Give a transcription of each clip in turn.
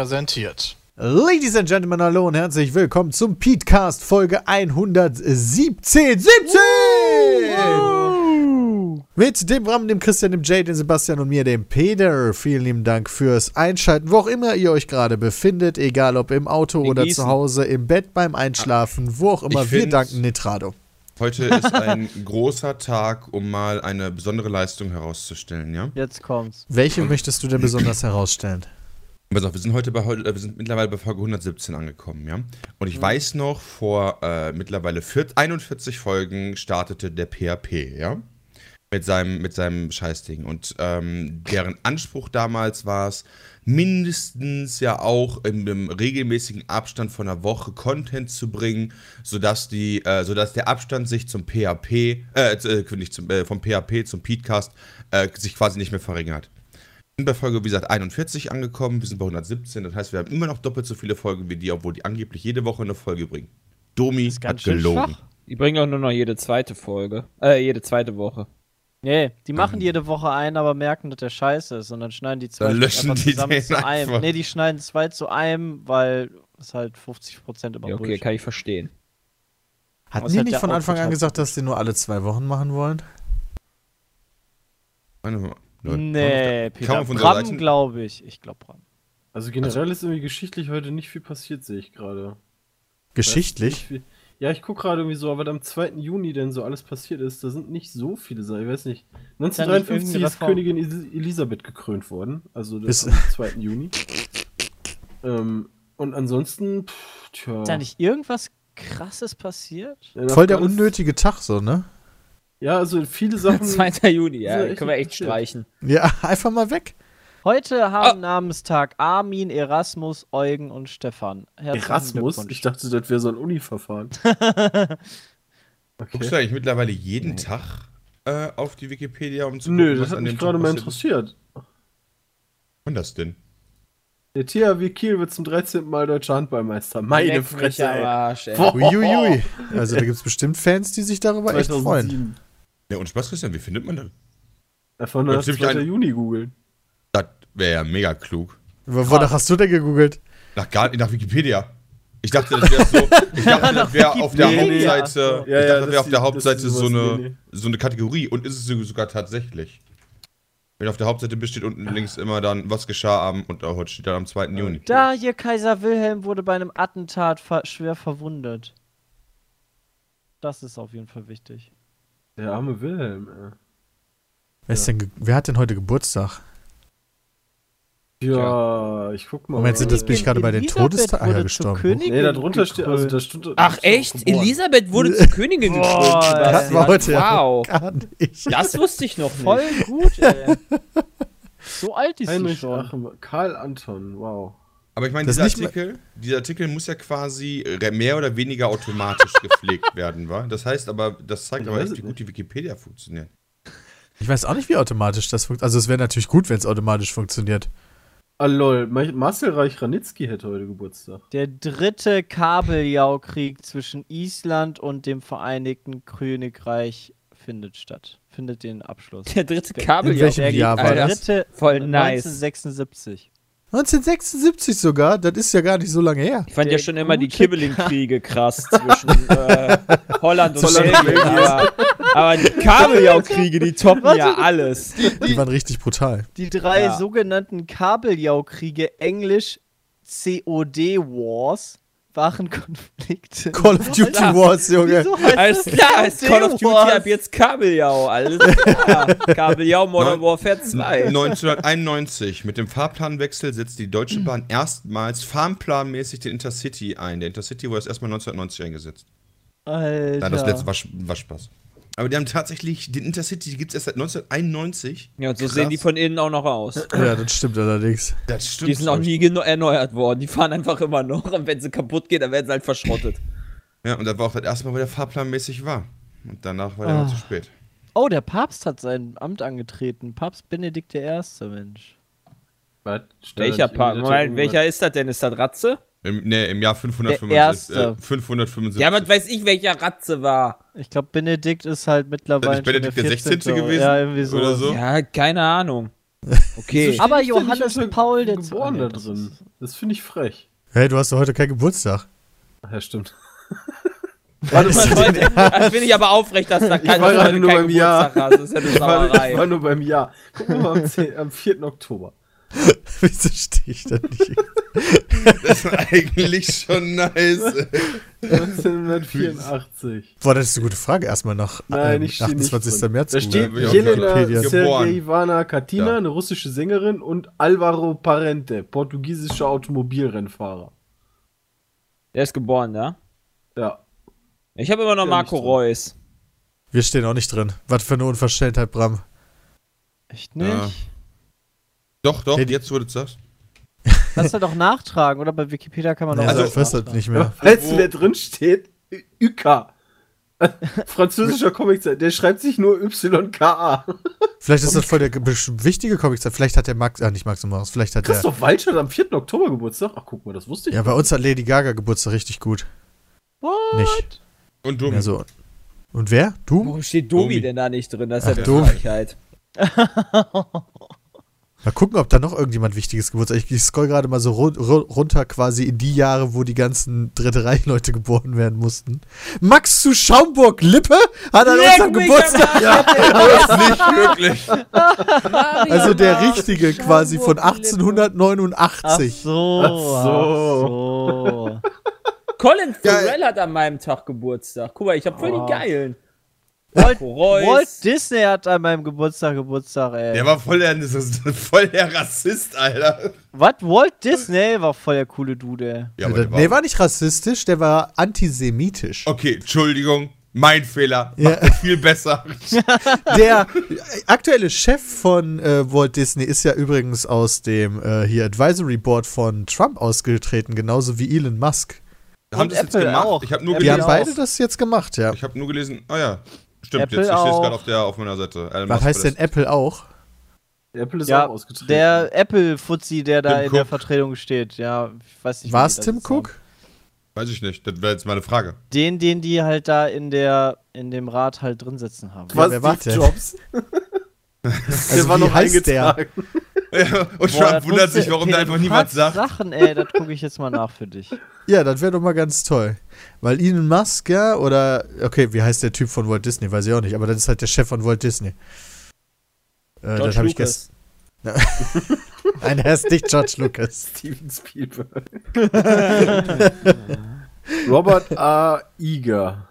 Präsentiert. Ladies and Gentlemen, hallo und herzlich willkommen zum Petecast Folge 117. 17! Mit dem Bram, dem Christian, dem Jay, dem Sebastian und mir, dem Peter. Vielen lieben Dank fürs Einschalten, wo auch immer ihr euch gerade befindet, egal ob im Auto In oder Gießen. zu Hause, im Bett, beim Einschlafen, wo auch immer. Ich Wir find- danken Nitrado. Heute ist ein großer Tag, um mal eine besondere Leistung herauszustellen, ja? Jetzt kommt's. Welche möchtest du denn besonders herausstellen? Pass auf, wir sind heute bei äh, wir sind mittlerweile bei Folge 117 angekommen, ja? Und ich weiß noch, vor äh, mittlerweile vier- 41 Folgen startete der PHP, ja? Mit seinem, mit seinem Scheißding. Und ähm, deren Anspruch damals war es, mindestens ja auch in einem regelmäßigen Abstand von einer Woche Content zu bringen, sodass die, äh, sodass der Abstand sich zum PHP, äh, äh, nicht zum, äh, vom PHP zum Podcast äh, sich quasi nicht mehr verringert. Wir sind bei Folge, wie gesagt, 41 angekommen, wir sind bei 117, das heißt, wir haben immer noch doppelt so viele Folgen wie die, obwohl die angeblich jede Woche eine Folge bringen. Domi ist ganz hat gelogen. schwach. Die bringen auch nur noch jede zweite Folge. Äh, jede zweite Woche. Nee, die machen jede Woche einen, aber merken, dass der scheiße ist. Und dann schneiden die zwei Dann löschen die zusammen zu einem. einfach. Nee, die schneiden zwei zu einem, weil es halt 50% immer Ja, okay, Bullshit. kann ich verstehen. Hatten die hat nicht von Anfang an gesagt, dass die nur alle zwei Wochen machen wollen? Leute, Nee, Peter Bram, glaube ich. Ich glaube Bram. Also generell ist irgendwie geschichtlich heute nicht viel passiert, sehe ich gerade. Geschichtlich? Ja, ich gucke gerade irgendwie so, was am 2. Juni denn so alles passiert ist. Da sind nicht so viele Sachen. Ich weiß nicht. Ist ja nicht 1953 irgendeine ist. Königin Elis- Elisabeth gekrönt worden. Also das Ist- am 2. Juni. Ähm, und ansonsten, pff, tja. Ist da nicht irgendwas krasses passiert? Ja, Voll der unnötige Tag so, ne? Ja, also viele Sachen. 2. Juni, ja, können wir echt streichen. Ja, einfach mal weg. Heute haben Ah. Namenstag Armin, Erasmus, Eugen und Stefan. Herzlichen Erasmus? Ich dachte, das wäre so ein Uni-Verfahren. Guckst Okay. du eigentlich mittlerweile jeden Tag äh, auf die Wikipedia, um zu Nö, gucken, das was hat an mich dem gerade mal interessiert. Und das denn? Der THW Kiel wird zum 13. Mal deutscher Handballmeister. Meine Leck mich Fresse, ey. Arsch, ey. Uiuiui. Also da gibt es bestimmt Fans, die sich darüber echt freuen. 2007. Ja, und Spaß, Christian, wie findet man das? Einfach nur das ziemlich 2. ein- Juni googeln. Das wäre ja mega klug. W- Wonach hast du denn gegoogelt? Nach, gar, nach Wikipedia. Ich dachte, das wäre so. Ich dachte, das wäre auf der. Hauptseite. Ja, ich ja, dachte, das das wäre auf ist- der Hauptseite so eine, nee, nee. so eine Kategorie. Und ist es sogar tatsächlich. Wenn auf der Hauptseite besteht unten links immer dann, was geschah am, und heute steht dann am 2. Juni. Da hier Kaiser Wilhelm wurde bei einem Attentat ver schwer verwundet. Das ist auf jeden Fall wichtig. Der arme Wilhelm, ey. Wer, ist denn ge- wer hat denn heute Geburtstag? Ja, ich guck mal. Moment, sind das- bin ich gerade bei den Todestagen wurde gestorben. Nee, da drunter steht, also da steht. Ach echt? geboren. Elisabeth wurde zur Königin gekrönt. Das war heute ja wow. gar nicht. Das wusste ich noch nicht. Voll gut, ey. so alt ist sie Heinrich schon. Achim, Karl Anton, wow. Aber ich meine, dieser Artikel, dieser Artikel muss ja quasi re- mehr oder weniger automatisch gepflegt werden, wa? Das heißt aber, das zeigt Ich aber echt, wie gut die Wikipedia funktioniert. Ich weiß auch nicht, wie automatisch das funktioniert. Also es wäre natürlich gut, wenn es automatisch funktioniert. Ah lol, Ma- Marcel Reich-Ranitzky hätte heute Geburtstag. Der dritte Kabeljaukrieg zwischen Island und dem Vereinigten Königreich findet statt. Findet den Abschluss. Der dritte In Kabel, welchem Jahr war der das? dritte Voll nice. 1976. 1976 sogar, das ist ja gar nicht so lange her. Ich fand Der ja schon immer die Kibbeling-Kriege krass zwischen äh, Holland und Belgien. Aber, aber die Kabeljau-Kriege, die toppen ja alles. Die waren richtig brutal. Die drei Ja. sogenannten Kabeljau-Kriege, englisch COD Wars, waren Konflikte. Call of Duty klar. Wars, Junge. Wieso heißt Alles das klar, ist Call of Duty Wars? ab jetzt Kabeljau. Alles klar. Kabeljau Modern Neun- Warfare 2. 1991, mit dem Fahrplanwechsel setzt die Deutsche Bahn erstmals fahrplanmäßig den Intercity ein. Der Intercity wurde erst erstmal 1990 eingesetzt. Alter. Nein, das letzte war, war Spaß. Aber die haben tatsächlich, den Intercity gibt es erst seit 1991. Ja, und so Krass. sehen die von innen auch noch aus. Ja, das stimmt allerdings. Das stimmt. Die sind auch nie erneuert worden. Die fahren einfach immer noch. Und wenn sie kaputt gehen, dann werden sie halt verschrottet. Ja, und das war auch das erste Mal, wo der fahrplanmäßig war. Und danach war der Ah. immer zu spät. Oh, der Papst hat sein Amt angetreten. Papst Benedikt I., Mensch. Was? Welcher das- welcher ist das denn? Ist das Ratze? Im, nee, im Jahr 575. Der erste. Äh, 575. Ja, was weiß ich, welcher Ratze war. Ich glaube, Benedikt ist halt mittlerweile Ist Benedikt der 16. gewesen? Ja, irgendwie so. Oder so? Ja, keine Ahnung. Okay. Aber Johannes Paul der geboren Nee, da das drin. Das finde ich frech. Hey, du hast doch heute keinen Geburtstag. Ach ja, stimmt. Warte mal, Leute, das finde ich aber aufrecht, dass da kein, war gerade kein nur beim Jahr. Geburtstag hast. Das ist ja eine Ich war, ich Sauerei. war nur beim Jahr. Gucken wir mal am, 10, am 4. Oktober. Wieso stehe ich da nicht? Das ist eigentlich schon nice. 1984. Boah, das ist eine gute Frage. Erstmal nach Nein, ähm, ich stehe nicht 28. drin. März. Da steht auch Jelena. Sergejevna Katina, Ja. eine russische Sängerin, und Alvaro Parente, portugiesischer Automobilrennfahrer. Der ist geboren, ja? Ja. Ich habe immer noch Ja, Marco nicht. Reus. Wir stehen auch nicht drin. Was für eine Unverschämtheit, Bram. Echt nicht? Ja. Doch, doch, die- jetzt wo du das sagst. Kannst du doch nachtragen, oder? Bei Wikipedia kann man Nee, auch also, also- ich weiß das nicht mehr. Weißt du, wer drin steht? Yuka. Französischer Comic, der schreibt sich nur YKA. Vielleicht ist das voll der wichtige Comic. Vielleicht hat der Max, ah, nicht Max und Maus, vielleicht hat der. Christoph Waltz hat am 4. Oktober Geburtstag. Ach, guck mal, das wusste ich. Ja, bei uns hat Lady Gaga Geburtstag richtig gut. What? Nicht. Und du. Ja, so. Und wer? Du? Warum steht Domi Domi. denn da nicht drin? Das ist ja Ach, Domi. eine Frechheit. Mal gucken, ob da noch irgendjemand wichtiges Geburtstag. Ich, ich scroll gerade mal so ru ru runter quasi in die Jahre, wo die ganzen dritte Reihe-Leute geboren werden mussten. Max zu Schaumburg-Lippe hat an unserem Geburtstag. am Nicht wirklich. Also der richtige quasi von Schaumburg-Lippe. Ach 1889. so. Ach so. ach so. Colin. Farrell hat an meinem Tag Geburtstag. Guck mal, ich hab voll Oh. die geilen. Walt. Walt Disney hat an meinem Geburtstag Geburtstag, ey. Der war voll der, voll der Rassist, Alter. Was? Walt Disney war voll der coole Dude, ey. Ja, aber der nee, war nicht rassistisch, der war antisemitisch. Okay, Entschuldigung. Mein Fehler. Ja. Viel besser. Der aktuelle Chef von äh, Walt Disney ist ja übrigens aus dem äh, hier Advisory Board von Trump ausgetreten, genauso wie Elon Musk. Haben das jetzt Apple gemacht? auch. Ich habe nur Apple Die haben gelesen. beide das jetzt gemacht, ja. Ich habe nur gelesen. Ah ja. Stimmt, Apple jetzt ich stehe es auch. gerade auf, der- auf meiner Seite. Elon Was Musk heißt denn. Apple auch? Apple ist Ja, auch ausgetreten. Der Apple-Fuzzi, der da Tim in der Cook. Vertretung steht. Ja, ich weiß nicht. War es Tim Cook? haben. Weiß ich nicht. Das wäre jetzt meine Frage. Den, den die halt da in der in dem Rat halt drin sitzen haben. Ja, Was, wer war der? Jobs? Also wie heißt der? Und Boah, Trump wundert sich, warum da einfach niemand sagt. Sachen, ey, das gucke ich jetzt mal nach für dich. Ja, das wäre doch mal ganz toll. Weil Elon Musk, ja, oder, okay, wie heißt der Typ von Walt Disney? Weiß ich auch nicht, aber das ist halt der Chef von Walt Disney. Äh, das habe ich gestern. Nein, er ist nicht George Lucas. Steven Spielberg. Robert A. Iger.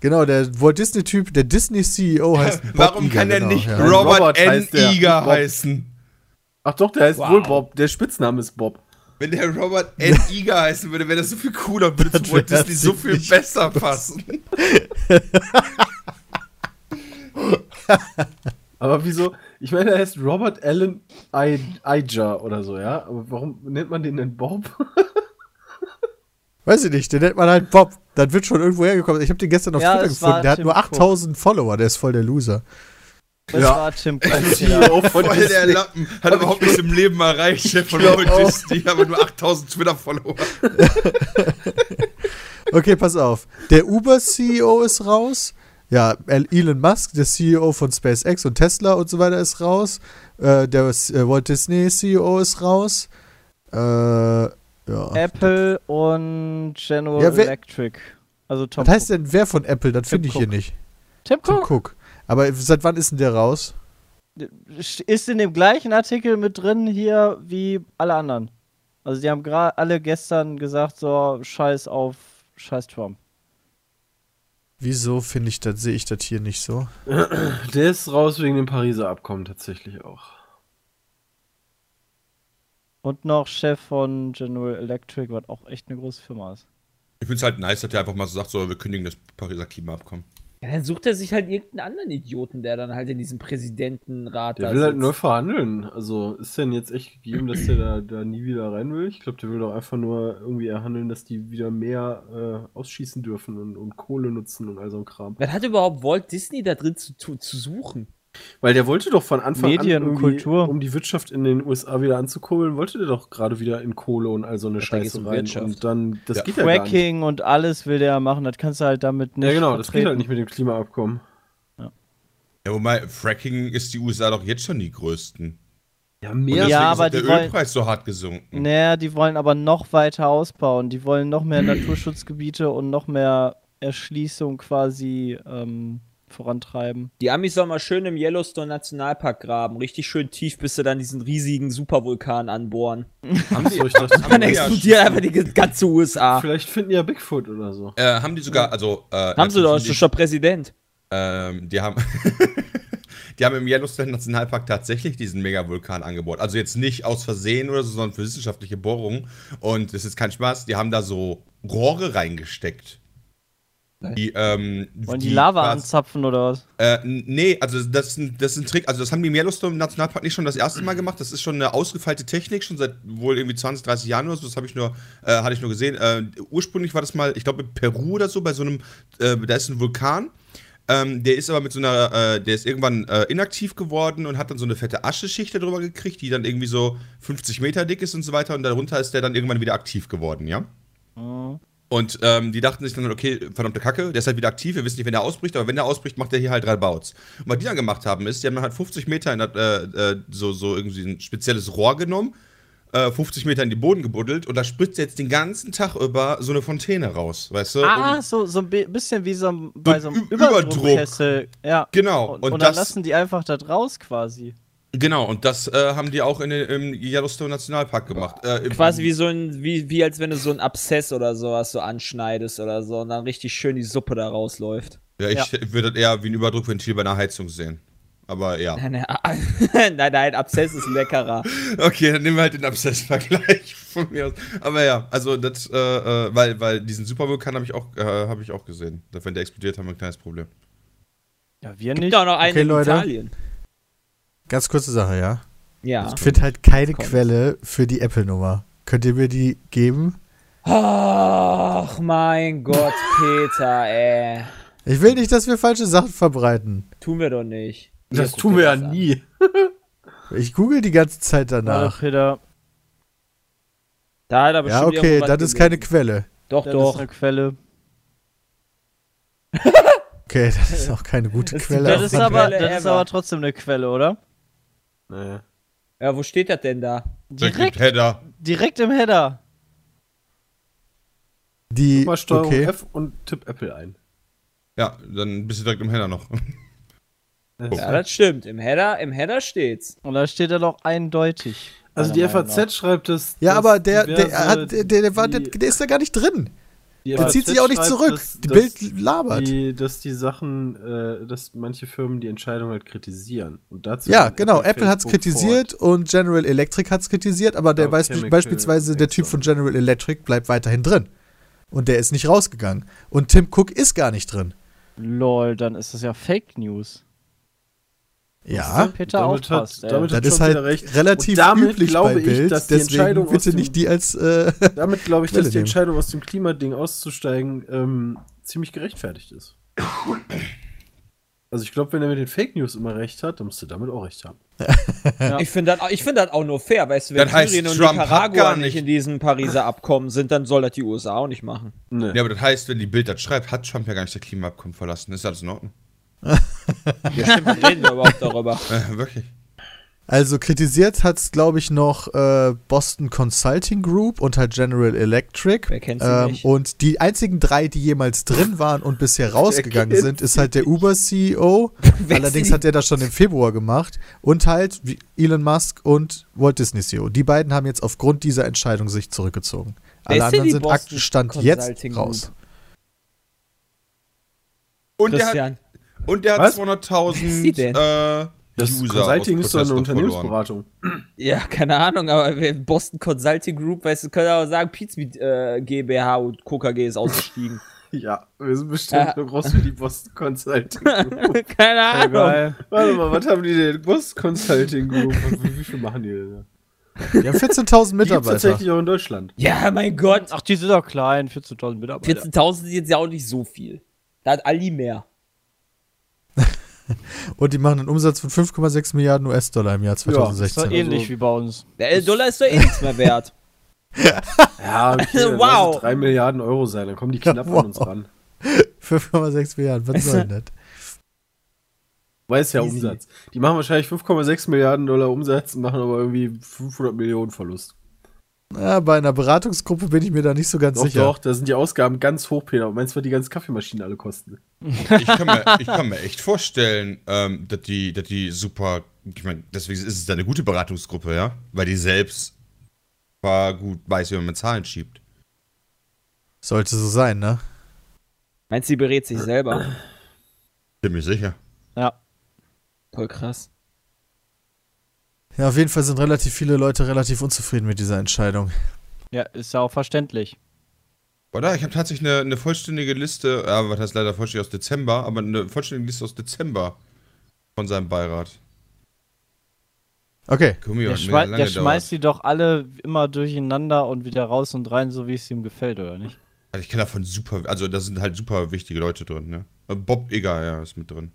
Genau, der Walt Disney-Typ, der Disney-CEO heißt Bob Warum Iger, kann der genau, nicht ja. Robert, Robert N. Bob. heißen? Ach doch, der heißt Wow. wohl Bob. Der Spitzname ist Bob. Wenn der Robert N. Iger heißen würde, wäre das so viel cooler und würde Das zu Walt Disney so viel besser passen. Aber wieso? Ich meine, er heißt Robert Allen I- Iger oder so, ja? Aber warum nennt man den denn Bob? Weiß ich nicht, den nennt man halt Bob. Das wird schon irgendwo hergekommen. Ich habe den gestern auf Ja, Twitter gefunden. Der hat nur Cook. 8000 Follower. Der ist voll der Loser. Das Ja. war Tim. CEO von Voll der. Lappen. Hat überhaupt nichts im Leben erreicht, Chef von Walt. Disney, aber nur 8000 Twitter-Follower. Okay, pass auf. Der Uber-CEO ist raus. Ja, El- Elon Musk, der CEO von SpaceX und Tesla und so weiter, ist raus. Äh, der äh, Walt Disney CEO ist raus. Äh, ja. Apple und General Ja, wer- Electric. Also Tom Was heißt denn wer von Apple? Das Tim finde ich hier Cook. nicht. Tim Tim Cook Cook. Aber seit wann ist denn der raus? ist in dem gleichen Artikel mit drin hier wie alle anderen. Also die haben gerade alle gestern gesagt, so scheiß auf scheiß Trump. Wieso finde ich das, sehe ich das hier nicht so? Der ist raus wegen dem Pariser Abkommen tatsächlich auch. Und noch Chef von General Electric, was auch echt eine große Firma ist. Ich finde es halt nice, dass der einfach mal so sagt, so, wir kündigen das Pariser Klimaabkommen. Ja, dann sucht er sich halt irgendeinen anderen Idioten, der dann halt in diesem Präsidentenrat Der will halt sitzt. neu verhandeln. Also ist denn jetzt echt gegeben, dass der da, da nie wieder rein will? Ich glaube, der will doch einfach nur irgendwie erhandeln, dass die wieder mehr äh, ausschießen dürfen und, und Kohle nutzen und all so ein Kram. Was hat überhaupt Walt Disney da drin zu, zu, zu suchen? Weil der wollte doch von Anfang Medien an und irgendwie, Kultur. um die Wirtschaft in den USA wieder anzukurbeln, wollte der doch gerade wieder in Kohle und all so eine Ja, Scheiße um rein. Wirtschaft. Und dann, das Ja. geht ja gar nicht. Fracking und alles will der machen, das kannst du halt damit nicht Ja genau, das geht vertreten. halt nicht mit dem Klimaabkommen. Ja, wobei, Fracking ist die USA doch jetzt schon die größten. Ja, Und mehr. deswegen Ja, ist aber auch der die wollen- Ölpreis so hart gesunken. Naja, die wollen aber noch weiter ausbauen. Die wollen noch mehr Naturschutzgebiete und noch mehr Erschließung quasi ähm, vorantreiben. Die Amis sollen mal schön im Yellowstone Nationalpark graben. Richtig schön tief, bis sie dann diesen riesigen Supervulkan anbohren. Haben dachte, Dann explodiert einfach die ganze USA. vielleicht finden die ja Bigfoot oder so. Äh, haben die sogar, also. Äh, Haben sie doch, ist der Präsident. Ähm, die haben. die haben im Yellowstone Nationalpark tatsächlich diesen Megavulkan angebohrt. Also jetzt nicht aus Versehen oder so, sondern für wissenschaftliche Bohrungen. Und das ist kein Spaß, die haben da so Rohre reingesteckt. Die, ähm, Wollen die, Lava quasi- anzapfen oder was? Äh, nee, also das ist, ein, das ist ein Trick. Also das haben die im Yellowstone Nationalpark nicht schon das erste Mal gemacht. Das ist schon eine ausgefeilte Technik, schon seit wohl irgendwie 20, 30 Jahren oder so. Das habe ich nur, äh, hatte ich nur gesehen. Äh, ursprünglich war das mal, ich glaube in Peru oder so, bei so einem, äh, da ist ein Vulkan. Ähm, der ist aber mit so einer, äh, der ist irgendwann äh, inaktiv geworden und hat dann so eine fette Ascheschicht darüber gekriegt, die dann irgendwie so 50 Meter dick ist und so weiter. Und darunter ist der dann irgendwann wieder aktiv geworden, ja? Mhm. Und ähm, die dachten sich dann, okay, verdammte Kacke, der ist halt wieder aktiv, wir wissen nicht, wenn der ausbricht, aber wenn der ausbricht, macht der hier halt drei Bouts. Und was die dann gemacht haben, ist, die haben dann halt 50 Meter in äh, äh, so, so irgendwie ein spezielles Rohr genommen, äh, 50 Meter in den Boden gebuddelt und da spritzt jetzt den ganzen Tag über so eine Fontäne raus, weißt du? Ah, Und, so, so ein bi- bisschen wie so ein, bei so einem Überdruck. Überdruckkessel. Ja. genau, Und, und, und dann das, lassen die einfach da raus quasi. Genau, und das äh, haben die auch in, den- im Yellowstone Nationalpark gemacht. Äh, Quasi wie so ein, wie, wie als wenn du so ein Abszess oder sowas so anschneidest oder so und dann richtig schön die Suppe da rausläuft. Ja, ich würde das eher wie ein Überdruckventil bei einer Heizung sehen. Aber ja. Nein, nein, nein, nein, Abszess ist leckerer. Okay, dann nehmen wir halt den Abszess-Vergleich von mir aus. Aber ja, also das, äh, äh, weil, weil diesen Supervulkan habe ich auch, äh, habe ich auch gesehen. Wenn der explodiert, haben wir ein kleines Problem. Ja, wir Gibt nicht. auch noch einen Okay, in Leute. Italien. Ganz kurze Sache, ja. Ja. Ich finde halt keine Kommt. Quelle für die Apple-Nummer. Könnt ihr mir die geben? Ach, mein Gott, Peter, ey. Ich will nicht, dass wir falsche Sachen verbreiten. Tun wir doch nicht. Das Hier, tun wir ja das nie. Ich google die ganze Zeit danach. Peter, Da hat er bestimmt Ja, okay, das ist keine. Quelle. Doch, das doch. ist eine Quelle. Okay, das ist auch keine gute Das Quelle. Das ist, aber, das ist aber trotzdem eine Quelle, oder? Naja. Ja, wo steht das denn da? Direkt, Header. direkt im Header. die, Mal Steuerung okay. F und tipp Apple ein. Ja, dann bist du direkt im Header noch. Ja, das stimmt. Im Header, im Header steht's. Und da steht er doch eindeutig. Also die FAZ schreibt es. Ja, aber der, der, hat, der, der, war, der, der ist da gar nicht drin. Die Der zieht sich auch nicht zurück. dass- die dass Bild labert. Die, dass die Sachen, äh, dass manche Firmen die Entscheidung halt kritisieren. Und dazu Ja, genau. Apple hat's Facebook kritisiert und General Electric hat's kritisiert, aber der weiß, beispielsweise der Typ von. General Electric bleibt weiterhin drin. Und der ist nicht rausgegangen. Und Tim Cook ist gar nicht drin. Lol, dann ist das ja Fake News. Ja, Peter Damit hat- aufpasst, ey. damit das hat ist halt recht. relativ Und damit üblich glaube bei ich, Bild. dass die Entscheidung aus bitte dem- nicht die als äh, Damit glaube ich, dass die nehmen. Entscheidung aus dem Klimading auszusteigen ähm, ziemlich gerechtfertigt ist. Also ich glaube, wenn er mit den Fake News immer recht hat, dann musst du damit auch recht haben. Ja. Ich finde das, ich find das auch nur fair, weißt du, wenn Das heißt, Syrien und Trump hat Nicaragua gar nicht nicht- in diesem Pariser Abkommen sind, dann soll das die USA auch nicht machen. Nee. ja, aber das heißt, wenn die Bild das schreibt, hat Trump ja gar nicht das Klimaabkommen verlassen. Ist alles in Ordnung? Ja, stimmt, reden wir überhaupt darüber? Äh, wirklich. Also kritisiert hat's, glaube ich, noch äh, Boston Consulting Group und halt General Electric. Wer kennt sie Ähm, nicht? und die einzigen drei, die jemals drin waren und bisher rausgegangen sind, ist halt der Uber-CEO. Allerdings hat der das schon im Februar gemacht. Und halt Elon Musk und Walt Disney CEO. Die beiden haben jetzt aufgrund dieser Entscheidung sich zurückgezogen. Wer Alle anderen sind Aktenstand jetzt raus. Und der hat, Christian. Und der hat Was? Wer ist die 200.000 denn? äh, Das User Consulting ist doch eine. Unternehmensberatung. Ja, keine Ahnung, aber Boston Consulting Group, weißt du, können auch sagen, Pizmeet äh, GmbH und Coca G ist ausgestiegen. Ja, wir sind bestimmt Ja. nur groß wie die Boston Consulting Group. keine Ahnung. geil. Warte mal, was haben die denn? Boston Consulting Group. Wie, wie viel machen die denn? da? Die haben 14.000 Die gibt's Mitarbeiter. tatsächlich auch in Deutschland. Ja, mein Gott. Ach, die sind doch klein, 14.000 Mitarbeiter. 14.000 sind jetzt ja auch nicht so viel. Da hat Ali mehr. Und die machen einen Umsatz von 5,6 Milliarden US-Dollar im Jahr Das ist 2016. doch ähnlich Also- wie bei uns. Der Dollar ist doch eh nichts mehr wert. Ja, okay, dann Wow. lass es 3 Milliarden Euro sein, dann kommen die knapp Wow. an uns ran. 5,6 Milliarden, was soll denn das? Weil es ja Easy. Umsatz. Die machen wahrscheinlich 5,6 Milliarden Dollar Umsatz und machen aber irgendwie 500 Millionen Verlust. Ja, bei einer Beratungsgruppe bin ich mir da nicht so ganz Doch, sicher. doch, da sind die Ausgaben ganz hoch, Peter. Meinst du, was die ganzen Kaffeemaschinen alle kosten? Ich kann mir, ich kann mir echt vorstellen, ähm, dass, die, dass die super. Ich meine, deswegen ist es da eine gute Beratungsgruppe, ja? Weil die selbst war gut weiß, wie man mit Zahlen schiebt. Sollte so sein, ne? Meinst du, sie berät sich selber? Bin mir sicher. Ja. Voll krass. Ja, auf jeden Fall sind relativ viele Leute relativ unzufrieden mit dieser Entscheidung. Ja, ist ja auch verständlich. Oder? Ich habe tatsächlich eine, eine vollständige Liste, ja, was heißt leider vollständig aus Dezember, aber eine vollständige Liste aus Dezember von seinem Beirat. Okay. Der, schmei der schmeißt die doch alle immer durcheinander und wieder raus und rein, so wie es ihm gefällt, oder nicht? Also ich kenne davon super, also da sind halt super wichtige Leute drin, ne? Bob Egger, ja, ist mit drin.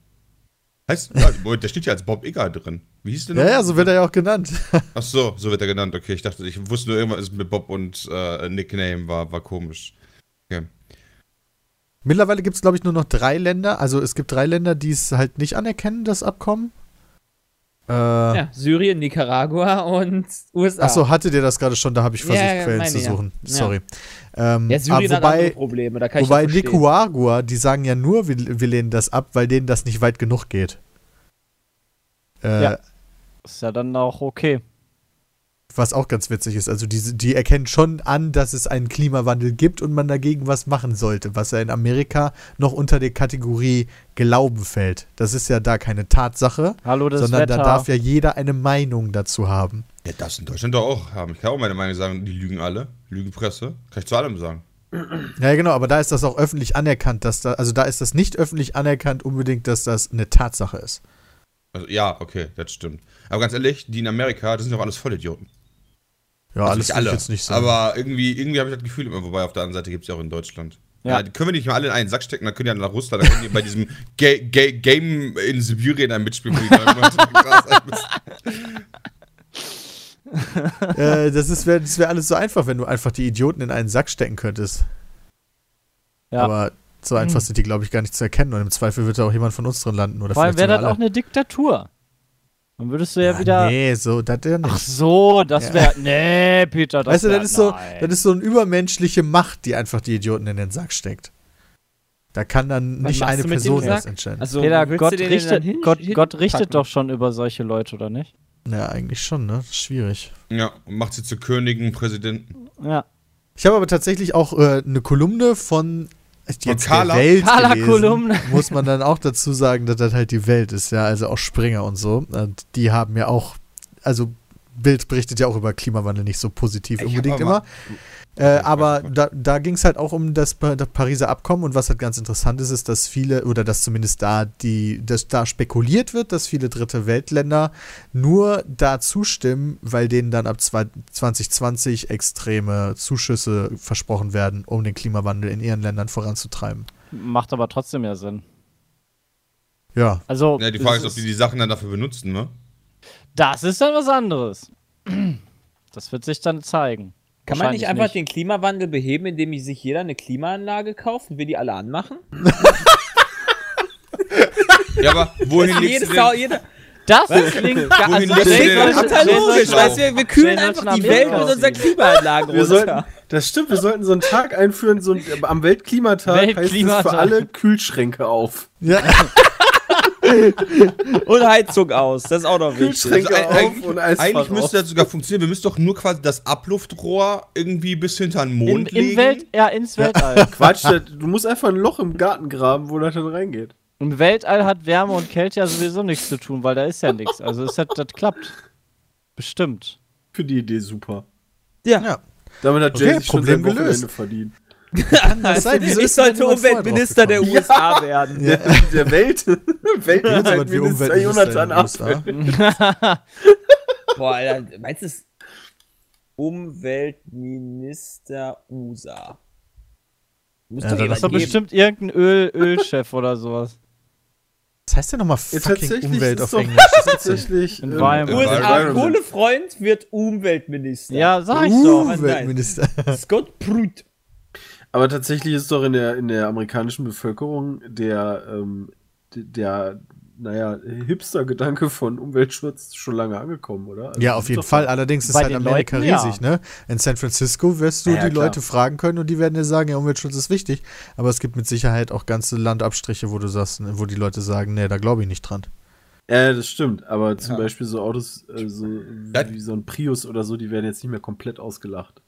Heißt, der steht ja als Bob Egger drin. Wie hieß der Ja, ja, so wird er ja auch genannt. Ach so, so wird er genannt. Okay, ich dachte, ich wusste nur irgendwas mit Bob und äh, Nickname war, war komisch. Okay. Mittlerweile gibt es, glaube ich, nur noch drei Länder. Also es gibt drei Länder, die es halt nicht anerkennen, das Abkommen. Äh, Ja, Syrien, Nicaragua und USA. Achso, hattet ihr das gerade schon? Da habe ich versucht, Ja, Quellen meine zu ich, ja. suchen. Ja. Sorry. Ähm, ja, Syrien aber hat andere wobei, Probleme, da kann ich wobei verstehen. Nicaragua, die sagen ja nur, wir, wir lehnen das ab, weil denen das nicht weit genug geht. Äh, Ja. Ist ja dann auch okay. Was auch ganz witzig ist. Also die, die erkennen schon an, dass es einen Klimawandel gibt und man dagegen was machen sollte, was ja in Amerika noch unter die Kategorie Glauben fällt. Das ist ja da keine Tatsache, Hallo, das sondern Wetter. da darf ja jeder eine Meinung dazu haben. Ja, das in Deutschland doch auch haben. Ich kann auch meine Meinung sagen, die lügen alle. Lügenpresse. Kann ich zu allem sagen. Ja, genau, aber da ist das auch öffentlich anerkannt, dass da, also da ist das nicht öffentlich anerkannt unbedingt, dass das eine Tatsache ist. Also, ja, okay, das stimmt. Aber ganz ehrlich, die in Amerika, das sind doch alles Vollidioten. Ja, Also alles nicht ich jetzt nicht sagen. Aber irgendwie, irgendwie habe ich das Gefühl immer, wobei auf der anderen Seite gibt es ja auch in Deutschland. Ja. Ja. die können wir nicht mal alle in einen Sack stecken, dann können die ja nach Russland, dann können die bei diesem Ga Ga Game in Sibirien ein mitspielen, äh, das ist wär, das wäre alles so einfach, wenn du einfach die Idioten in einen Sack stecken könntest. Ja. Aber so einfach Hm. sind die, glaube ich, gar nicht zu erkennen. Und im Zweifel wird da auch jemand von uns drin landen. Oder Vor allem wäre das auch alle. eine Diktatur. Dann würdest du ja, Ja, wieder. Nee, so, das ja nicht. Ach so, das Ja. wäre. Nee, Peter, das weißt du, das ist, so, das ist so eine übermenschliche Macht, die einfach die Idioten in den Sack steckt. Da kann dann Was nicht eine Person das entscheiden. Also, Peter, Gott richtet, hin- Gott, hin- Gott richtet doch schon über solche Leute, oder nicht? ja, eigentlich schon, ne? Das ist schwierig. Ja, und macht sie zu Königen, Präsidenten. Ja. Ich habe aber tatsächlich auch äh, eine Kolumne von jetzt Von der Carla? Welt Carla gelesen. Kolumne. Muss man dann auch dazu sagen, dass das halt die Welt ist, ja, also auch Springer und so. Und die haben ja auch, also Bild berichtet ja auch über Klimawandel nicht so positiv Ich unbedingt immer. Äh, aber da, da ging es halt auch um das, das Pariser Abkommen und was halt ganz interessant ist, ist, dass viele, oder dass zumindest da die, dass da spekuliert wird, dass viele dritte Weltländer nur da zustimmen, weil denen dann ab zwei- 2020 extreme Zuschüsse versprochen werden, um den Klimawandel in ihren Ländern voranzutreiben. Macht aber trotzdem ja Sinn. Ja. Also, Ja, die Frage ist, ob die die Sachen dann dafür benutzen, ne? Das ist dann was anderes. Das wird sich dann zeigen. Kann man nicht einfach den Klimawandel beheben, indem sich jeder eine Klimaanlage kauft und wir die alle anmachen? Ja, aber wohin denn, jeder. Das klingt gar also, Total Jay logisch, weißt du, wir kühlen einfach die Welt mit unseren fliegen. Klimaanlagen Wir sollten, runter. das stimmt, wir sollten so einen Tag einführen, so ein, am Weltklimatag heißt es Weltklimatag. für alle Kühlschränke auf. ja. Und Heizung aus, das ist auch noch wichtig. Also, auf eigentlich- eigentlich auf. müsste das sogar funktionieren. Wir müssen doch nur quasi das Abluftrohr irgendwie bis hinter den Mond in legen. Welt, ja, ins Weltall. Quatsch, du musst einfach ein Loch im Garten graben, wo das dann reingeht. Im Weltall hat Wärme und Kälte ja sowieso nichts zu tun, weil da ist ja nichts. Also das, das klappt. Bestimmt. Für die Idee super. ja. Damit hat Okay, Jay sich schon Problem sein Wochenende gelöst. verdient. Kann das sein? Wieso ich sollte Umweltminister der USA werden. Ja. Der Welt? Ja, Weltminister wie Umweltminister Jonathan. Apfel. Boah, Alter, meinst du es? Umweltminister USA. Muss Ja, doch das Das ist doch bestimmt irgendein Öl, Ölchef oder sowas. Was heißt denn nochmal Ja, fucking Umwelt auf Englisch? Tatsächlich. Ähm, USA. Kohlefreund wird Umweltminister. Ja, sag ich doch. Umweltminister. Scott Pruitt. Aber tatsächlich ist doch in der, in der amerikanischen Bevölkerung der, ähm, der naja, Hipster-Gedanke von Umweltschutz schon lange angekommen, oder? Also Ja, auf jeden Fall. Allerdings ist halt Amerika Leuten, ja. riesig, ne? In San Francisco wirst du Ja, ja, die klar. Leute fragen können und die werden dir sagen, ja, Umweltschutz ist wichtig. Aber es gibt mit Sicherheit auch ganze Landabstriche, wo du sagst, ne, wo die Leute sagen, nee, da glaube ich nicht dran. Ja, das stimmt. Aber zum Ja. Beispiel so Autos, äh, so wie so ein Prius oder so, die werden jetzt nicht mehr komplett ausgelacht.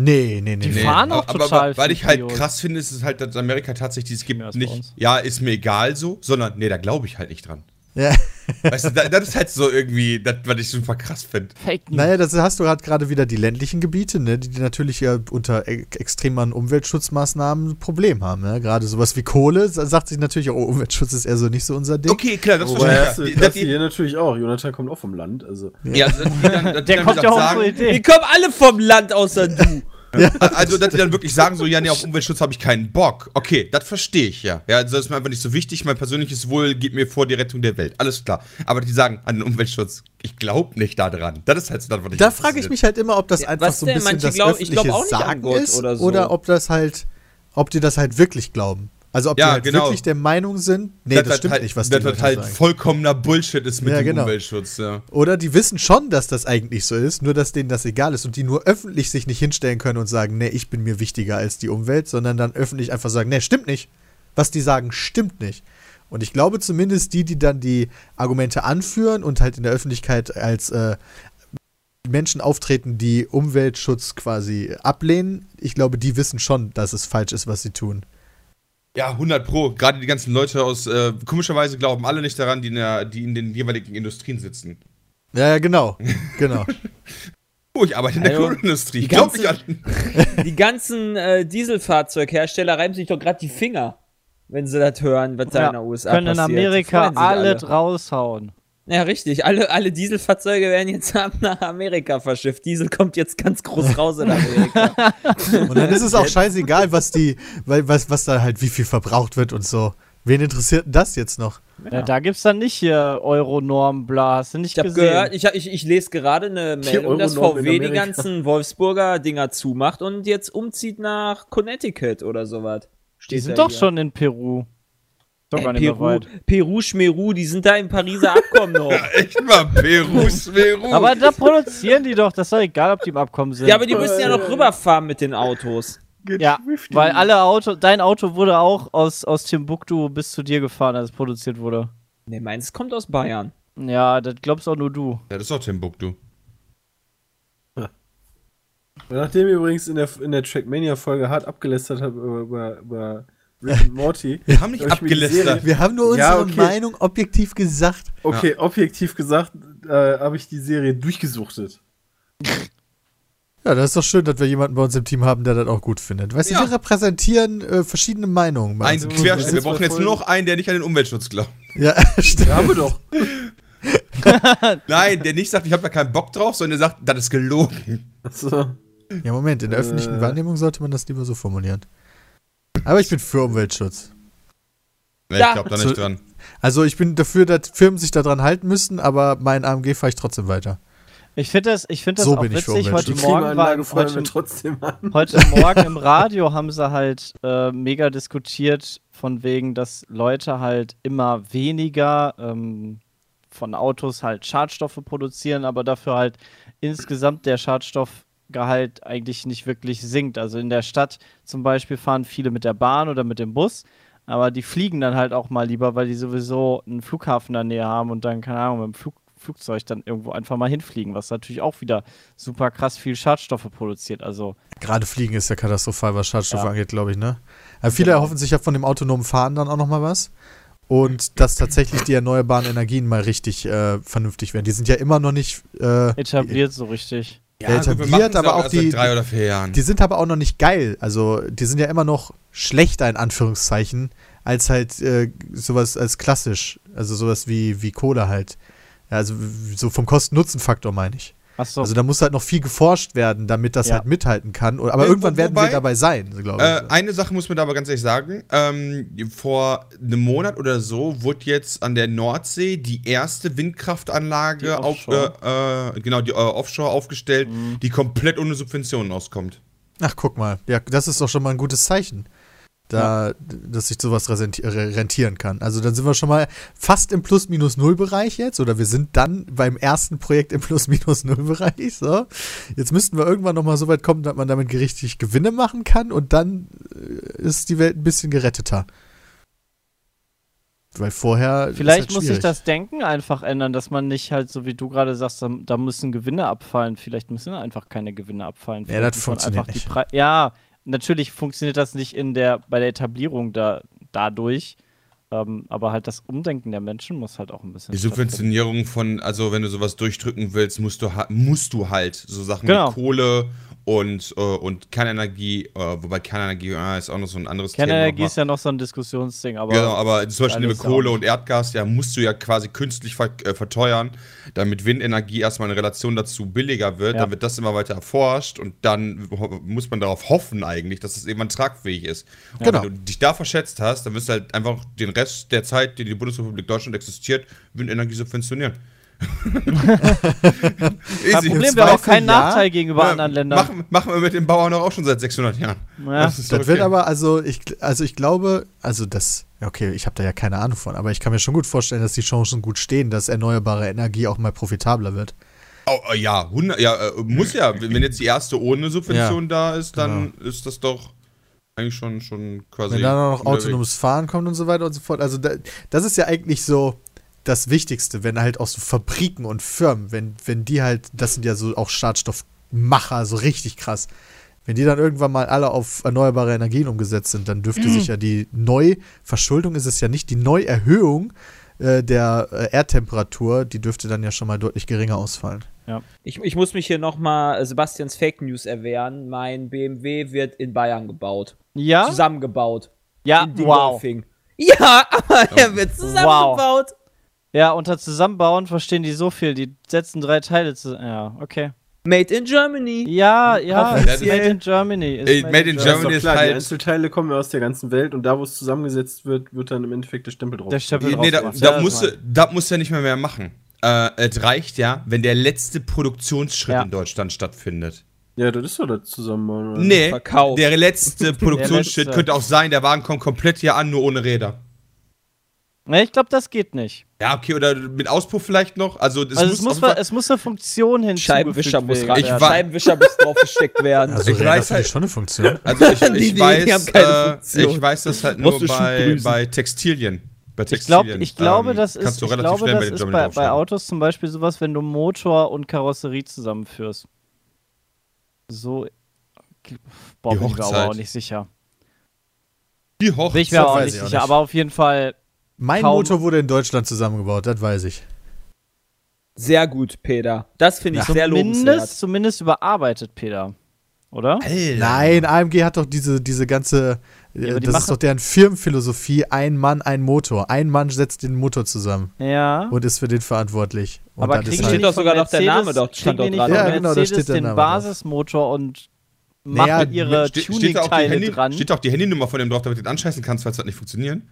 Nee, nee, nee. Die nee. fahren auch aber, total aber, weil ich halt krass finde, ist es halt, dass Amerika tatsächlich, es gibt nicht, ja, ist mir egal so, sondern, nee, da glaube ich halt nicht dran. Ja. Weißt du, da, das ist halt so irgendwie, das, was ich super krass finde. Fake News. Naja, das hast du halt gerade wieder die ländlichen Gebiete, ne, die, die natürlich ja unter e extremen Umweltschutzmaßnahmen ein Problem haben. Ne? Gerade sowas wie Kohle sa- sagt sich natürlich, oh, Umweltschutz ist eher so nicht so unser Ding. Okay, klar, das Wobei, verstehe ich. das Ja. du hier natürlich auch. Jonathan kommt auch vom Land. Also, Ja, dass die dann, die Der dann kommt ja auch sagen, so eine Idee. Die kommen alle vom Land außer du. Also, dass die dann wirklich sagen, so, ja, nee, auf Umweltschutz habe ich keinen Bock. Okay, das verstehe ich ja. Ja, also das ist mir einfach nicht so wichtig. Mein persönliches Wohl geht mir vor die Rettung der Welt. Alles klar. Aber die sagen an den Umweltschutz, ich glaube nicht daran. Das ist halt so das, was ich Da frage ich mich halt immer, ob das Ja, einfach so ein denn? bisschen Manche das glaub- ich glaub öffentliche auch nicht an Sagen ist oder so. oder ob das halt, ob die das halt wirklich glauben. Also ob Ja, die halt genau. wirklich der Meinung sind, nee, das, stimmt halt, nicht, was die das Leute halt sagen. vollkommener Bullshit ist mit Ja, dem genau. Umweltschutz, ja. Oder die wissen schon, dass das eigentlich so ist, nur dass denen das egal ist und die nur öffentlich sich nicht hinstellen können und sagen, nee, ich bin mir wichtiger als die Umwelt, sondern dann öffentlich einfach sagen, nee, stimmt nicht. Was die sagen, stimmt nicht. Und ich glaube zumindest die, die dann die Argumente anführen und halt in der Öffentlichkeit als äh, Menschen auftreten, die Umweltschutz quasi ablehnen, ich glaube, die wissen schon, dass es falsch ist, was sie tun. Ja, 100 Pro. Gerade die ganzen Leute aus, äh, komischerweise glauben alle nicht daran, die in, der, die in den jeweiligen Industrien sitzen. Ja, ja, genau. genau. Oh, ich arbeite in der Also, Kohlenindustrie. die Ich glaube nicht an. Die ganzen äh, Dieselfahrzeughersteller reiben sich doch gerade die Finger, wenn sie das hören, was da Ja, in den USA können in passiert. Amerika Freuen sich alle alle. raushauen. Ja, richtig. Alle, alle Dieselfahrzeuge werden jetzt ab nach Amerika verschifft. Diesel kommt jetzt ganz groß raus in Amerika. Und dann ist es auch scheißegal, was die, weil, was, was da halt wie viel verbraucht wird und so. Wen interessiert denn das jetzt noch? Ja, da gibt's dann nicht hier Euronorm, bla. Hast du nicht Ich habe gesehen? gehört, ich, ich, ich lese gerade eine Meldung, dass VW die ganzen Wolfsburger Dinger zumacht und jetzt umzieht nach Connecticut oder sowas. Die sind doch hier. schon in Peru. Doch gar Äh, nicht mehr Peru, weit. Peru, Schmeru, die sind da im Pariser Abkommen noch. Echt mal, Peru, Peru. Aber da produzieren die doch, das ist doch egal, ob die im Abkommen sind. Ja, aber die müssen ja noch rüberfahren mit den Autos. Ja, weil alle Auto, dein Auto wurde auch aus, aus Timbuktu bis zu dir gefahren, als es produziert wurde. Ne, meins kommt aus Bayern. Ja, das glaubst auch nur du. Ja, das ist doch Timbuktu. Nachdem ihr übrigens in der, in der Trackmania-Folge hart abgelästert habt über, über, über Rick und Morty. Wir haben nicht abgelästert. Wir haben nur unsere Ja, okay. Meinung objektiv gesagt. Okay, objektiv gesagt, äh, habe ich die Serie durchgesuchtet. Ja, das ist doch schön, dass wir jemanden bei uns im Team haben, der das auch gut findet. Weißt du, Ja. wir repräsentieren äh, verschiedene Meinungen. bei Ein Team. Querschnitt. Wir brauchen jetzt nur noch einen, der nicht an den Umweltschutz glaubt. Ja, stimmt. Ja, haben wir doch. Nein, der nicht sagt, ich habe da keinen Bock drauf, sondern der sagt, das ist gelogen. Also, Ja, Moment, in der Äh. öffentlichen Wahrnehmung sollte man das lieber so formulieren. Aber ich bin für Umweltschutz. Nee, Ja. ich glaube da nicht dran. Also ich bin dafür, dass Firmen sich daran halten müssen, aber mein AMG fahre ich trotzdem weiter. Ich finde das, ich find das So auch bin ich für witzig. Heute. Morgen, war, heute, trotzdem an. heute Morgen im Radio haben sie halt äh, mega diskutiert, von wegen, dass Leute halt immer weniger ähm, von Autos halt Schadstoffe produzieren, aber dafür halt insgesamt der Schadstoffgehalt eigentlich nicht wirklich sinkt. Also in der Stadt zum Beispiel fahren viele mit der Bahn oder mit dem Bus, aber die fliegen dann halt auch mal lieber, weil die sowieso einen Flughafen in der Nähe haben und dann, keine Ahnung, mit dem Flug, Flugzeug dann irgendwo einfach mal hinfliegen, was natürlich auch wieder super krass viel Schadstoffe produziert. Also Gerade Fliegen ist ja katastrophal, was Schadstoffe Ja. angeht, glaube ich, ne? Aber viele Genau. erhoffen sich ja von dem autonomen Fahren dann auch nochmal was. Und dass tatsächlich die erneuerbaren Energien mal richtig äh, vernünftig werden. Die sind ja immer noch nicht äh, etabliert so richtig. Ja, etabliert, aber auch erst die- Seit drei oder vier Jahren. Die sind aber auch noch nicht geil. Also, die sind ja immer noch schlechter in Anführungszeichen als halt äh, sowas als klassisch. Also sowas wie, wie Kohle halt. Ja, also so vom Kosten-Nutzen-Faktor meine ich. Achso, Also da muss halt noch viel geforscht werden, damit das Ja. halt mithalten kann. Aber Ja, irgendwann wo- werden wir dabei sein, glaube Äh, ich. eine Sache muss man da aber ganz ehrlich sagen. Ähm, vor einem Monat oder so wurde jetzt an der Nordsee die erste Die Windkraftanlage auf, Offshore. äh, äh, genau, die äh, Offshore aufgestellt, Mhm. die komplett ohne Subventionen auskommt. Ach, guck mal. Ja, das ist doch schon mal ein gutes Zeichen. Da, dass sich sowas re- rentieren kann. Also dann sind wir schon mal fast im Plus-Minus-Null-Bereich jetzt oder wir sind dann beim ersten Projekt im Plus-Minus-Null-Bereich. So. Jetzt müssten wir irgendwann nochmal so weit kommen, dass man damit richtig Gewinne machen kann und dann äh, ist die Welt ein bisschen geretteter. Weil vorher. ist Vielleicht halt muss sich das Denken einfach ändern, dass man nicht halt, so wie du gerade sagst, da, da müssen Gewinne abfallen. Vielleicht müssen einfach keine Gewinne abfallen. Ja, das funktioniert nicht. Ja, natürlich funktioniert das nicht in der, bei der Etablierung da, dadurch. Ähm, aber halt das Umdenken der Menschen muss halt auch ein bisschen. Die. Subventionierung von, also wenn du sowas durchdrücken willst, musst du, ha- musst du halt so Sachen Genau. wie Kohle und, äh, und Kernenergie, äh, wobei Kernenergie äh, ist auch noch so ein anderes Kernenergie Thema. ist ja noch so ein Diskussionsding, aber. genau, aber zum Beispiel mit Kohle und Erdgas, ja, musst du ja quasi künstlich ver äh, verteuern, damit Windenergie erstmal in Relation dazu billiger wird. Ja. Dann wird das immer weiter erforscht und dann muss man darauf hoffen eigentlich, dass es irgendwann tragfähig ist. Und Genau. Wenn du dich da verschätzt hast, dann wirst du halt einfach den Rest der Zeit, die die Bundesrepublik Deutschland existiert, Windenergie subventionieren. Kein Easy. Problem, wir haben auch ja. Nachteil gegenüber Ja, anderen Ländern. Machen, machen wir mit den Bauern auch schon seit 600 Jahren. Ja. Das ist doch Das wird okay. aber, also ich, also ich glaube, also das, ja, okay, ich habe da ja keine Ahnung von, aber ich kann mir schon gut vorstellen, dass die Chancen gut stehen, dass erneuerbare Energie auch mal profitabler wird. Oh, äh, ja, 100, ja äh, muss ja. Wenn jetzt die erste ohne Subvention da ist, dann ist das doch eigentlich schon, schon quasi. Wenn dann auch noch unterwegs. autonomes Fahren kommt und so weiter und so fort. Also da, das ist ja eigentlich so das Wichtigste, wenn halt auch so Fabriken und Firmen, wenn, wenn die halt, das sind ja so auch Schadstoffmacher, so richtig krass. Wenn die dann irgendwann mal alle auf erneuerbare Energien umgesetzt sind, dann dürfte sich ja die Neuverschuldung ist es ja nicht, die Neuerhöhung äh, der äh, Erdtemperatur, die dürfte dann ja schon mal deutlich geringer ausfallen. Ich, ich muss mich hier nochmal Sebastians Fake News erwehren. Mein BMW wird in Bayern gebaut. Ja? Zusammengebaut. Ja, in wow. Dingolfing. Ja, aber er wird zusammengebaut. Ja, unter Zusammenbauen verstehen die so viel. Die setzen drei Teile zusammen. Ja, okay. Made in Germany. Ja, ja, ist made in Germany. Ist Ey, made in Das Germany ist ist klar, die halt- Einzelteile kommen ja aus der ganzen Welt und da, wo es zusammengesetzt wird, wird dann im Endeffekt der Stempel drauf. Der Stempel Nee, da, drauf gemacht. da, Ja, musst das du, da musst du ja nicht mehr mehr machen. Äh, es reicht ja, wenn der letzte Produktionsschritt Ja. in Deutschland stattfindet. Ja, das ist doch das Zusammenbauen. oder? Nee, Verkauf. der letzte Produktionsschritt letzte. könnte auch sein, der Wagen kommt komplett hier an, nur ohne Räder. Nee, ich glaube, das geht nicht. Ja, okay, oder mit Auspuff vielleicht noch. Also, es also es muss, auf jeden Fall- es muss eine Funktion hinzugefügt Scheibenwischer muss rein. Ich ja, war- Scheibenwischer muss draufgesteckt werden. Also Ich Räder weiß halt- schon eine Funktion. Also ich, Die- ich die- weiß, die haben keine äh, Funktion. ich weiß das halt nur bei, bei Textilien. Bei Ich, glaub, ich glaube, ähm, das kannst ist, du ich relativ glaube, schnell das den ist bei, bei. Autos zum Beispiel sowas, wenn du Motor und Karosserie zusammenführst. So. Boah, Die bin ich mir aber auch nicht sicher. Die Hochzeit. Bin ich mir auch weiß nicht sicher, aber auf jeden Fall. Mein Kaum- Motor wurde in Deutschland zusammengebaut, das weiß ich. Sehr gut, Peter. Das finde ich sehr Zumindest, lobenswert. zumindest überarbeitet, Peter. Oder? Alter. Nein, AMG hat doch diese, diese ganze, Ja, äh, die das ist doch deren Firmenphilosophie, ein Mann, ein Motor. Ein Mann setzt den Motor zusammen Ja. und ist für den verantwortlich. Und aber dann kriegen steht halt, nicht doch sogar noch der Name dort, stand dort nicht dran. Ja, genau, da steht der den Name drauf. Basismotor und Naja, machen ihre steht, auch die Tuning-Teile dran. steht auch die Handynummer von dem drauf, damit du den anscheißen kannst, falls das nicht funktioniert.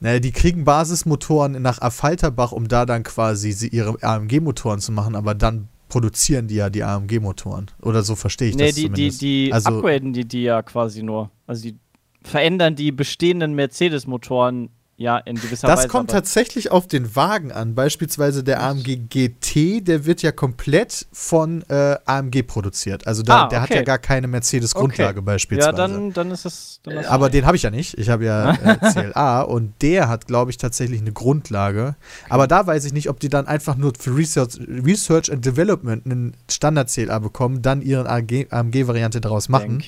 Naja, die kriegen Basismotoren nach Affalterbach, um da dann quasi sie ihre AMG-Motoren zu machen, aber dann produzieren die ja die AMG-Motoren. Oder so verstehe ich nee, das die, die, zumindest. die Also- upgraden die, die ja quasi nur. Also die verändern die bestehenden Mercedes-Motoren ja in gewisser Das Weise. kommt aber- tatsächlich auf den Wagen an. Beispielsweise der AMG GT, der wird ja komplett von äh, AMG produziert. Also da, Ah, der hat okay. ja gar keine Mercedes-Grundlage Okay. beispielsweise. Ja, dann, dann ist es. Dann ist Aber den habe ich ja nicht. Ich habe ja äh, CLA und der hat, glaube ich, tatsächlich eine Grundlage. Aber da weiß ich nicht, ob die dann einfach nur für Research, Research and Development einen Standard-CLA bekommen, dann ihren AMG-Variante daraus machen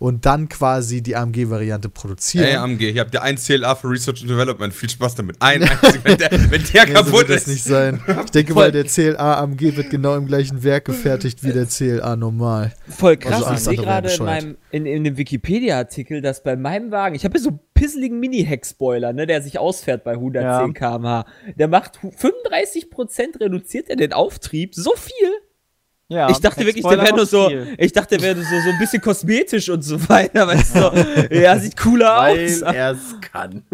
und dann quasi die AMG-Variante produzieren. Ey, AMG, hier habt ihr ein CLA für Research and Development. Viel Spaß damit. Ein einziger. wenn der, wenn der Nee, so kaputt wird das ist. nicht sein. Ich denke mal, der CLA AMG wird genau im gleichen Werk gefertigt wie der CLA normal. Voll krass. Also ich sehe gerade in, meinem, in, in dem Wikipedia-Artikel, dass bei meinem Wagen, ich habe hier so einen pisseligen Mini-Heck-Spoiler, ne, der sich ausfährt bei 110 km/h. Der macht hu- 35% reduziert er den Auftrieb. So viel. Ja, ich dachte wirklich, der wäre nur so, viel. ich dachte, der wäre so, so ein bisschen kosmetisch und so weiter, weißt du? ja, sieht cooler Weil aus. er es kann.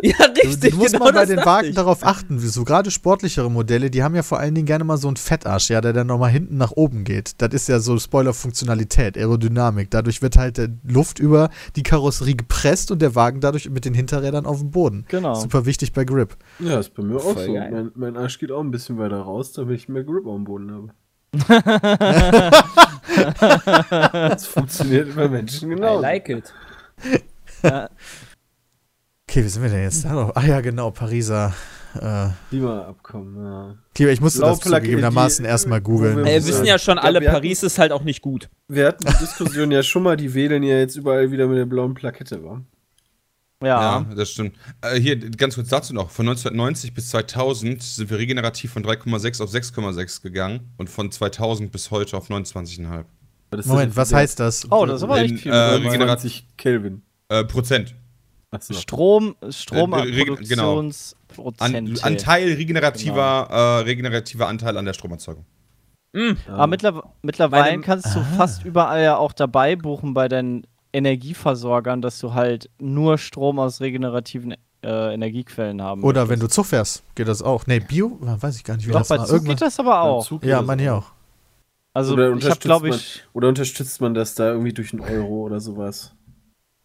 Ja, richtig, du musst genau mal bei den Wagen ich. darauf achten, so gerade sportlichere Modelle, die haben ja vor allen Dingen gerne mal so einen Fettarsch, ja, der dann nochmal hinten nach oben geht. Das ist ja so Spoiler-Funktionalität, Aerodynamik. Dadurch wird halt der Luft über die Karosserie gepresst und der Wagen dadurch mit den Hinterrädern auf dem Boden. Genau. Super wichtig bei Grip. Ja, ist bei mir auch Voll so. Mein, mein Arsch geht auch ein bisschen weiter raus, damit ich mehr Grip am Boden habe. Das funktioniert bei Menschen I genau. like it. Okay, wie sind wir denn jetzt da noch? Ach ja, genau, Pariser. Äh, Klimaabkommen, ja. Klima, ich musste das Blauplacke- zugegebenermaßen erstmal googeln. wir- wissen ja schon alle, wir Paris ist halt auch nicht gut. Wir hatten die Diskussion ja schon mal, die wählen ja jetzt überall wieder mit der blauen Plakette, wa? Ja. Ja, das stimmt. Äh, hier, ganz kurz dazu noch. Von 1990 bis 2000 sind wir regenerativ von 3,6 auf 6,6 gegangen und von 2000 bis heute auf 29,5 Was ist Moment, was heißt das? Oh, das ist aber echt viel. äh, Wert? Regenerat- 20 Kelvin. äh, Prozent. Achso. Strom, Äh, Stromproduktionsprozent. An, Anteil regenerativer, äh, regenerativer Anteil an der Stromerzeugung. Aber mittler mittlerweile kannst du fast überall ja auch dabei buchen bei deinen Energieversorgern, dass du halt nur Strom aus regenerativen äh, Energiequellen haben Oder wenn möchtest. du Zug fährst, geht das auch. Nee, Bio? Weiß ich gar nicht, wie Doch, das bei war. Zug geht das aber auch. Zug ja, geht meine ich auch. Also Oder ich habe, unterstützt glaube man- ich, Oder unterstützt man das da irgendwie durch einen Euro oder sowas?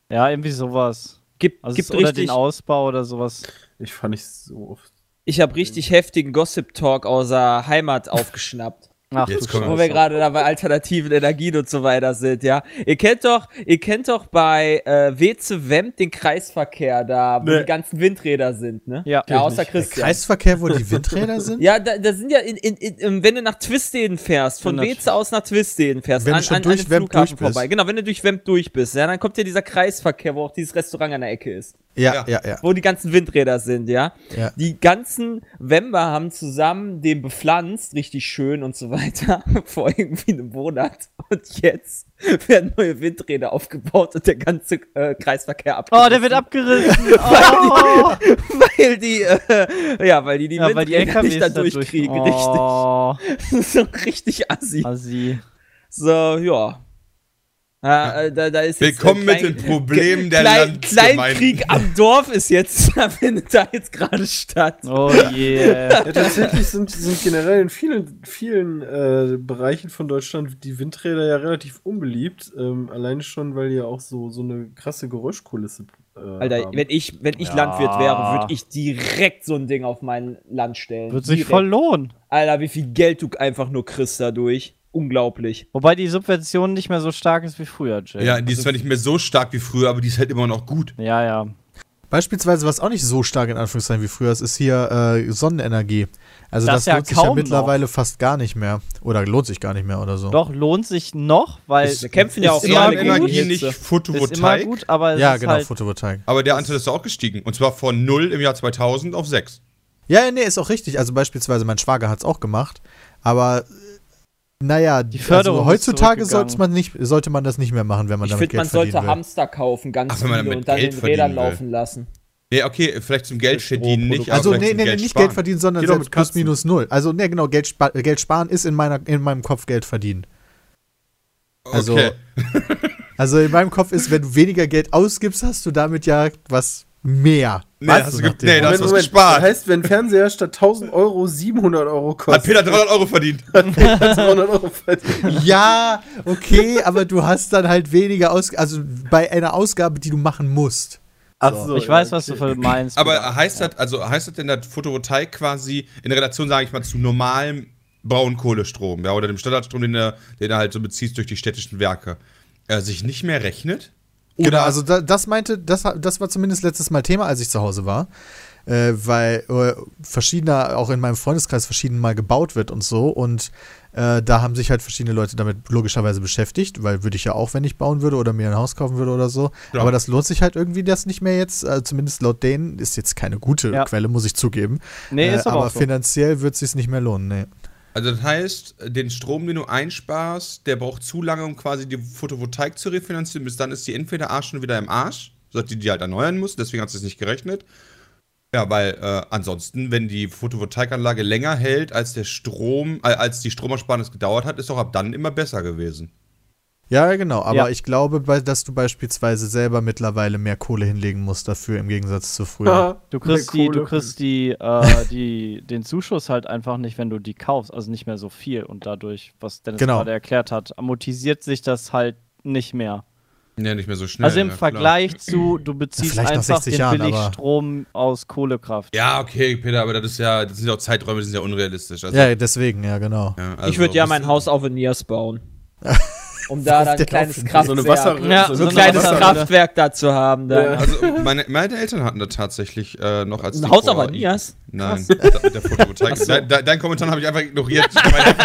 ja, irgendwie sowas. Gibt, Also gibt oder richtig, den Ausbau oder sowas. Ich fand ich so oft. ich habe richtig heftigen Gossip-Talk aus der Heimat aufgeschnappt. Ach, Jetzt du Wo wir gerade da bei alternativen Energien und so weiter sind, ja. Ihr kennt doch, ihr kennt doch bei äh, Weze Wemp den Kreisverkehr da, wo Nee. die ganzen Windräder sind, ne? Ja. ja außer nicht. Christian. Kreisverkehr, wo die Windräder sind? Ja, da, da sind ja, in, in, in, in, wenn du nach Twisteden fährst, von Ja, Weze aus nach Twisteden fährst, Wenn du an, schon an, durch an Flughafen durch bist. vorbei. Genau, wenn du durch Wemp durch bist, ja, dann kommt ja dieser Kreisverkehr, wo auch dieses Restaurant an der Ecke ist. Ja, Ja. ja, ja. Wo die ganzen Windräder sind, ja. Ja. Die ganzen Wember haben zusammen den bepflanzt, richtig schön und so weiter, vor irgendwie einem Monat. Und jetzt werden neue Windräder aufgebaut und der ganze äh, Kreisverkehr abgerissen. Oh, der wird abgerissen. Oh. Weil die, äh, ja, weil die die ja, weil die Windräder LKWs nicht da da durch- durchkriegen, oh. richtig. so richtig assi. Assi. So, ja. Ja, äh, da, da ist jetzt, Willkommen äh, mit den Problemen der Klein, Landsgemeinden. Kleinkrieg am Dorf ist jetzt, da findet da jetzt gerade statt. Oh yeah. Ja, tatsächlich sind, sind generell in vielen, vielen äh, Bereichen von Deutschland die Windräder ja relativ unbeliebt. Ähm, alleine schon, weil die ja auch so, so eine krasse Geräuschkulisse äh, Alter, haben. wenn ich, wenn ich Ja. Landwirt wäre, würde ich direkt so ein Ding auf mein Land stellen. Wird sich voll lohnen. Alter, wie viel Geld du einfach nur kriegst dadurch. Unglaublich. Wobei die Subvention nicht mehr so stark ist wie früher, Jay. Ja, die ist zwar nicht mehr so stark wie früher, aber die ist halt immer noch gut. Ja, ja. Beispielsweise, was auch nicht so stark in Anführungszeichen wie früher ist, ist hier äh, Sonnenenergie. Also Das das, ja lohnt sich ja mittlerweile fast gar nicht mehr. Oder lohnt sich gar nicht mehr oder so. Doch, lohnt sich noch, weil Wir kämpfen ja auch ist immer gegen gut. Energie Hitze. nicht ist immer Photovoltaik, gut, aber es ja, ist genau, halt Photovoltaik. aber der Anteil ist auch gestiegen. Und zwar von 0 im Jahr 2000 auf 6. Ja, ja, nee, ist auch richtig. Also beispielsweise mein Schwager hat es auch gemacht. Aber naja, Die Förderung also heutzutage sollte man, nicht, sollte man das nicht mehr machen, wenn man Ich damit finde, Geld man sollte will. Hamster kaufen, ganz Ach, viele, und dann Geld in Rädern laufen lassen. Nee, okay, vielleicht zum Geld verdienen nicht, Also nee, nee, nee, Geld nicht sparen. Geld verdienen, sondern Geht selbst plus minus null. Also nee, genau, Geld, spa Geld sparen ist in, meiner, in meinem Kopf Geld verdienen. Also, Okay. also in meinem Kopf ist, wenn du weniger Geld ausgibst, hast du damit ja was mehr. Nee, Weißt hast du, ge- nee, da hast was gespart. Das heißt, wenn Fernseher statt 1000 Euro 700 Euro Hat kostet, Peter 300 Euro verdient. hat Peter 300 Euro verdient. Ja, okay, aber du hast dann halt weniger aus, also bei einer Ausgabe, die du machen musst. Ach so, ich ja, weiß, was okay. du meinst. Aber heißt das, also heißt das denn, dass Photovoltaik quasi in Relation, sage ich mal, zu normalem Braunkohlestrom, ja, oder dem Standardstrom, den du, den du halt so beziehst durch die städtischen Werke, äh, sich nicht mehr rechnet? Genau, also da, das meinte, das, das war zumindest letztes Mal Thema, als ich zu Hause war. Äh, weil äh, verschiedener, auch in meinem Freundeskreis verschieden mal gebaut wird und so. Und äh, da haben sich halt verschiedene Leute damit logischerweise beschäftigt, weil würde ich ja auch, wenn ich bauen würde oder mir ein Haus kaufen würde oder so. Ja. Aber das lohnt sich halt irgendwie das nicht mehr jetzt, äh, zumindest laut denen, ist jetzt keine gute Ja. Quelle, muss ich zugeben. nee, äh, ist aber, aber auch so. finanziell wird es sich nicht mehr lohnen, nee. Also das heißt, den Strom, den du einsparst, der braucht zu lange, um quasi die Photovoltaik zu refinanzieren. Bis dann ist die entweder A schon wieder im Arsch, sodass die die halt erneuern muss, deswegen hat sie es nicht gerechnet. Ja, weil äh, ansonsten, wenn die Photovoltaikanlage länger hält, als der Strom, äh, als die Stromersparnis gedauert hat, ist doch ab dann immer besser gewesen. Ja, genau. Aber Ja. ich glaube, dass du beispielsweise selber mittlerweile mehr Kohle hinlegen musst dafür im Gegensatz zu früher. Du kriegst, die, du kriegst die, äh, die, den Zuschuss halt einfach nicht, wenn du die kaufst, also nicht mehr so viel. Und dadurch, was Dennis Genau. gerade erklärt hat, amortisiert sich das halt nicht mehr. Ja, nicht mehr so schnell. also im ja, Vergleich zu, du beziehst nach einfach 60 den Jahren, Billigstrom aus Kohlekraft. Klar. Ja, okay, Peter, aber das ist ja, das sind ja auch Zeiträume, die sind ja unrealistisch. Also, Ja, deswegen, ja, genau. ja, ich also würde ja mein Haus auf Niers bauen. Um da dann ein kleines Kraftwerk, So Wasser, Ja, so so ein eine kleines Kraftwerk da zu haben. Dann. Ja. Also meine, meine Eltern hatten da tatsächlich äh, noch als Ein Haus auf Niers? Nein, da, mit der Photovoltaik. So. Dein, dein, dein Kommentar habe ich einfach ignoriert. Meine-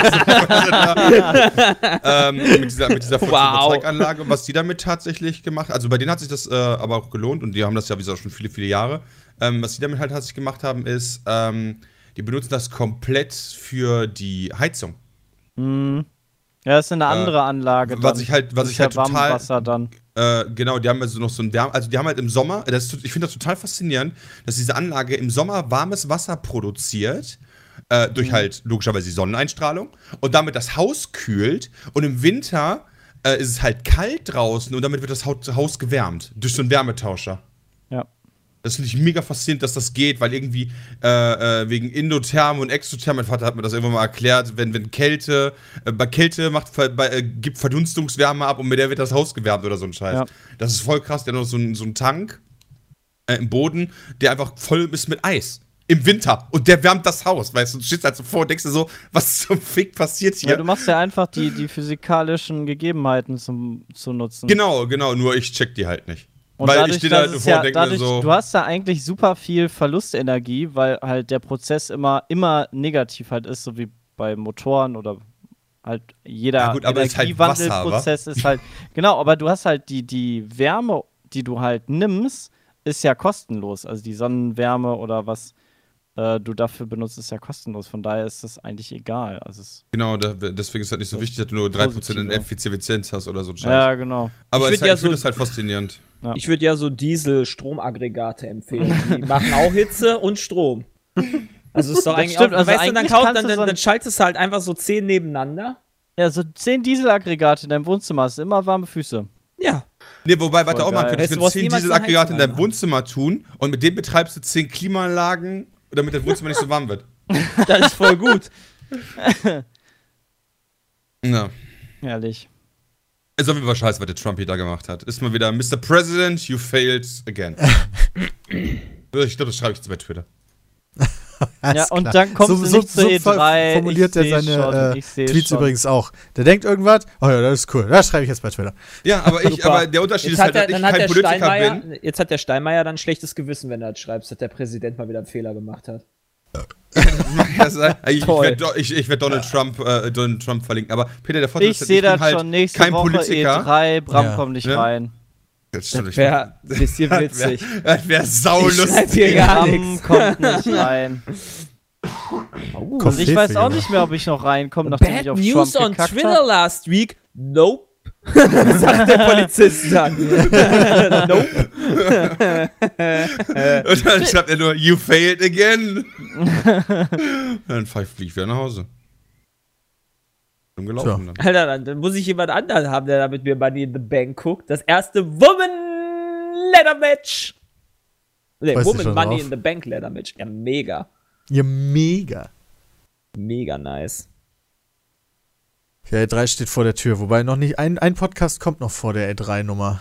ähm, mit dieser, mit dieser Wow. Photovoltaikanlage. Und was die damit tatsächlich gemacht Also bei denen hat sich das äh, aber auch gelohnt und die haben das ja wie gesagt schon viele, viele Jahre. Ähm, was die damit halt tatsächlich gemacht haben, ist, ähm, die benutzen das komplett für die Heizung. Hm. Ja, das ist eine andere Anlage. was dann. ich halt- was Das ich halt ja total- dann. Äh, genau, die haben also noch so ein Wärme, also die haben halt im Sommer, das ist, ich finde das total faszinierend, dass diese Anlage im Sommer warmes Wasser produziert, äh, durch halt logischerweise die Sonneneinstrahlung und damit das Haus kühlt und im Winter äh, ist es halt kalt draußen und damit wird das Haus, Haus gewärmt durch so einen Wärmetauscher. Das finde ich mega faszinierend, dass das geht, weil irgendwie äh, äh, wegen Endotherm und Exotherm, mein Vater hat mir das irgendwann mal erklärt, wenn, wenn Kälte, äh, bei Kälte macht, bei, äh, gibt Verdunstungswärme ab und mit der wird das Haus gewärmt oder so ein Scheiß. Ja. Das ist voll krass, der hat noch so einen so Tank äh, im Boden, der einfach voll ist mit Eis. Im Winter. Und der wärmt das Haus, weißt du? Du stehst halt so vor und denkst dir so, was zum Fick passiert hier? Ja, du machst ja einfach die, die physikalischen Gegebenheiten zum, zu nutzen. genau, genau, nur ich check die halt nicht. Und weil dadurch, ich stehe dass da halt vor ja, dadurch, so. du hast da eigentlich super viel Verlustenergie, weil halt der Prozess immer, immer negativ halt ist, so wie bei Motoren oder halt jeder Ja gut, aber es ist halt Energiewandelprozess ist halt, genau, aber du hast halt die, die Wärme, die du halt nimmst, ist ja kostenlos. Also die Sonnenwärme oder was äh, du dafür benutzt, ist ja kostenlos. Von daher ist das eigentlich egal. Also Genau, da, deswegen ist halt nicht so Das wichtig, dass du nur 3% in. Effizienz hast oder so Scheiß. ja, genau. Aber Ich es ist würd halt, ja finde so- das halt faszinierend. Ich würde ja so Diesel-Stromaggregate empfehlen. Die machen auch Hitze und Strom. Also ist doch Das eigentlich stimmt, auch, also weißt du, dann, eigentlich dann, du dann, so ein- dann schaltest du halt einfach so zehn nebeneinander. Ja, so zehn Dieselaggregate in deinem Wohnzimmer hast du immer warme Füße. Ja. Nee, wobei, warte Voll auch mal, könntest du, was 10 niemals eine Dieselaggregate in deinem? Wohnzimmer tun und mit dem betreibst du 10 Klimaanlagen, damit das Wohnzimmer nicht so warm wird. Das ist voll gut. Ja. Herrlich. Ist auf jeden Fall scheiße, was der Trump hier da gemacht hat. Ist mal wieder, Mr. President, you failed again. ich glaube, das schreibe ich jetzt bei Twitter. Ja, und klar. dann kommst so, so, so E3. formuliert ich er seine schon, äh, Tweets schon. übrigens auch. Der denkt irgendwas, oh ja, das ist cool. Das schreibe ich jetzt bei Twitter. Ja, aber ich, aber der Unterschied Jetzt ist halt, hat, dass der, ich kein der Politiker bin. jetzt hat der Steinmeier dann schlechtes Gewissen, wenn er das schreibt, dass der Präsident mal wieder einen Fehler gemacht hat. Ich, ich werde ich, ich werd Donald, Trump, äh, Donald Trump verlinken. Aber Peter, der Vorteil Ich ist, sehe bin halt schon nächste kein Woche Politiker. E3. Bram Ja. kommt nicht Ja. rein. Das stimmt, ich- ein bisschen witzig. Das wäre Ich saulustig. hier gar Bram nichts. kommt nicht rein. Oh. Also ich weiß auch nicht mehr, ob ich noch reinkomme, nachdem ich Bad auf News Trump on gekackt Twitter hab. last week. Nope. sagt der Polizist dann. nope. Und dann schreibt er nur, you failed again. dann fahr ich, wieder nach Hause. Gelaufen dann. Alter, dann, dann muss ich jemand anderen haben, der da mit mir Money in the Bank guckt. Das erste Woman Ladder Match. Nee, Woman Money drauf? in the Bank Ladder Match. Ja, mega. Ja, mega. Mega nice. Ja, E3 steht vor der Tür, wobei noch nicht, ein, ein Podcast kommt noch vor der E3-Nummer,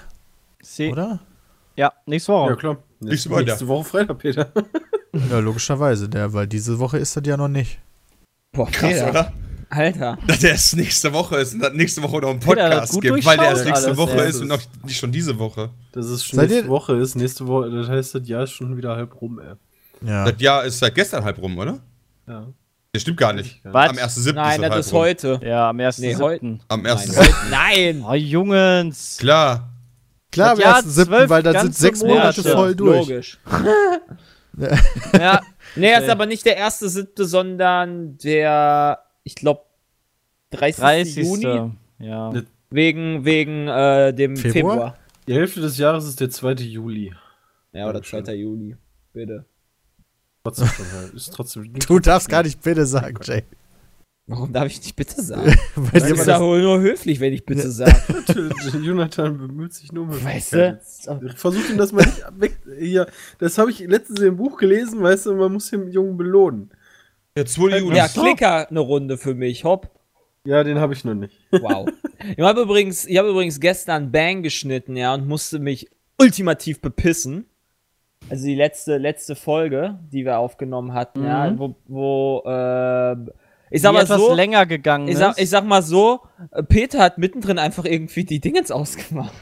Sie- oder? Ja, nächste Woche. Ja, klar. Nächste Nächste, Woche, nächste Woche Freitag, Peter. Ja, logischerweise, der, weil diese Woche ist das ja noch nicht. Boah, Krass, Peter. oder? Alter. Dass der erst nächste Woche ist und dann nächste Woche noch einen Peter, das Podcast gut gibt, weil der erst nächste alles, Woche ja. ist und noch nicht schon diese Woche. Dass es schon Seid nächste Woche ist. Nächste Woche, das heißt, das Jahr ist schon wieder halb rum, ey. Ja. Das Jahr ist seit gestern halb rum, oder? Ja. Das stimmt gar nicht. Was? Am 1.7. Nein, halb das ist rum. heute. Ja, am 1.7. Nee, Am Nein, 1. heute. Nein. Oh, Jungens. Klar. Klar, am Das Jahr 1.7., zwölf weil da sind sechs Monate Monate. voll durch. Logisch. Ja, Nee, er ist Nee. aber nicht der erste siebte, sondern der, ich glaube, 30. 30. Juni. Ja. Wegen, wegen äh, dem Februar? Februar. Die Hälfte des Jahres ist der 2. Juli. Ja, oder Dankeschön. 2. Juli. Bitte. Trotzdem schon halt. Ist trotzdem. Du darfst gar nicht bitte sagen, Jay. Warum darf ich nicht bitte sagen? Weil Das dir ist mal ja wohl nur höflich, wenn ich bitte sage. Jonathan bemüht sich nur um Weißt du? Versucht ihm das mal nicht weg. Hier, das habe ich letztens im Buch gelesen, weißt du, man muss den Jungen belohnen. Jetzt wurde die Ja, Klicker eine Runde für mich. Hopp. Ja, den habe ich noch nicht. Wow. ich habe übrigens, ich habe übrigens gestern Bang geschnitten, ja, und musste mich ultimativ bepissen. Also die letzte, letzte Folge, die wir aufgenommen hatten, ja, Mhm. wo, wo äh, ich sag Die mal etwas so, länger gegangen ich sag, ist. ich sag mal so, Peter hat mittendrin einfach irgendwie die Dingens ausgemacht.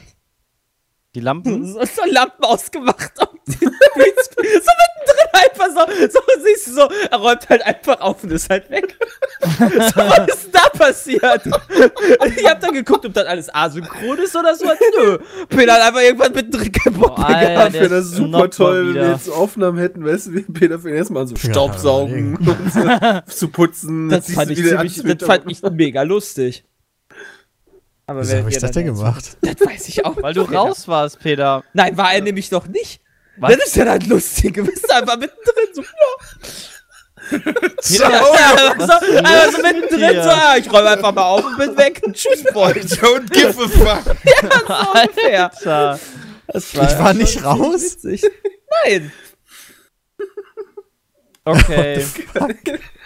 Die Lampen. So, so Lampen ausgemacht und die Greenscreen- so mittendrin einfach so, so siehst du so, er räumt halt einfach auf und ist halt weg. so, was ist da passiert? ich hab dann geguckt, ob das alles asynchron ist oder so. Nö. Peter hat einfach irgendwann mittendrin mehr Boah, gehabt. der wäre das ist super toll, wenn wir wieder. jetzt Aufnahmen hätten, weißt du, wie Peter fängt erstmal so Ja, Staubsaugen und so, zu putzen. Das siehst fand, ich ziemlich, das fand ich mega lustig. Aber Wieso habe ich das dann denn gemacht? Das weiß ich auch. Weil du raus warst, Peter. Nein, war er nämlich noch nicht. Was? Das ist ja das Lustige. Du bist einfach mittendrin so. Peter, Ja, so, einfach so mittendrin hier? so, ah, ich räume einfach mal auf und bin weg. Tschüss, Freund. Don't give a fuck. So ungefähr. Alter. Das Ich war nicht raus? Witzig. Nein. Okay.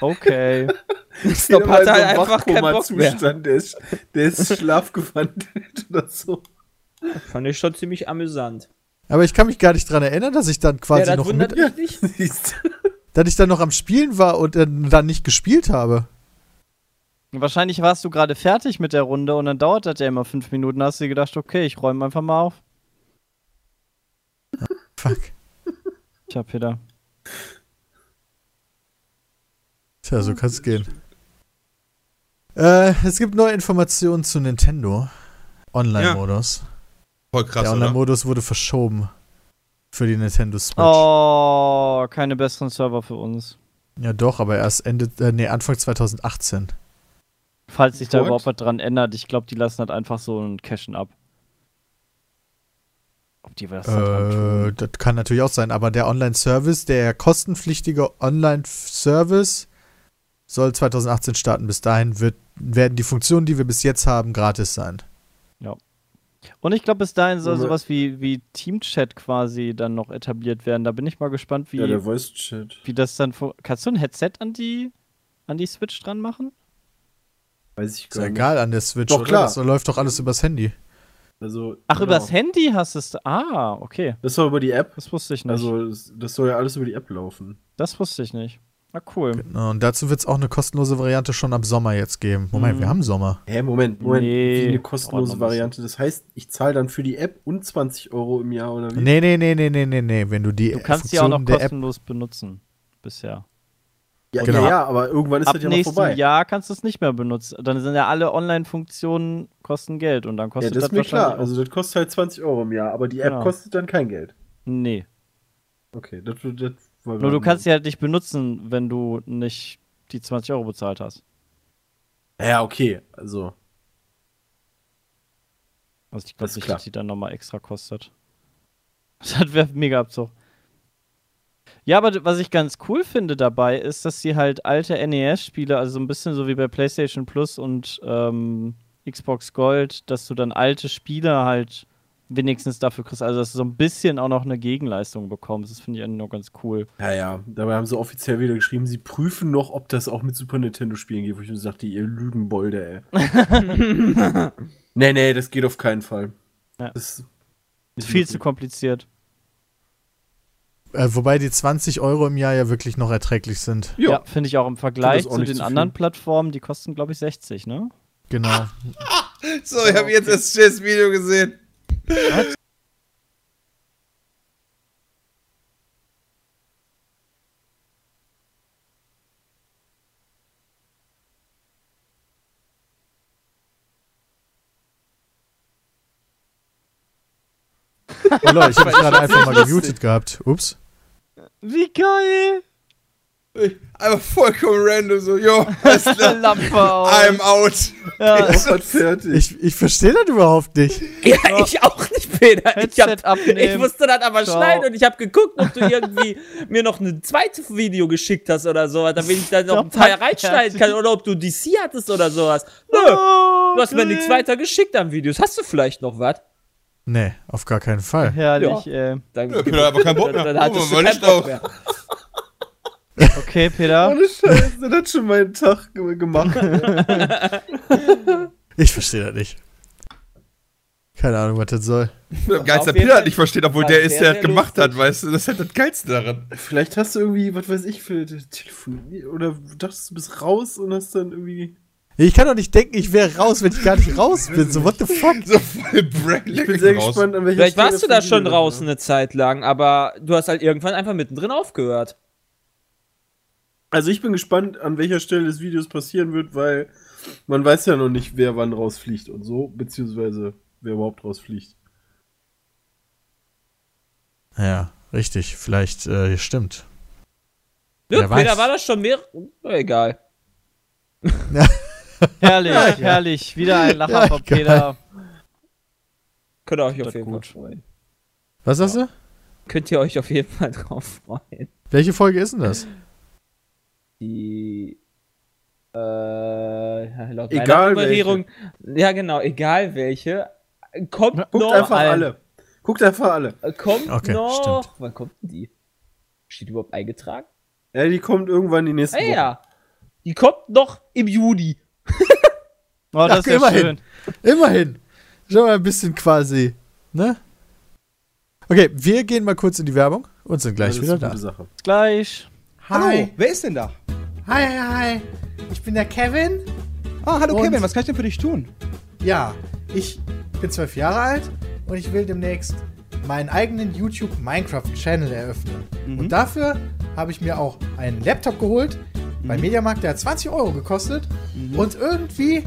Okay. Stop hat so halt einfach keinen Bock mehr. Wachkoma-Zustand, Der ist, der ist schlafgewandelt oder so. Fand ich schon ziemlich amüsant. Aber ich kann mich gar nicht dran erinnern, dass ich dann quasi ja, das noch mit, mich nicht. Siehst dass ich dann noch am Spielen war und dann, dann nicht gespielt habe. Wahrscheinlich warst du gerade fertig mit der Runde und dann dauert das ja immer fünf Minuten. Hast du dir gedacht, okay, ich räume einfach mal auf. Fuck. Tja, Peter. Tja, so kann es gehen. Äh, es gibt neue Informationen zu Nintendo. Online-Modus. Voll krass, Der? Online-Modus wurde verschoben. Für die Nintendo Switch. Oh, keine besseren Server für uns. Ja, doch, aber erst Ende, äh, nee, Anfang 2018. Falls sich da überhaupt was dran ändert, ich glaube, die lassen halt einfach so ein Cashen ab. Ob die was da dran Äh, tun? das kann natürlich auch sein, aber der Online-Service, der kostenpflichtige Online-Service soll 2018 starten. Bis dahin wird, werden die Funktionen, die wir bis jetzt haben, gratis sein. Und ich glaube, bis dahin soll sowas wie, wie Teamchat quasi dann noch etabliert werden. Da bin ich mal gespannt, wie, Ja, der Voice-Chat. wie das dann. Kannst du ein Headset an die, an die Switch dran machen? Weiß ich Ist ja gar nicht. egal an der Switch, Doch, oder? klar. Das läuft doch alles übers Handy. Also, Ach, genau. übers Handy hast du es. Ah, okay. Das war über die App. Das wusste ich nicht. Also, das soll ja alles über die App laufen. das wusste ich nicht. Na cool. Genau, Und dazu wird es auch eine kostenlose Variante schon ab Sommer jetzt geben. Moment, Mhm. wir haben Sommer. Hä, Moment, Moment. Nee, wie eine kostenlose Variante. Das heißt, ich zahle dann für die App und 20 Euro im Jahr oder wie? Nee, nee, nee, nee, nee, nee, nee. Wenn du die Du kannst die auch noch der App. kostenlos benutzen. Bisher. Ja, Genau. ja, aber irgendwann ist Ab das ja mal nächstem vorbei. Jahr kannst du es nicht mehr benutzen. Dann sind ja alle Online-Funktionen kosten Geld und dann ja, kostet das ist mir klar. Also, das kostet halt 20 Euro im Jahr, aber die App Genau. kostet dann kein Geld. Nee. Okay, das, das Nur du kannst sie halt nicht benutzen, wenn du nicht die 20 Euro bezahlt hast. Ja, okay, also. Also ich glaube nicht, dass die dann nochmal extra kostet. Das wäre mega Abzug. Ja, aber was ich ganz cool finde dabei, ist, dass sie halt alte NES-Spiele, also so ein bisschen so wie bei PlayStation Plus und ähm, Xbox Gold, dass du dann alte Spiele halt wenigstens dafür kriegst, also dass du so ein bisschen auch noch eine Gegenleistung bekommst. Das finde ich eigentlich noch ganz cool. Ja, ja, dabei haben sie offiziell wieder geschrieben, sie prüfen noch, ob das auch mit Super Nintendo-Spielen geht, wo ich mir sagte, ihr Lügenbolde, ey. nee, nee, das geht auf keinen Fall. Ja. Das Ist viel zu kompliziert. Äh, wobei die 20 Euro im Jahr ja wirklich noch erträglich sind. Ja, Ja, finde ich auch im Vergleich auch zu den zu anderen. Plattformen, die kosten, glaube ich, 60, ne? Genau. So, ich habe jetzt das Video gesehen. Oh Leute, ich habe gerade einfach mal gemutet gehabt. Ups. Wie geil! Einfach vollkommen random, so, jo, alles klar. Lampe aus. I'm out. Ja, Aufwand fertig. Ich, ich verstehe das überhaupt nicht. Ja, ich auch nicht, Peter. Ich, hab, ich musste das aber Ciao. schneiden und ich habe geguckt, ob du irgendwie mir noch ein zweites Video geschickt hast oder sowas, damit ich da noch Ja, einen Teil Mann, reinschneiden kann oder ob du DC hattest oder sowas. Nö, Oh, du hast mir nichts weiter geschickt an Videos. Hast du vielleicht noch was? Nee, auf gar keinen Fall. Herrlich, ey. Dann, Ja, Peter aber keinen Bock mehr. Dann, dann hattest Oh, du keinen Bock mehr. Okay, Peter. Ohne Scheiß, das hat schon meinen Tag ge- gemacht. Ich verstehe das nicht. Keine Ahnung, was das soll. Der Geilste Auf jeden Peter hat nicht versteht, obwohl der ist, der das gemacht hat, weißt du? Das ist halt das Geilste daran. Vielleicht hast du irgendwie, was weiß ich, für Telefon oder dachtest du bist raus und hast dann irgendwie. Ich kann doch nicht denken, ich wäre raus, wenn ich gar nicht raus bin. So, what the fuck? So voll Brain Ich bin sehr gespannt, an welcher Vielleicht Stelle warst du da schon draußen eine Zeit lang, aber du hast halt irgendwann einfach mittendrin aufgehört. Also ich bin gespannt, an welcher Stelle des Videos passieren wird, weil man weiß ja noch nicht, wer wann rausfliegt und so, beziehungsweise wer überhaupt rausfliegt. Ja, richtig. Vielleicht äh, stimmt. Ja, Peter, war das schon mehr? Na, egal. Herrlich, herrlich. Wieder ein Lacher Ja, von geil. Peter. Könnt ihr euch auf Das jeden gut. Fall freuen. Was sagst du? Könnt ihr euch auf jeden Fall drauf freuen. Welche Folge ist denn das? Die. Äh, laut Egal Nummerierung. Ja, genau, egal welche. Kommt Guckt noch. einfach ein- alle. Guckt einfach alle. Kommt Okay, noch. stimmt. Wann kommt denn die? Steht überhaupt eingetragen? Ja, die kommt irgendwann die nächste Ah Woche. ja. Die kommt noch im Juni. Oh, das Ach, ist ja immerhin. schön. Immerhin. Schon mal ein bisschen quasi, ne? Okay, wir gehen mal kurz in die Werbung und sind gleich das wieder da. Sache. Gleich. Hallo, wer ist denn da? Hi, hi, hi. Ich bin der Kevin. Ah, hallo Und- Kevin, was kann ich denn für dich tun? Ja, ich bin zwölf Jahre alt und ich will demnächst meinen eigenen YouTube Minecraft Channel eröffnen. Mhm. Und dafür habe ich mir auch einen Laptop geholt bei Mhm. Mediamarkt, der hat 20 Euro gekostet. Und irgendwie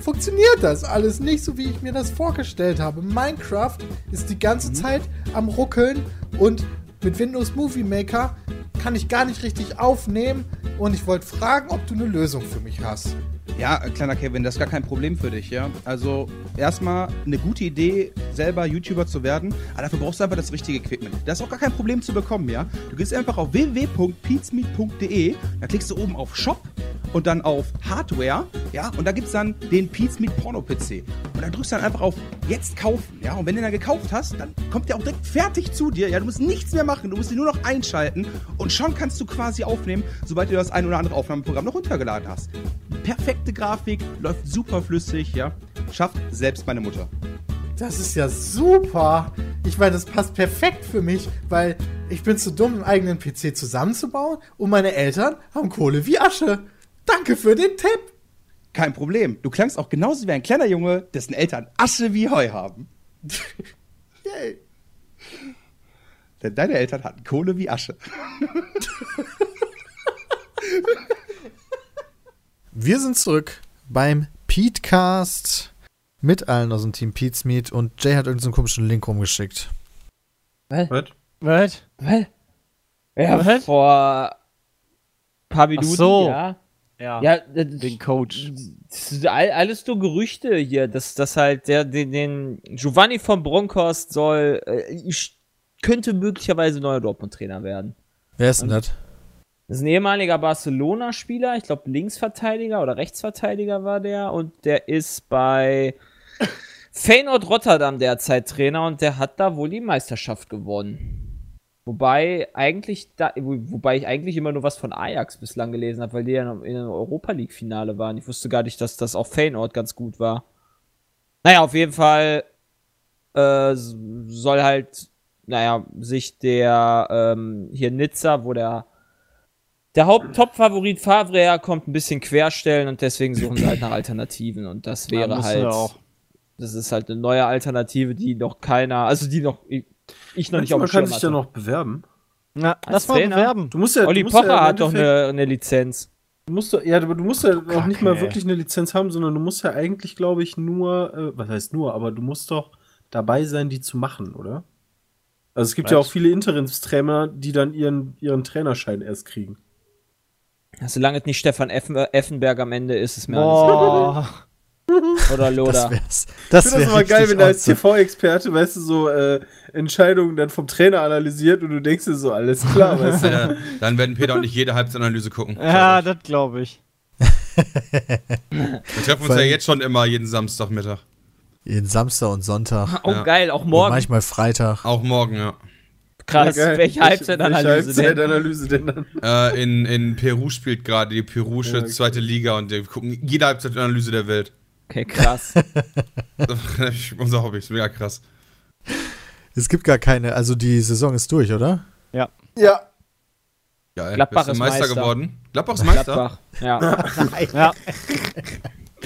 funktioniert das alles nicht so, wie ich mir das vorgestellt habe. Minecraft ist die Mhm. ganze Zeit am Ruckeln und mit Windows Movie Maker kann ich gar nicht richtig aufnehmen. Und ich wollte fragen, ob du eine Lösung für mich hast. Ja, kleiner Kevin, das ist gar kein Problem für dich, ja. Also erstmal eine gute Idee, selber YouTuber zu werden, aber dafür brauchst du einfach das richtige Equipment. Das ist auch gar kein Problem zu bekommen, ja. Du gehst einfach auf www.peatsmeet.de, da klickst du oben auf Shop und dann auf Hardware, ja, und da gibt's dann den Peatsmeet Porno PC. Und dann drückst du dann einfach auf Jetzt kaufen, ja. Und wenn du dann gekauft hast, dann kommt der auch direkt fertig zu dir, ja. Du musst nichts mehr machen, du musst ihn nur noch einschalten und schon kannst du quasi aufnehmen, sobald du das ein oder andere Aufnahmeprogramm noch runtergeladen hast. Perfekte Grafik, läuft super flüssig, ja. Schafft selbst meine Mutter. Das ist ja super. Ich meine, das passt perfekt für mich, weil ich bin zu dumm, einen eigenen PC zusammenzubauen und meine Eltern haben Kohle wie Asche. Danke für den Tipp. Kein Problem. Du klangst auch genauso wie ein kleiner Junge, dessen Eltern Asche wie Heu haben. Yay. Denn deine Eltern hatten Kohle wie Asche. Wir sind zurück beim Petecast mit allen aus dem Team Pete's Meet und Jay hat irgendeinen komischen Link rumgeschickt. Was? Was? Was? Ja, Was? vor paar Minuten, so. ja. Ja. Ja, Den Coach. alles nur Gerüchte hier, dass das halt der den, den Giovanni von Bronckhorst soll äh, könnte möglicherweise neuer Dortmund-Trainer werden. Wer ist denn das? Das ist ein ehemaliger Barcelona-Spieler, ich glaube Linksverteidiger oder Rechtsverteidiger war der und der ist bei Feyenoord Rotterdam derzeit Trainer und der hat da wohl die Meisterschaft gewonnen. Wobei eigentlich da, wo, wobei ich eigentlich immer nur was von Ajax bislang gelesen habe, weil die ja in einem Europa League Finale waren. Ich wusste gar nicht, dass das auch Feyenoord ganz gut war. Naja, auf jeden Fall äh, soll halt, naja, sich der ähm, hier Nizza, wo der der Haupt-Top-Favorit Favre herkommt, ein bisschen querstellen und deswegen suchen sie halt nach Alternativen und das wäre müssen halt das ist halt eine neue Alternative, die noch keiner, also die noch ich, ich noch nicht auf man dem kann Schirm sich ja noch bewerben. Na, lass mal Trainer? bewerben. Du musst ja, Olli du musst ja Pocher im hat doch eine, eine Lizenz. Du musst doch, ja, aber du musst ja auch nicht mal wirklich eine Lizenz haben, sondern du musst ja eigentlich, glaube ich, nur, äh, was heißt nur, aber du musst doch dabei sein, die zu machen, oder? Also es gibt ja Was? auch viele Interimstrainer, die dann ihren, ihren Trainerschein erst kriegen. Solange es nicht Stefan Effen Effenberg am Ende ist, ist mir alles egal. Boah. Oder Das Loda. wär's. Das Ich finde das immer geil, wenn er als. TV-Experte, weißt du, so äh, Entscheidungen dann vom Trainer analysiert und du denkst dir so, alles klar, weißt du. Äh, dann werden Peter und ich jede Halbzeitanalyse gucken. Ja, das glaube ich. Wir treffen uns Vor ja jetzt schon immer jeden Samstagmittag. Jeden Samstag und Sonntag. Oh, Ja. geil, auch Und morgen. manchmal Freitag. Auch morgen, ja. Krass, Ja, welche Halbzeitanalyse Welche denn? Halbzeitanalyse denn dann? Äh, in, in Peru spielt gerade die perusche Ja, okay. zweite Liga und wir gucken jede Halbzeitanalyse der Welt. Okay, krass. Unser Hobby ist mega krass. Es gibt gar keine, also die Saison ist durch, oder? Ja. Geil. Gladbach ist Meister, Meister. geworden. Gladbach ist Meister. Gladbach. Ja. Ja.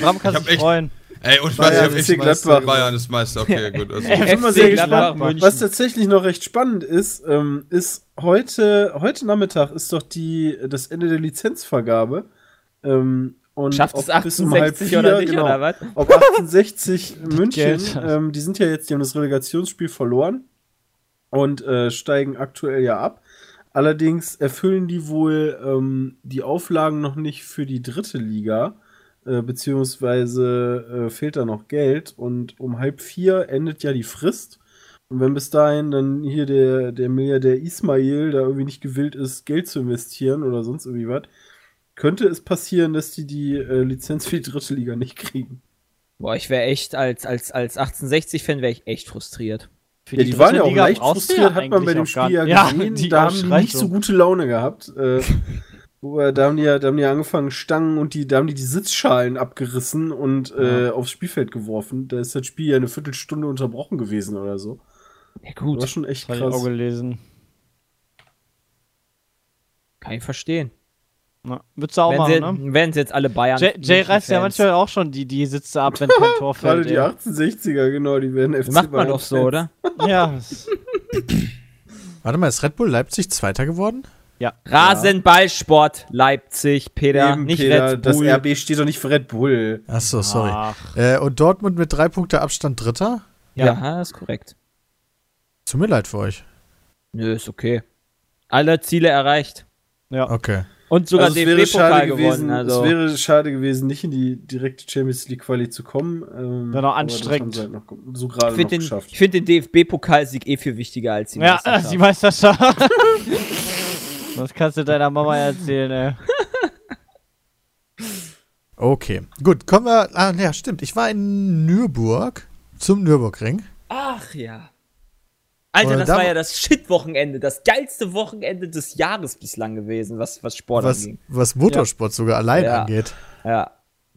Bram kann Ich sich echt- freuen. Ey, und ich Bayern weiß, ich ist Gladbach. Bayern ist Meister. Okay, gut. Also, Ich bin mal sehr gespannt. Was tatsächlich noch recht spannend ist, ähm, ist heute, heute Nachmittag ist doch die, das Ende der Lizenzvergabe. Ähm, und Schafft es ob bis um halb 68 vier, oder nicht, genau, oder was? Ob 1860 München, ähm, die sind ja jetzt, die haben das Relegationsspiel verloren und äh, steigen aktuell ja ab. Allerdings erfüllen die wohl ähm, die Auflagen noch nicht für die dritte Liga, äh, beziehungsweise äh, fehlt da noch Geld und um halb vier endet ja die Frist. Und wenn bis dahin dann hier der, der Milliardär Ismail da irgendwie nicht gewillt ist, Geld zu investieren oder sonst irgendwie was, könnte es passieren, dass die die äh, Lizenz für die dritte Liga nicht kriegen. Boah, ich wäre echt, als, als, als 1860-Fan wäre ich echt frustriert. Für Ja, die, waren ja auch Liga leicht frustriert, hat man bei dem Spiel ja gesehen. die da haben die nicht so gute Laune gehabt. Äh, da, haben die ja, da haben die ja angefangen, Stangen und die, da haben die die Sitzschalen abgerissen und äh, aufs Spielfeld geworfen. Da ist das Spiel ja eine Viertelstunde unterbrochen gewesen oder so. Ja, Das war gut. schon echt Das hab ich auch krass. gelesen. Kann ich verstehen. Na, würdest du auch Werden sie, machen, ne? werden sie jetzt alle Bayern. Jay, reißt ja manchmal auch schon die, die Sitze ab, wenn kein Tor Gerade fällt. die ey. 1860er, genau, die werden FC Macht man doch so, Fans. oder? Ja, Warte mal, ist Red Bull Leipzig Zweiter geworden? Rasenballsport Leipzig, Peter, Eben, nicht Peter, Red das Bull. RB steht doch nicht für Red Bull. Achso, sorry. Ach, Äh, und Dortmund mit drei Punkte Abstand Dritter? ja. ist korrekt. Tut mir leid für euch. Nö, ist okay. Alle Ziele erreicht. Okay. Und sogar Also DFB-Pokal gewesen, gewonnen. Also. Es wäre schade gewesen, nicht in die direkte Champions League Quali zu kommen. Ähm, Wäre noch aber das anstrengend. halt noch, so gerade ich finde den, find den DFB-Pokalsieg eh viel wichtiger als die ja, Meisterschaft. die Meisterschaft. das kannst du deiner Mama erzählen, ey. Okay. Gut, kommen wir. Ah, ja, stimmt. Ich war in Nürburg zum Nürburgring. Ach ja. Alter, Und das da- war ja das Shit-Wochenende, das geilste Wochenende des Jahres bislang gewesen, was, was Sport Was, anging. was Motorsport sogar allein Ja. angeht, Ja.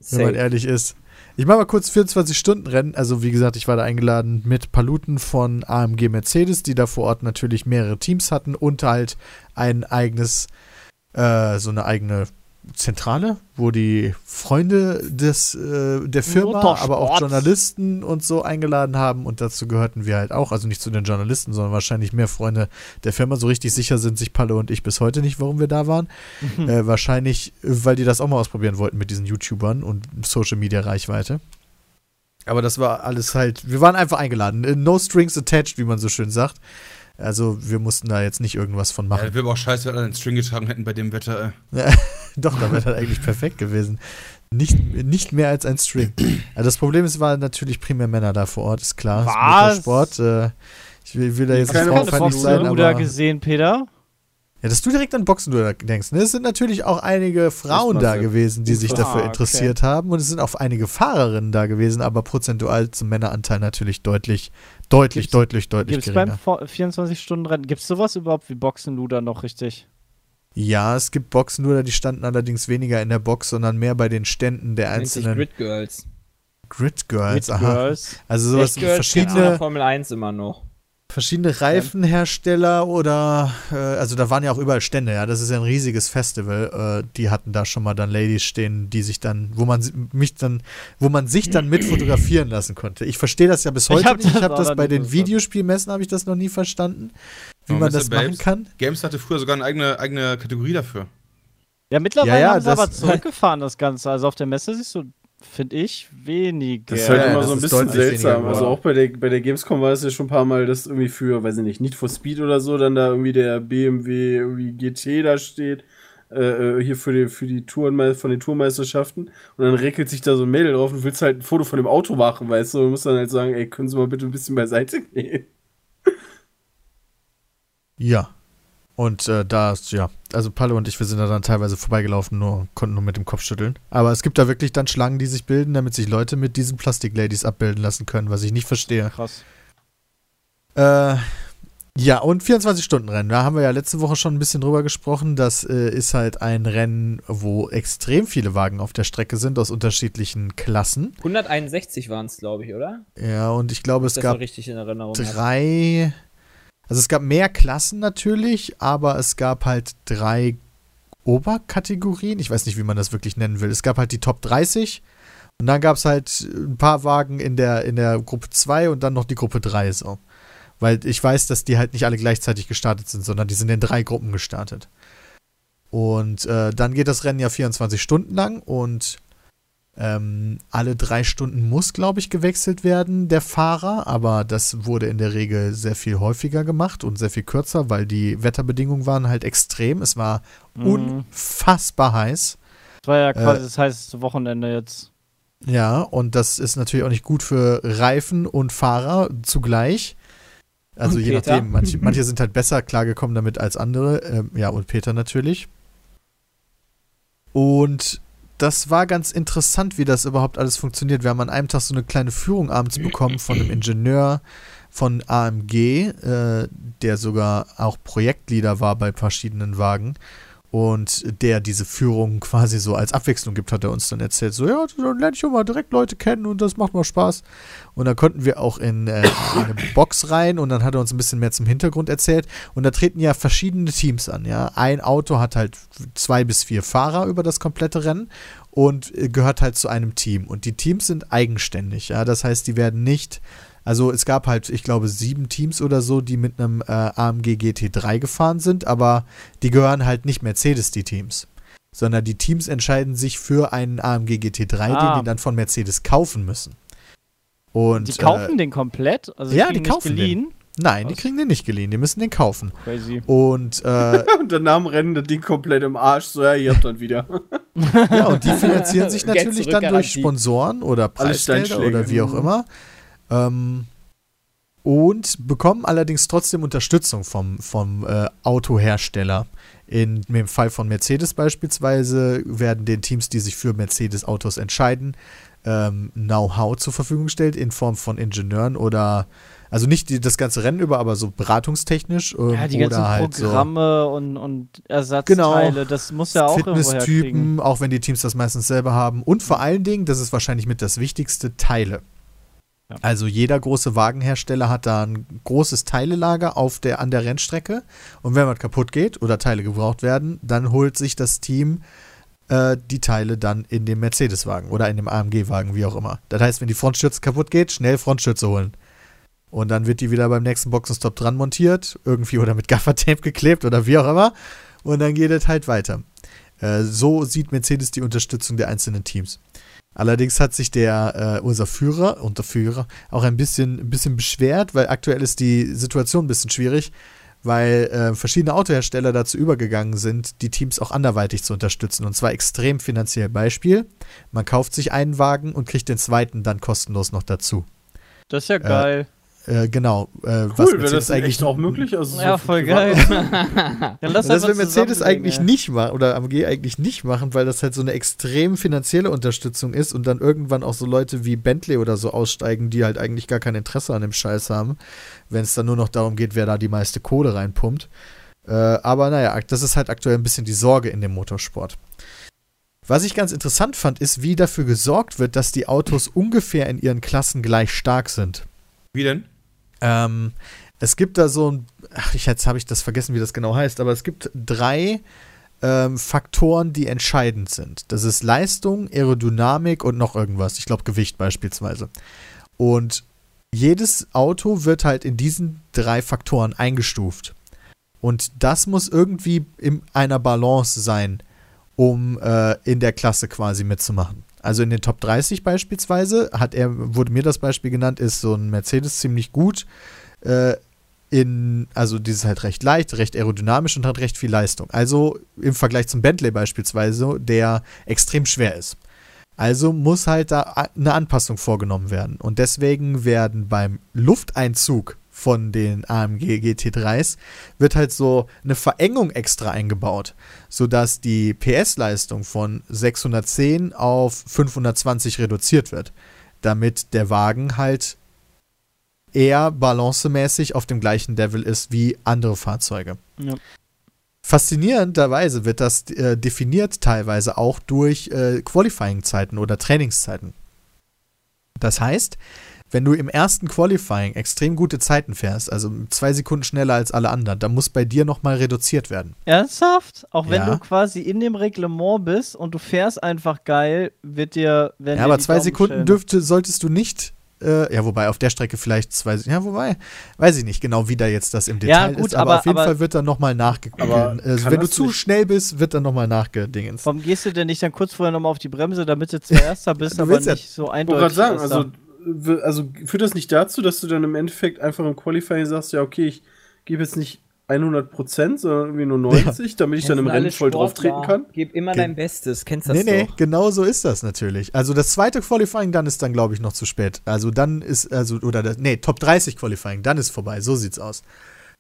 wenn man Safe. ehrlich ist. Ich mache mal kurz 24-Stunden-Rennen. Also, wie gesagt, ich war da eingeladen mit Paluten von AMG Mercedes, die da vor Ort natürlich mehrere Teams hatten und halt ein eigenes, äh, so eine eigene Zentrale, wo die Freunde des, äh, der Firma, aber auch Journalisten und so eingeladen haben. Und dazu gehörten wir halt auch, also nicht zu den Journalisten, sondern wahrscheinlich mehr Freunde der Firma. So richtig sicher sind sich Palle und ich bis heute nicht, warum wir da waren. Äh, wahrscheinlich, weil die das auch mal ausprobieren wollten mit diesen YouTubern und Social Media Reichweite. Aber das war alles halt, wir waren einfach eingeladen. Äh, No strings attached, wie man so schön sagt. Also wir mussten da jetzt nicht irgendwas von Ja, machen. das wäre aber auch scheiße, wenn wir einen String getragen hätten bei dem Wetter. Doch, da wäre das eigentlich perfekt gewesen. Nicht, nicht mehr als ein String. Also das Problem ist, waren natürlich primär Männer da vor Ort, ist klar. Was? Ist Motorsport. Äh, ich will, will da jetzt Keine nicht frauenfeindlich sein, du aber... da gesehen, Peter? Ja, dass du direkt an Boxen denkst. Ne? Es sind natürlich auch einige Frauen da gewesen, die sich Ah, dafür okay. interessiert haben. Und es sind auch einige Fahrerinnen da gewesen, aber prozentual zum Männeranteil natürlich deutlich, deutlich, Gibt's- deutlich, deutlich Gibt es beim geringer. 24-Stunden-Rennen, gibt es sowas überhaupt wie Boxenluder noch richtig? Ja, es gibt Boxen, nur die standen allerdings weniger in der Box, sondern mehr bei den Ständen der einzelnen Grid Girls. Grid Girls. Mit aha. Girls. Also sowas Echt wie Girls verschiedene, Formel 1 immer noch. Verschiedene Reifenhersteller oder äh, also da waren ja auch überall Stände, ja, das ist ja ein riesiges Festival. Äh, die hatten da schon mal dann Ladies stehen, die sich dann, wo man mich dann, wo man sich dann mit fotografieren lassen konnte. Ich verstehe das ja bis Ich heute hab nicht. Ich das habe auch das bei den. Videospielmessen habe ich das noch nie verstanden, wie man Mr. das machen Babes? kann. Games hatte früher sogar eine eigene, eigene Kategorie dafür. Ja, mittlerweile Ja, ja, haben sie das- aber zurückgefahren, das Ganze. Also auf der Messe siehst du, finde ich, weniger. Das ist halt Ja, immer so ein bisschen seltsam. Also auch bei der, bei der Gamescom war es ja schon ein paar Mal, dass irgendwie für, weiß ich nicht, Need for Speed oder so, dann da irgendwie der BMW irgendwie GT da steht. äh, hier für die, für die Touren, von den Tourmeisterschaften und dann regelt sich da so ein Mädel drauf und willst halt ein Foto von dem Auto machen, weißt du, und musst dann halt sagen, ey, können Sie mal bitte ein bisschen beiseite gehen. Ja. Und äh, da ist, ja, also Palle und ich, wir sind da dann teilweise vorbeigelaufen, nur konnten nur mit dem Kopf schütteln. Aber es gibt da wirklich dann Schlangen, die sich bilden, damit sich Leute mit diesen Plastikladies abbilden lassen können, was ich nicht verstehe. Krass. Äh, ja, und 24-Stunden-Rennen. Da haben wir ja letzte Woche schon ein bisschen drüber gesprochen. Das äh, ist halt ein Rennen, wo extrem viele Wagen auf der Strecke sind, aus unterschiedlichen Klassen. 161 waren es, glaube ich, oder? Ja, und ich glaube, es gab richtig in Erinnerung. habe. drei. Also es gab mehr Klassen natürlich, aber es gab halt drei Oberkategorien. Ich weiß nicht, wie man das wirklich nennen will. Es gab halt die Top 30 und dann gab es halt ein paar Wagen in der, in der Gruppe 2 und dann noch die Gruppe 3 so. Weil ich weiß, dass die halt nicht alle gleichzeitig gestartet sind, sondern die sind in drei Gruppen gestartet. Und äh, dann geht das Rennen ja 24 Stunden lang und ähm, alle drei Stunden muss, glaube ich, gewechselt werden, der Fahrer, aber das wurde in der Regel sehr viel häufiger gemacht und sehr viel kürzer, weil die Wetterbedingungen waren halt extrem. Es war Mhm. unfassbar heiß. Das war ja quasi Äh, das heißeste Wochenende jetzt. Ja, und das ist natürlich auch nicht gut für Reifen und Fahrer zugleich. Also Und je Peter. nachdem, manche, manche sind halt besser klargekommen damit als andere. Ähm, ja, und Peter natürlich. Und das war ganz interessant, wie das überhaupt alles funktioniert. Wir haben an einem Tag so eine kleine Führung abends bekommen von einem Ingenieur von AMG, äh, der sogar auch Projektleader war bei verschiedenen Wagen. Und der diese Führung quasi so als Abwechslung gibt, hat er uns dann erzählt. So, ja, dann lerne ich auch mal direkt Leute kennen und das macht mal Spaß. Und dann konnten wir auch in, äh, in eine Box rein und dann hat er uns ein bisschen mehr zum Hintergrund erzählt. Und da treten ja verschiedene Teams an, ja. Ein Auto hat halt zwei bis vier Fahrer über das komplette Rennen und äh, gehört halt zu einem Team. Und die Teams sind eigenständig, ja. Das heißt, die werden nicht. Also es gab halt, ich glaube, sieben Teams oder so, die mit einem äh, AMG GT3 gefahren sind, aber die gehören halt nicht Mercedes, die Teams. Sondern die Teams entscheiden sich für einen AMG GT3, Ah. den die dann von Mercedes kaufen müssen. Und, Die kaufen äh, den komplett? Also ja, die nicht kaufen den. geliehen? Nein, die Was? kriegen den nicht geliehen, die müssen den kaufen. Crazy. Und, äh, Und danach rennen das Ding komplett im Arsch. So, ja, ihr habt dann wieder. ja, und die finanzieren sich natürlich dann durch. Sponsoren oder Preisgelder oder wie auch immer. Ähm, und bekommen allerdings trotzdem Unterstützung vom, vom äh, Autohersteller. In dem Fall von Mercedes beispielsweise werden den Teams, die sich für Mercedes-Autos entscheiden, ähm, Know-how zur Verfügung gestellt in Form von Ingenieuren oder, also nicht die, das ganze Rennen über, aber so beratungstechnisch ähm, Ja, die ganzen oder halt so Programme und, und Ersatzteile, Genau. das muss ja auch. Fitnesstypen, auch wenn die Teams das meistens selber haben. Und vor allen Dingen, das ist wahrscheinlich mit das Wichtigste, Teile. Ja. Also jeder große Wagenhersteller hat da ein großes Teilelager auf der, an der Rennstrecke. Und wenn was kaputt geht oder Teile gebraucht werden, dann holt sich das Team äh, die Teile dann in dem Mercedes-Wagen oder in dem AMG-Wagen, wie auch immer. Das heißt, wenn die Frontstütze kaputt geht, schnell Frontstütze holen. Und dann wird die wieder beim nächsten Boxenstopp dran montiert, irgendwie oder mit Gaffertape geklebt oder wie auch immer. Und dann geht es halt weiter. Äh, so sieht Mercedes die Unterstützung der einzelnen Teams. Allerdings hat sich der äh, unser Führer und der Führer auch ein bisschen, ein bisschen beschwert, weil aktuell ist die Situation ein bisschen schwierig, weil äh, verschiedene Autohersteller dazu übergegangen sind, die Teams auch anderweitig zu unterstützen und zwar extrem finanziell. Beispiel: Man kauft sich einen Wagen und kriegt den zweiten dann kostenlos noch dazu. Das ist ja geil. Äh, genau. Äh, was Cool, wäre Mercedes das eigentlich echt auch möglich? Also ja, voll geil. Dann lass das will Mercedes eigentlich ey. nicht machen oder AMG eigentlich nicht machen, weil das halt so eine extrem finanzielle Unterstützung ist und dann irgendwann auch so Leute wie Bentley oder so aussteigen, die halt eigentlich gar kein Interesse an dem Scheiß haben, wenn es dann nur noch darum geht, wer da die meiste Kohle reinpumpt. Äh, aber naja, das ist halt aktuell ein bisschen die Sorge in dem Motorsport. Was ich ganz interessant fand, ist, wie dafür gesorgt wird, dass die Autos ungefähr in ihren Klassen gleich stark sind. Wie denn? Ähm, es gibt da so ein, ach, jetzt habe ich das vergessen, wie das genau heißt, aber es gibt drei ähm, Faktoren, die entscheidend sind. Das ist Leistung, Aerodynamik und noch irgendwas. Ich glaube Gewicht beispielsweise. Und jedes Auto wird halt in diesen drei Faktoren eingestuft. Und das muss irgendwie in einer Balance sein, um äh, in der Klasse quasi mitzumachen. Also in den Top 30 beispielsweise hat er, wurde mir das Beispiel genannt, ist so ein Mercedes ziemlich gut äh, in, also die ist halt recht leicht, recht aerodynamisch und hat recht viel Leistung. Also im Vergleich zum Bentley beispielsweise, der extrem schwer ist. Also muss halt da eine Anpassung vorgenommen werden. Und deswegen werden beim Lufteinzug von den AMG GT3s wird halt so eine Verengung extra eingebaut, sodass die PS-Leistung von 610 auf 520 reduziert wird, damit der Wagen halt eher balancemäßig auf dem gleichen Level ist wie andere Fahrzeuge. Ja. Faszinierenderweise wird das äh, definiert teilweise auch durch äh, Qualifying-Zeiten oder Trainingszeiten. Das heißt, wenn du im ersten Qualifying extrem gute Zeiten fährst, also zwei Sekunden schneller als alle anderen, dann muss bei dir nochmal reduziert werden. Ernsthaft? Auch wenn Ja. du quasi in dem Reglement bist und du fährst einfach geil, wird dir. werden Ja, dir aber zwei Daumen Sekunden dürfte, solltest du nicht. Äh, ja, wobei auf der Strecke vielleicht zwei. Ja, wobei, weiß ich nicht genau, wie da jetzt das im Ja, Detail gut, ist, aber, aber- auf jeden aber- Fall wird dann nochmal nachgeguckt. Aber Äh, wenn du zu nicht- schnell bist, wird dann nochmal nachgedingens. Warum gehst du denn nicht dann kurz vorher nochmal auf die Bremse, damit du zuerst da bist, Du aber willst ja- nicht so Ich wollte eindeutig? gerade sagen, also, also führt das nicht dazu, dass du dann im Endeffekt einfach im Qualifying sagst, ja, okay, ich gebe jetzt nicht 100%, sondern irgendwie nur 90, damit ich dann im Rennen voll drauf treten kann? Gib immer Ge- dein Bestes, kennst das Nee, nee, doch. genau so ist das natürlich. Also das zweite Qualifying, dann ist dann, glaube ich, noch zu spät. Also dann ist, also, oder, das, nee, Top 30 Qualifying, dann ist vorbei. So sieht's aus.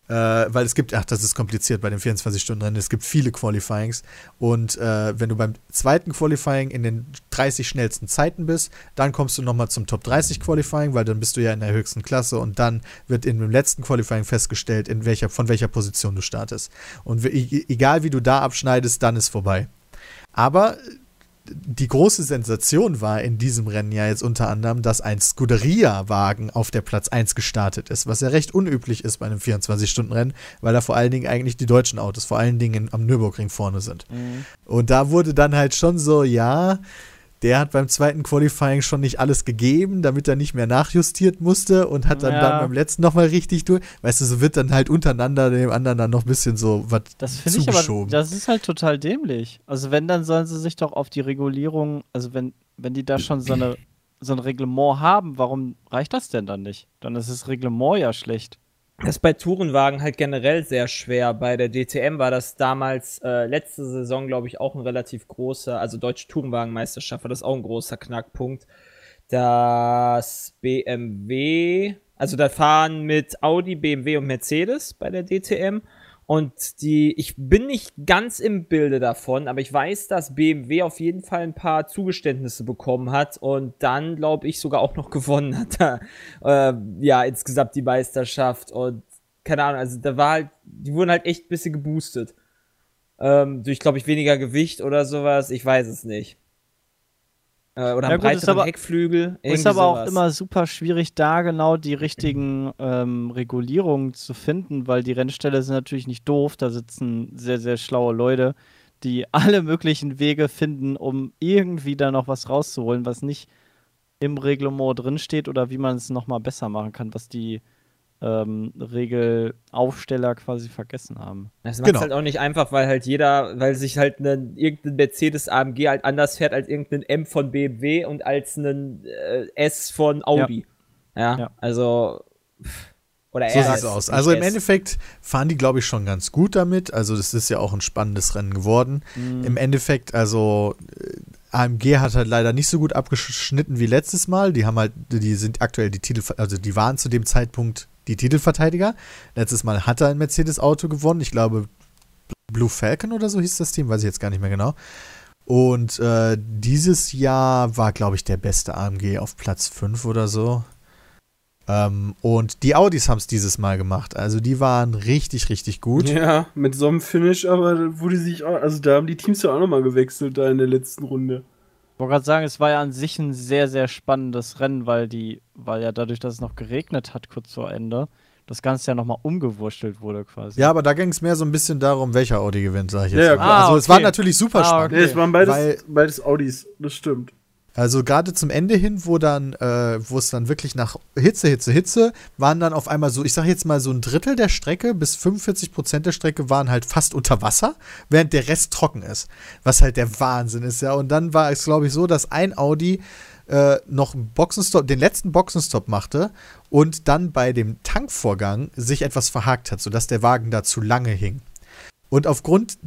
Äh, weil es gibt, ach, das ist kompliziert bei den 24-Stunden-Rennen, es gibt viele Qualifyings. Und äh, wenn du beim zweiten Qualifying in den 30 schnellsten Zeiten bist, dann kommst du nochmal zum Top 30 Qualifying, weil dann bist du ja in der höchsten Klasse und dann wird in dem letzten Qualifying festgestellt, in welcher, von welcher Position du startest. Und egal wie du da abschneidest, dann ist vorbei. Aber die große Sensation war in diesem Rennen ja jetzt unter anderem, dass ein Scuderia-Wagen auf der Platz 1 gestartet ist, was ja recht unüblich ist bei einem 24-Stunden-Rennen, weil da vor allen Dingen eigentlich die deutschen Autos vor allen Dingen in, am Nürburgring vorne sind. Mhm. Und da wurde dann halt schon so, ja, der hat beim zweiten Qualifying schon nicht alles gegeben, damit er nicht mehr nachjustiert musste und hat dann, Ja. dann beim letzten nochmal richtig durch. Weißt du, so wird dann halt untereinander dem anderen dann noch ein bisschen so was Das finde ich aber, zugeschoben. das ist halt total dämlich. Also wenn, dann sollen sie sich doch auf die Regulierung, also wenn, wenn die da schon so, eine, so ein Reglement haben, warum reicht das denn dann nicht? Dann ist das Reglement ja schlecht. Das ist bei Tourenwagen halt generell sehr schwer. Bei der DTM war das damals äh, letzte Saison, glaube ich, auch ein relativ großer, also Deutsche Tourenwagenmeisterschaft war das auch ein großer Knackpunkt. Das BMW, also da fahren mit Audi, BMW und Mercedes bei der DTM. Und die, ich bin nicht ganz im Bilde davon, aber ich weiß, dass BMW auf jeden Fall ein paar Zugeständnisse bekommen hat und dann, glaube ich, sogar auch noch gewonnen hat. da, äh, ja, insgesamt die Meisterschaft und keine Ahnung, also da war halt, die wurden halt echt ein bisschen geboostet. Ähm, durch, glaube ich, weniger Gewicht oder sowas, ich weiß es nicht. Äh, oder Ja gut, aber- Heckflügel. Ist aber auch sowas. immer super schwierig, da genau die richtigen ähm, Regulierungen zu finden, weil die Rennställe sind natürlich nicht doof. Da sitzen sehr, sehr schlaue Leute, die alle möglichen Wege finden, um irgendwie da noch was rauszuholen, was nicht im Reglement drinsteht oder wie man es nochmal besser machen kann, was die ähm, Regelaufsteller quasi vergessen haben. Das macht Genau. halt auch nicht einfach, weil halt jeder, weil sich halt ein, irgendein Mercedes AMG halt anders fährt als irgendein M von BMW und als ein äh, S von Audi. Ja, Ja. also pff, oder So RS, sieht's aus. Also im S. Endeffekt fahren die, glaube ich, schon ganz gut damit. Also das ist ja auch ein spannendes Rennen geworden. Mhm. Im Endeffekt, also äh, AMG hat halt leider nicht so gut abgeschnitten wie letztes Mal. Die haben halt, die sind aktuell die Titel, also die waren zu dem Zeitpunkt die Titelverteidiger. Letztes Mal hat er ein Mercedes-Auto gewonnen. Ich glaube, Blue Falcon oder so hieß das Team, weiß ich jetzt gar nicht mehr genau. Und äh, dieses Jahr war, glaube ich, der beste AMG auf Platz 5 oder so. Ähm, und die Audis haben es dieses Mal gemacht. Also die waren richtig, richtig gut. Ja, mit so einem Finish, aber wo sich auch, also da haben die Teams ja auch nochmal gewechselt da in der letzten Runde. Ich wollte gerade sagen, es war ja an sich ein sehr, sehr spannendes Rennen, weil die, weil ja dadurch, dass es noch geregnet hat, kurz vor Ende, das Ganze ja nochmal umgewurschtelt wurde quasi. Ja, aber da ging es mehr so ein bisschen darum, welcher Audi gewinnt, sage ich jetzt. Ja, ja, mal. klar. also Ah, es war okay. natürlich super Ah, spannend. okay. Nee, es waren beides, Weil- beides Audis, das stimmt. Also gerade zum Ende hin, wo dann, äh, wo es dann wirklich nach Hitze, Hitze, Hitze, waren dann auf einmal so, ich sage jetzt mal so ein Drittel der Strecke bis 45 Prozent der Strecke waren halt fast unter Wasser, während der Rest trocken ist. Was halt der Wahnsinn ist, ja. Und dann war es, glaube ich, so, dass ein Audi äh, noch Boxenstopp, den letzten Boxenstopp machte und dann bei dem Tankvorgang sich etwas verhakt hat, sodass der Wagen da zu lange hing. Und aufgrund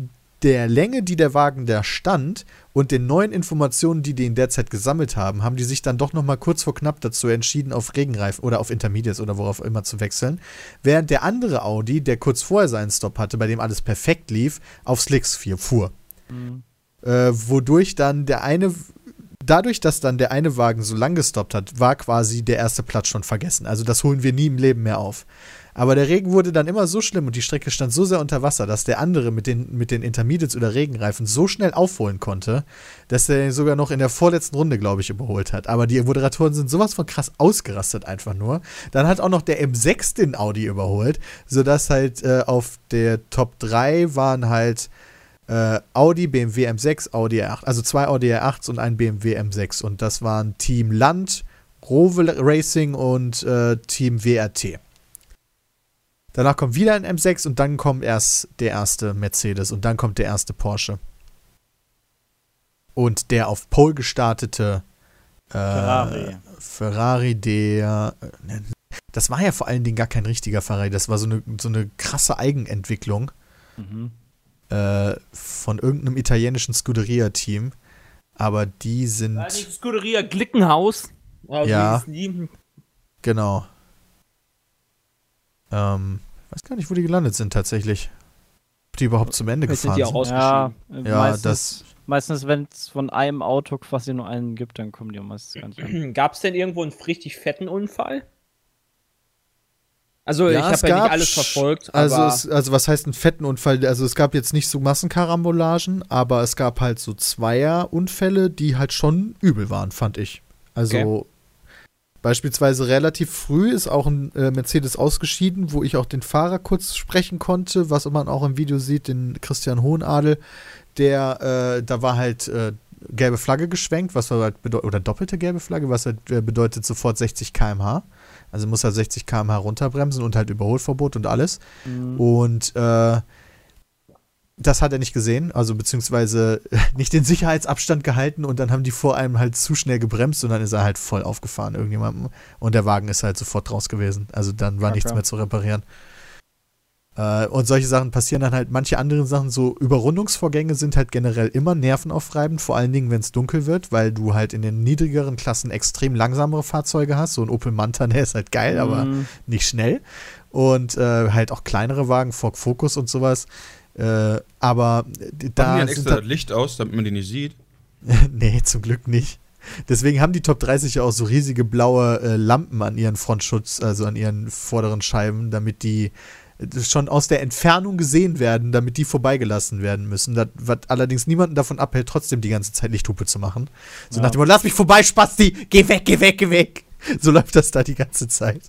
der Länge, die der Wagen da stand und den neuen Informationen, die die in der Zeit gesammelt haben, haben die sich dann doch noch mal kurz vor knapp dazu entschieden, auf Regenreifen oder auf Intermediates oder worauf immer zu wechseln. Während der andere Audi, der kurz vorher seinen Stop hatte, bei dem alles perfekt lief, auf Slicks 4 fuhr. Äh, wodurch dann der eine, dadurch, dass dann der eine Wagen so lang gestoppt hat, war quasi der erste Platz schon vergessen. Also das holen wir nie im Leben mehr auf. Aber der Regen wurde dann immer so schlimm und die Strecke stand so sehr unter Wasser, dass der andere mit den, mit den Intermediates oder Regenreifen so schnell aufholen konnte, dass er ihn sogar noch in der vorletzten Runde, glaube ich, überholt hat. Aber die Moderatoren sind sowas von krass ausgerastet einfach nur. Dann hat auch noch der M6 den Audi überholt, sodass halt äh, auf der Top 3 waren halt äh, Audi, BMW M6, Audi R8. Also zwei Audi R8s und ein BMW M6. Und das waren Team Land, Rowe Racing und äh, Team WRT. Danach kommt wieder ein M6 und dann kommt erst der erste Mercedes und dann kommt der erste Porsche. Und der auf Pole gestartete äh, Ferrari. Ferrari, der. Das war ja vor allen Dingen gar kein richtiger Ferrari, das war so eine, so eine krasse Eigenentwicklung Mhm. äh, von irgendeinem italienischen Scuderia-Team. Aber die sind. War nicht Scuderia Glickenhaus. Also Ja. die. Genau. Ähm, weiß gar nicht, wo die gelandet sind tatsächlich. Ob die überhaupt zum Ende Vielleicht sind gefahren die auch sind. Ja, Ja, meistens, das. meistens wenn es von einem Auto quasi nur einen gibt, dann kommen die meistens gar nicht an. Gab es denn irgendwo einen richtig fetten Unfall? Also Ja, ich habe ja nicht alles verfolgt, Also, aber es, also was heißt einen fetten Unfall? Also es gab jetzt nicht so Massenkarambolagen, aber es gab halt so Zweierunfälle, die halt schon übel waren, fand ich. Also Okay. Beispielsweise relativ früh ist auch ein äh, Mercedes ausgeschieden, wo ich auch den Fahrer kurz sprechen konnte, was man auch im Video sieht, den Christian Hohenadel, der, äh, da war halt äh, gelbe Flagge geschwenkt, was halt bedeutet, oder doppelte gelbe Flagge, was halt äh, bedeutet sofort 60 km/h. Also muss er 60 km/h runterbremsen und halt Überholverbot und alles. Und äh, das hat er nicht gesehen, also beziehungsweise nicht den Sicherheitsabstand gehalten und dann haben die vor einem halt zu schnell gebremst und dann ist er halt voll aufgefahren irgendjemandem und der Wagen ist halt sofort raus gewesen. Also dann war Kacke. nichts mehr zu reparieren. Äh, und solche Sachen passieren dann halt, manche andere Sachen, so Überrundungsvorgänge sind halt generell immer nervenaufreibend, vor allen Dingen, wenn es dunkel wird, weil du halt in den niedrigeren Klassen extrem langsamere Fahrzeuge hast. So ein Opel Manta, der ist halt geil, aber Mhm. nicht schnell. Und äh, halt auch kleinere Wagen, Ford Focus und sowas. Äh, aber die da dann sind extra da, das Licht aus, damit man die nicht sieht? nee, zum Glück nicht. Deswegen haben die Top 30 ja auch so riesige blaue äh, Lampen an ihren Frontschutz, also an ihren vorderen Scheiben, damit die äh, schon aus der Entfernung gesehen werden, damit die vorbeigelassen werden müssen. Das, was allerdings niemanden davon abhält, trotzdem die ganze Zeit Lichthupe zu machen. So Ja. nach dem Motto, lass mich vorbei, Spasti, geh weg, geh weg, geh weg. So läuft das da die ganze Zeit.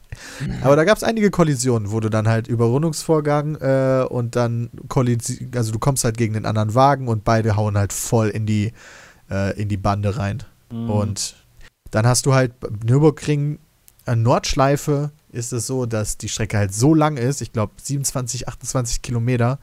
Aber da gab es einige Kollisionen, wo du dann halt Überrundungsvorgang äh, und dann Kollisi also du kommst halt gegen den anderen Wagen und beide hauen halt voll in die, äh, in die Bande rein. Mhm. Und dann hast du halt Nürburgring an Nordschleife ist es so, dass die Strecke halt so lang ist, ich glaube 27, 28 Kilometer,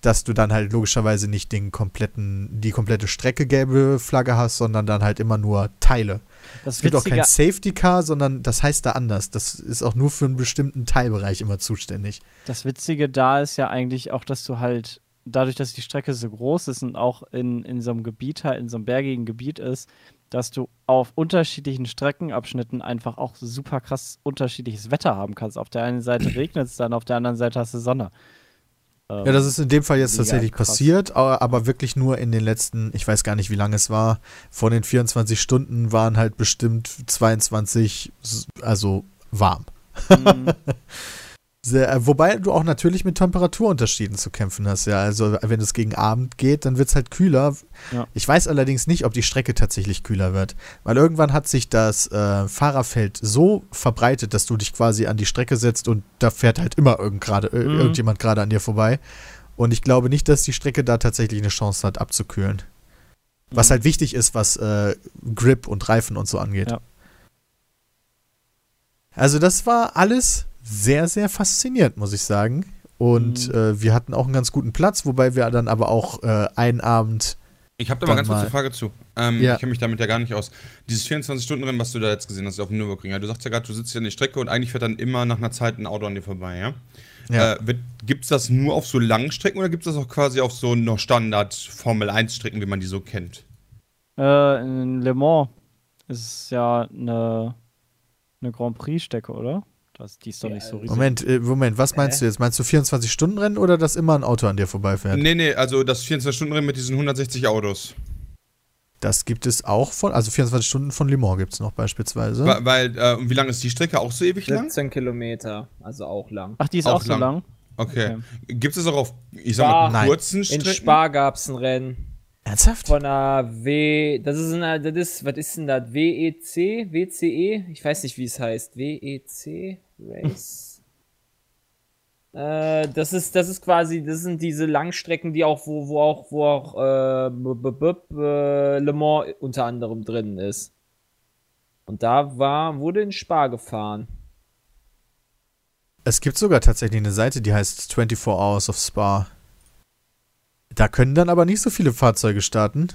dass du dann halt logischerweise nicht den kompletten, die komplette Strecke gelbe Flagge hast, sondern dann halt immer nur Teile. Das Es gibt auch kein Safety Car, sondern das heißt da anders. Das ist auch nur für einen bestimmten Teilbereich immer zuständig. das Witzige da ist ja eigentlich auch, dass du halt, dadurch, dass die Strecke so groß ist und auch in, in so einem Gebiet halt, in so einem bergigen Gebiet ist, dass du auf unterschiedlichen Streckenabschnitten einfach auch super krass unterschiedliches Wetter haben kannst. Auf der einen Seite regnet es dann, auf der anderen Seite hast du Sonne. Ähm, Ja, das ist in dem Fall jetzt tatsächlich krass. passiert, aber, aber wirklich nur in den letzten, ich weiß gar nicht, wie lange es war. Vor den 24 Stunden waren halt bestimmt 22, s- also warm. Mhm. Sehr, äh, wobei du auch natürlich mit Temperaturunterschieden zu kämpfen hast, ja. Also wenn es gegen Abend geht, dann wird es halt kühler. Ja. Ich weiß allerdings nicht, ob die Strecke tatsächlich kühler wird. Weil irgendwann hat sich das äh, Fahrerfeld so verbreitet, dass du dich quasi an die Strecke setzt und da fährt halt immer irgend grade, äh, Mhm. irgendjemand gerade an dir vorbei. Und ich glaube nicht, dass die Strecke da tatsächlich eine Chance hat, abzukühlen. Was Mhm. halt wichtig ist, was äh, Grip und Reifen und so angeht. Ja. Also das war alles sehr, sehr faszinierend, muss ich sagen. Und Mhm. äh, wir hatten auch einen ganz guten Platz, wobei wir dann aber auch äh, einen Abend Ich habe da mal ganz kurz eine Frage zu. Ähm, Ja. Ich kenne mich damit ja gar nicht aus. Dieses 24-Stunden-Rennen, was du da jetzt gesehen hast auf dem Nürburgring, ja, du sagst ja gerade, du sitzt hier an der Strecke und eigentlich fährt dann immer nach einer Zeit ein Auto an dir vorbei, ja? Ja. Äh, gibt es das nur auf so langen Strecken oder gibt es das auch quasi auf so noch Standard-Formel-1-Strecken, wie man die so kennt? Äh, in Le Mans ist es ja eine, eine Grand Prix-Strecke, oder? Das, die ist doch nicht so riesig. Moment, äh, Moment, was meinst du jetzt? Meinst du 24-Stunden-Rennen oder dass immer ein Auto an dir vorbeifährt? Nee, nee, also das 24-Stunden-Rennen mit diesen 160 Autos. Das gibt es auch von, also 24 Stunden von Le Mans gibt es noch beispielsweise. Weil, weil äh, und wie lang ist die Strecke? Auch so ewig lang? 17 Kilometer, also auch lang. Ach, die ist Auch auch, so lang. lang? Okay. Okay. Gibt es auch auf, ich sag mal, Nein. kurzen In Strecken? Spa gab's ein Rennen Ernsthaft? von einer W, das ist eine, das ist, was ist denn das? WEC? WCE? Ich weiß nicht, wie es heißt. WEC Race. Äh, das ist, das ist quasi, das sind diese Langstrecken, die auch, wo, wo auch, wo auch äh, b -b -b äh, Le Mans unter anderem drin ist. Und da war, wurde in Spa gefahren. Es gibt sogar tatsächlich eine Seite, die heißt 24 Hours of Spa. Da können dann aber nicht so viele Fahrzeuge starten.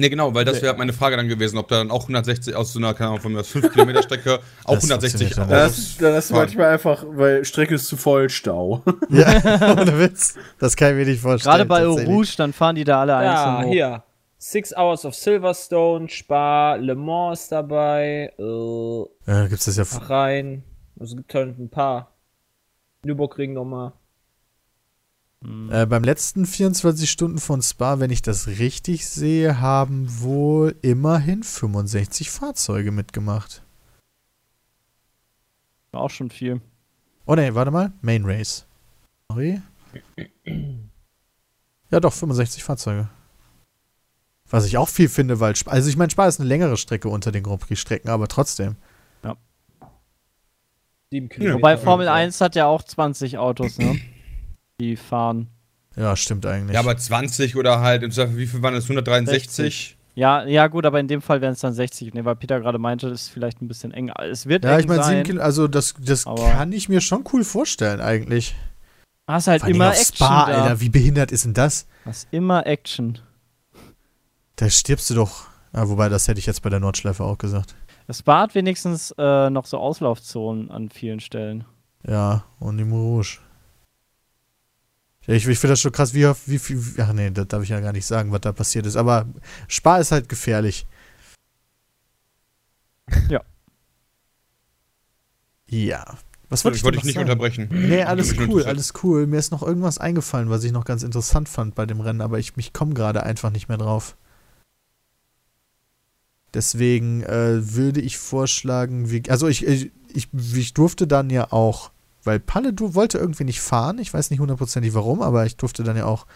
Nee, genau, weil das wäre meine Frage dann gewesen, ob da dann auch 160 aus so einer, keine Ahnung, von mir aus 5 Kilometer Strecke auch Das 160 funktioniert dann Da Autos ist, da ist manchmal einfach, weil Strecke ist zu voll, Stau. Ja, ohne Witz. Das kann ich mir nicht vorstellen. Gerade bei. Rouge, dann fahren die da alle Ja, einzeln hoch. hier. Six Hours of Silverstone, Spa, Le Mans ist dabei, äh, Ja, gibt's das ja. rein. Also es gibt halt ein paar. Nürburgring nochmal. Äh, beim letzten 24 Stunden von Spa, wenn ich das richtig sehe, haben wohl immerhin 65 Fahrzeuge mitgemacht. Auch schon viel. Oh ne, warte mal. Main Race. Sorry. Ja, doch, 65 Fahrzeuge. Was ich auch viel finde, weil. Spa also, ich meine, Spa ist eine längere Strecke unter den Grand Prix-Strecken, aber trotzdem. Sieben Kilometer. Wobei Formel Fall. 1 hat ja auch 20 Autos, ne? Die fahren. Ja, stimmt eigentlich. Ja, aber 20 oder halt, im Zweifel, wie viel waren das? 163? Ja, ja, gut, aber in dem Fall wären es dann 60. Ne, weil Peter gerade meinte, das ist vielleicht ein bisschen eng. Es wird ja, eng ich meine, sieben sein. Kilo, also das, das kann ich mir schon cool vorstellen, eigentlich. Hast halt Vor immer auf Action Spa, da. Alter, wie behindert ist denn das? Hast immer Action. Da stirbst du doch. Ja, wobei, das hätte ich jetzt bei der Nordschleife auch gesagt. Das Spa hat wenigstens äh, noch so Auslaufzonen an vielen Stellen. Ja, und die Rouge. Ja, ich, ich finde das schon krass, wie, wie viel. Ach nee, das darf ich ja gar nicht sagen, was da passiert ist. Aber Spa ist halt gefährlich. Ja. Ja. Was wollte Ich ich, wollte noch nicht sagen? unterbrechen. Nee, alles Mich cool, alles cool. Mir ist noch irgendwas eingefallen, was ich noch ganz interessant fand bei dem Rennen, aber ich, ich komme gerade einfach nicht mehr drauf. Deswegen äh, würde ich vorschlagen, wie, also ich, ich, ich, ich durfte dann ja auch, weil Palle du wollte irgendwie nicht fahren, ich weiß nicht hundertprozentig warum, aber ich durfte dann ja auch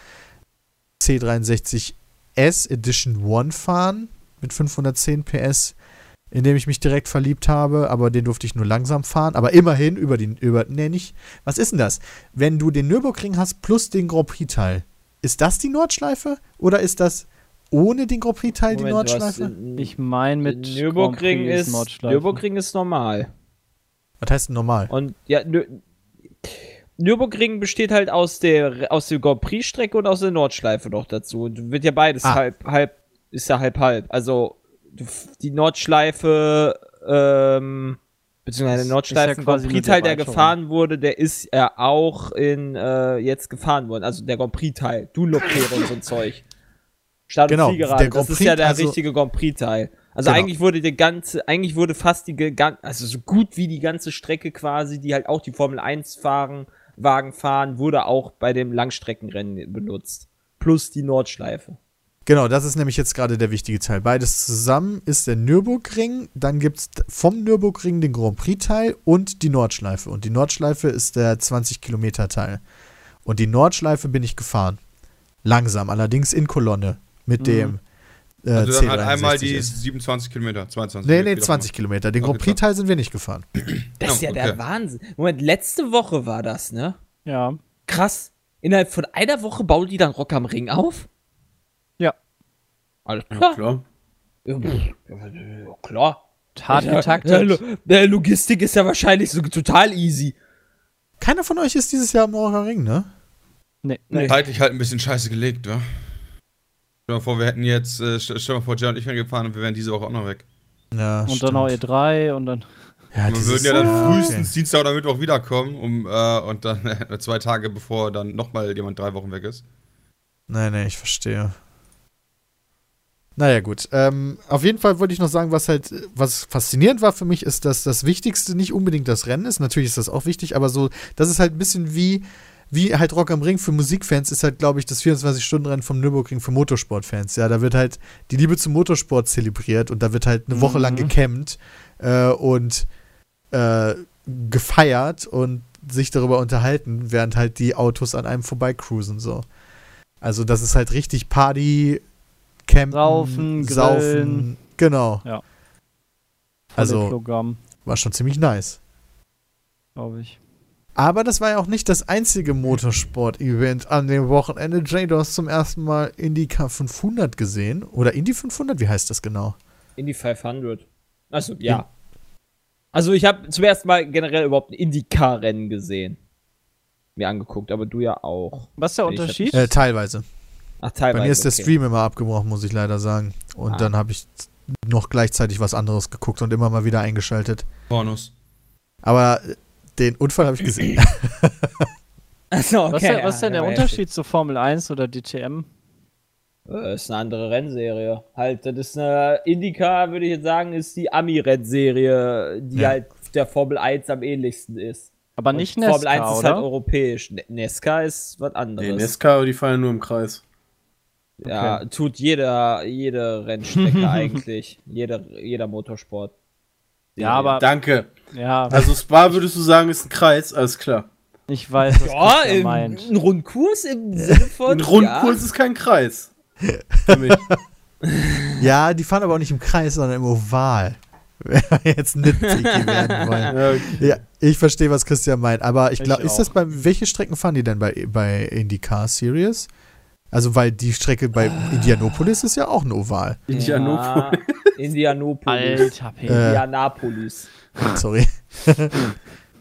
C63S Edition 1 fahren mit 510 PS, in dem ich mich direkt verliebt habe, aber den durfte ich nur langsam fahren, aber immerhin über den, über, nee, nicht, was ist denn das? Wenn du den Nürburgring hast plus den Grand Prix-Teil, ist das die Nordschleife oder ist das ohne den Grand Prix-Teil die hast Nordschleife? in- Ich meine mit Nürburgring Grand Prix ist, Nordschleife. Nürburgring ist normal. Was heißt denn normal? Und ja, Nür Nürburgring besteht halt aus der aus der Grand Prix Strecke und aus der Nordschleife noch dazu. Und wird ja beides Ah. halb halb ist ja halb halb. Also die Nordschleife ähm, beziehungsweise der Nordschleifen ja Grand Prix Teil, der gefahren wurde, der ist ja auch in äh, jetzt gefahren worden. Also der Grand Prix Teil, Dunlop-Kehre und so ein Zeug. Start Genau, und der das ist ja der also- richtige Grand Prix Teil. Also Genau. eigentlich wurde die ganze, eigentlich wurde fast die, also so gut wie die ganze Strecke quasi, die halt auch die Formel 1 fahren, Wagen fahren, wurde auch bei dem Langstreckenrennen benutzt. Plus die Nordschleife. Genau, das ist nämlich jetzt gerade der wichtige Teil. Beides zusammen ist der Nürburgring, dann gibt es vom Nürburgring den Grand Prix-Teil und die Nordschleife. Und die Nordschleife ist der 20-Kilometer-Teil. Und die Nordschleife bin ich gefahren. Langsam, allerdings in Kolonne mit Mhm. dem äh, Also dann halt C63 einmal die ist. 27 Kilometer, 22 Nee, nee, viel auch 20 Kilometer. Den Okay, Grand Prix-Teil sind wir nicht gefahren. Das ist ja Oh, der okay. Wahnsinn. Moment, letzte Woche war das, ne? Ja. Krass. Innerhalb von einer Woche bauen die dann Rock am Ring auf? Ja. Alles Ja, klar. klar. Ja, pff, ja, klar. Hart getaktet. Der Logistik ist ja wahrscheinlich so total easy. Keiner von euch ist dieses Jahr im Rocker Ring, ne? Nee. Nee. Zeitlich halt ein bisschen scheiße gelegt, wa? Stell dir mal vor, wir hätten jetzt, äh, stell dir mal vor, Jay und ich wären gefahren und wir wären diese Woche auch noch weg. Ja, Und stimmt. dann noch E3 und dann. Ja, wir würden ja dann Ja, frühestens Dienstag oder Mittwoch wiederkommen, um, äh, und dann äh, zwei Tage bevor dann nochmal jemand drei Wochen weg ist. Nein, nein, ich verstehe. Naja, gut. Ähm, auf jeden Fall wollte ich noch sagen, was halt, was faszinierend war für mich, ist, dass das Wichtigste nicht unbedingt das Rennen ist. Natürlich ist das auch wichtig, aber so, das ist halt ein bisschen wie, wie halt Rock am Ring für Musikfans ist halt, glaube ich, das 24-Stunden-Rennen vom Nürburgring für Motorsportfans. Ja, da wird halt die Liebe zum Motorsport zelebriert und da wird halt eine Woche lang Mhm. gecampt äh, und äh, gefeiert und sich darüber unterhalten, während halt die Autos an einem vorbeicruisen, so. Also das ist halt richtig Party, Campen, Saufen, Saufen. Grillen. Genau. Volle Also- War schon ziemlich nice. glaube ich. Aber das war ja auch nicht das einzige Motorsport-Event an dem Wochenende. Jay, du hast zum ersten Mal Indycar 500 gesehen. Oder Indy 500? Wie heißt das genau? Indy 500. Achso, ja. Also ich habe zum ersten Mal generell überhaupt ein Indycar-Rennen gesehen. Mir angeguckt, aber du ja auch. Was ist der Unterschied? Äh, teilweise. Ach, teilweise. Bei mir ist der okay. Stream immer abgebrochen, muss ich leider sagen. Und Ah. dann habe ich noch gleichzeitig was anderes geguckt und immer mal wieder eingeschaltet. Pornos. Aber den Unfall habe ich gesehen. Achso, okay. was, ist was ist denn ja, der ja, Unterschied zu Formel 1 oder DTM? Äh, ist eine andere Rennserie. Halt, das ist eine Indycar, würde ich jetzt sagen, ist die Ami-Rennserie, die Ja. halt der Formel 1 am ähnlichsten ist. Aber Und nicht Formel Nesca, 1 ist oder? halt europäisch. Ne- Nesca ist was Nee, anderes. Nesca, die fahren nur im Kreis. ja, tut jeder, jede Rennstrecke eigentlich. Jeder, jeder Motorsport. ja, aber Danke. Ja, Also Spa würdest du sagen, ist ein Kreis, alles klar. ich weiß, was Ja, Christian im, meint. ein Rundkurs im Sinne von. Ein Rundkurs ist kein Kreis. Für mich. ja, die fahren aber auch nicht im Kreis, sondern im Oval. Wenn wir jetzt nitpicky werden wollen. Ja, okay. Ja, ich verstehe, was Christian meint. Aber ich glaube, ist das bei, welche Strecken fahren die denn bei, bei IndyCar Series? Also, weil die Strecke bei Indianapolis ist ja auch ein Oval. Indianopolis. Ja, Indianapolis. Alter, Peter. Äh. Indianapolis. Sorry.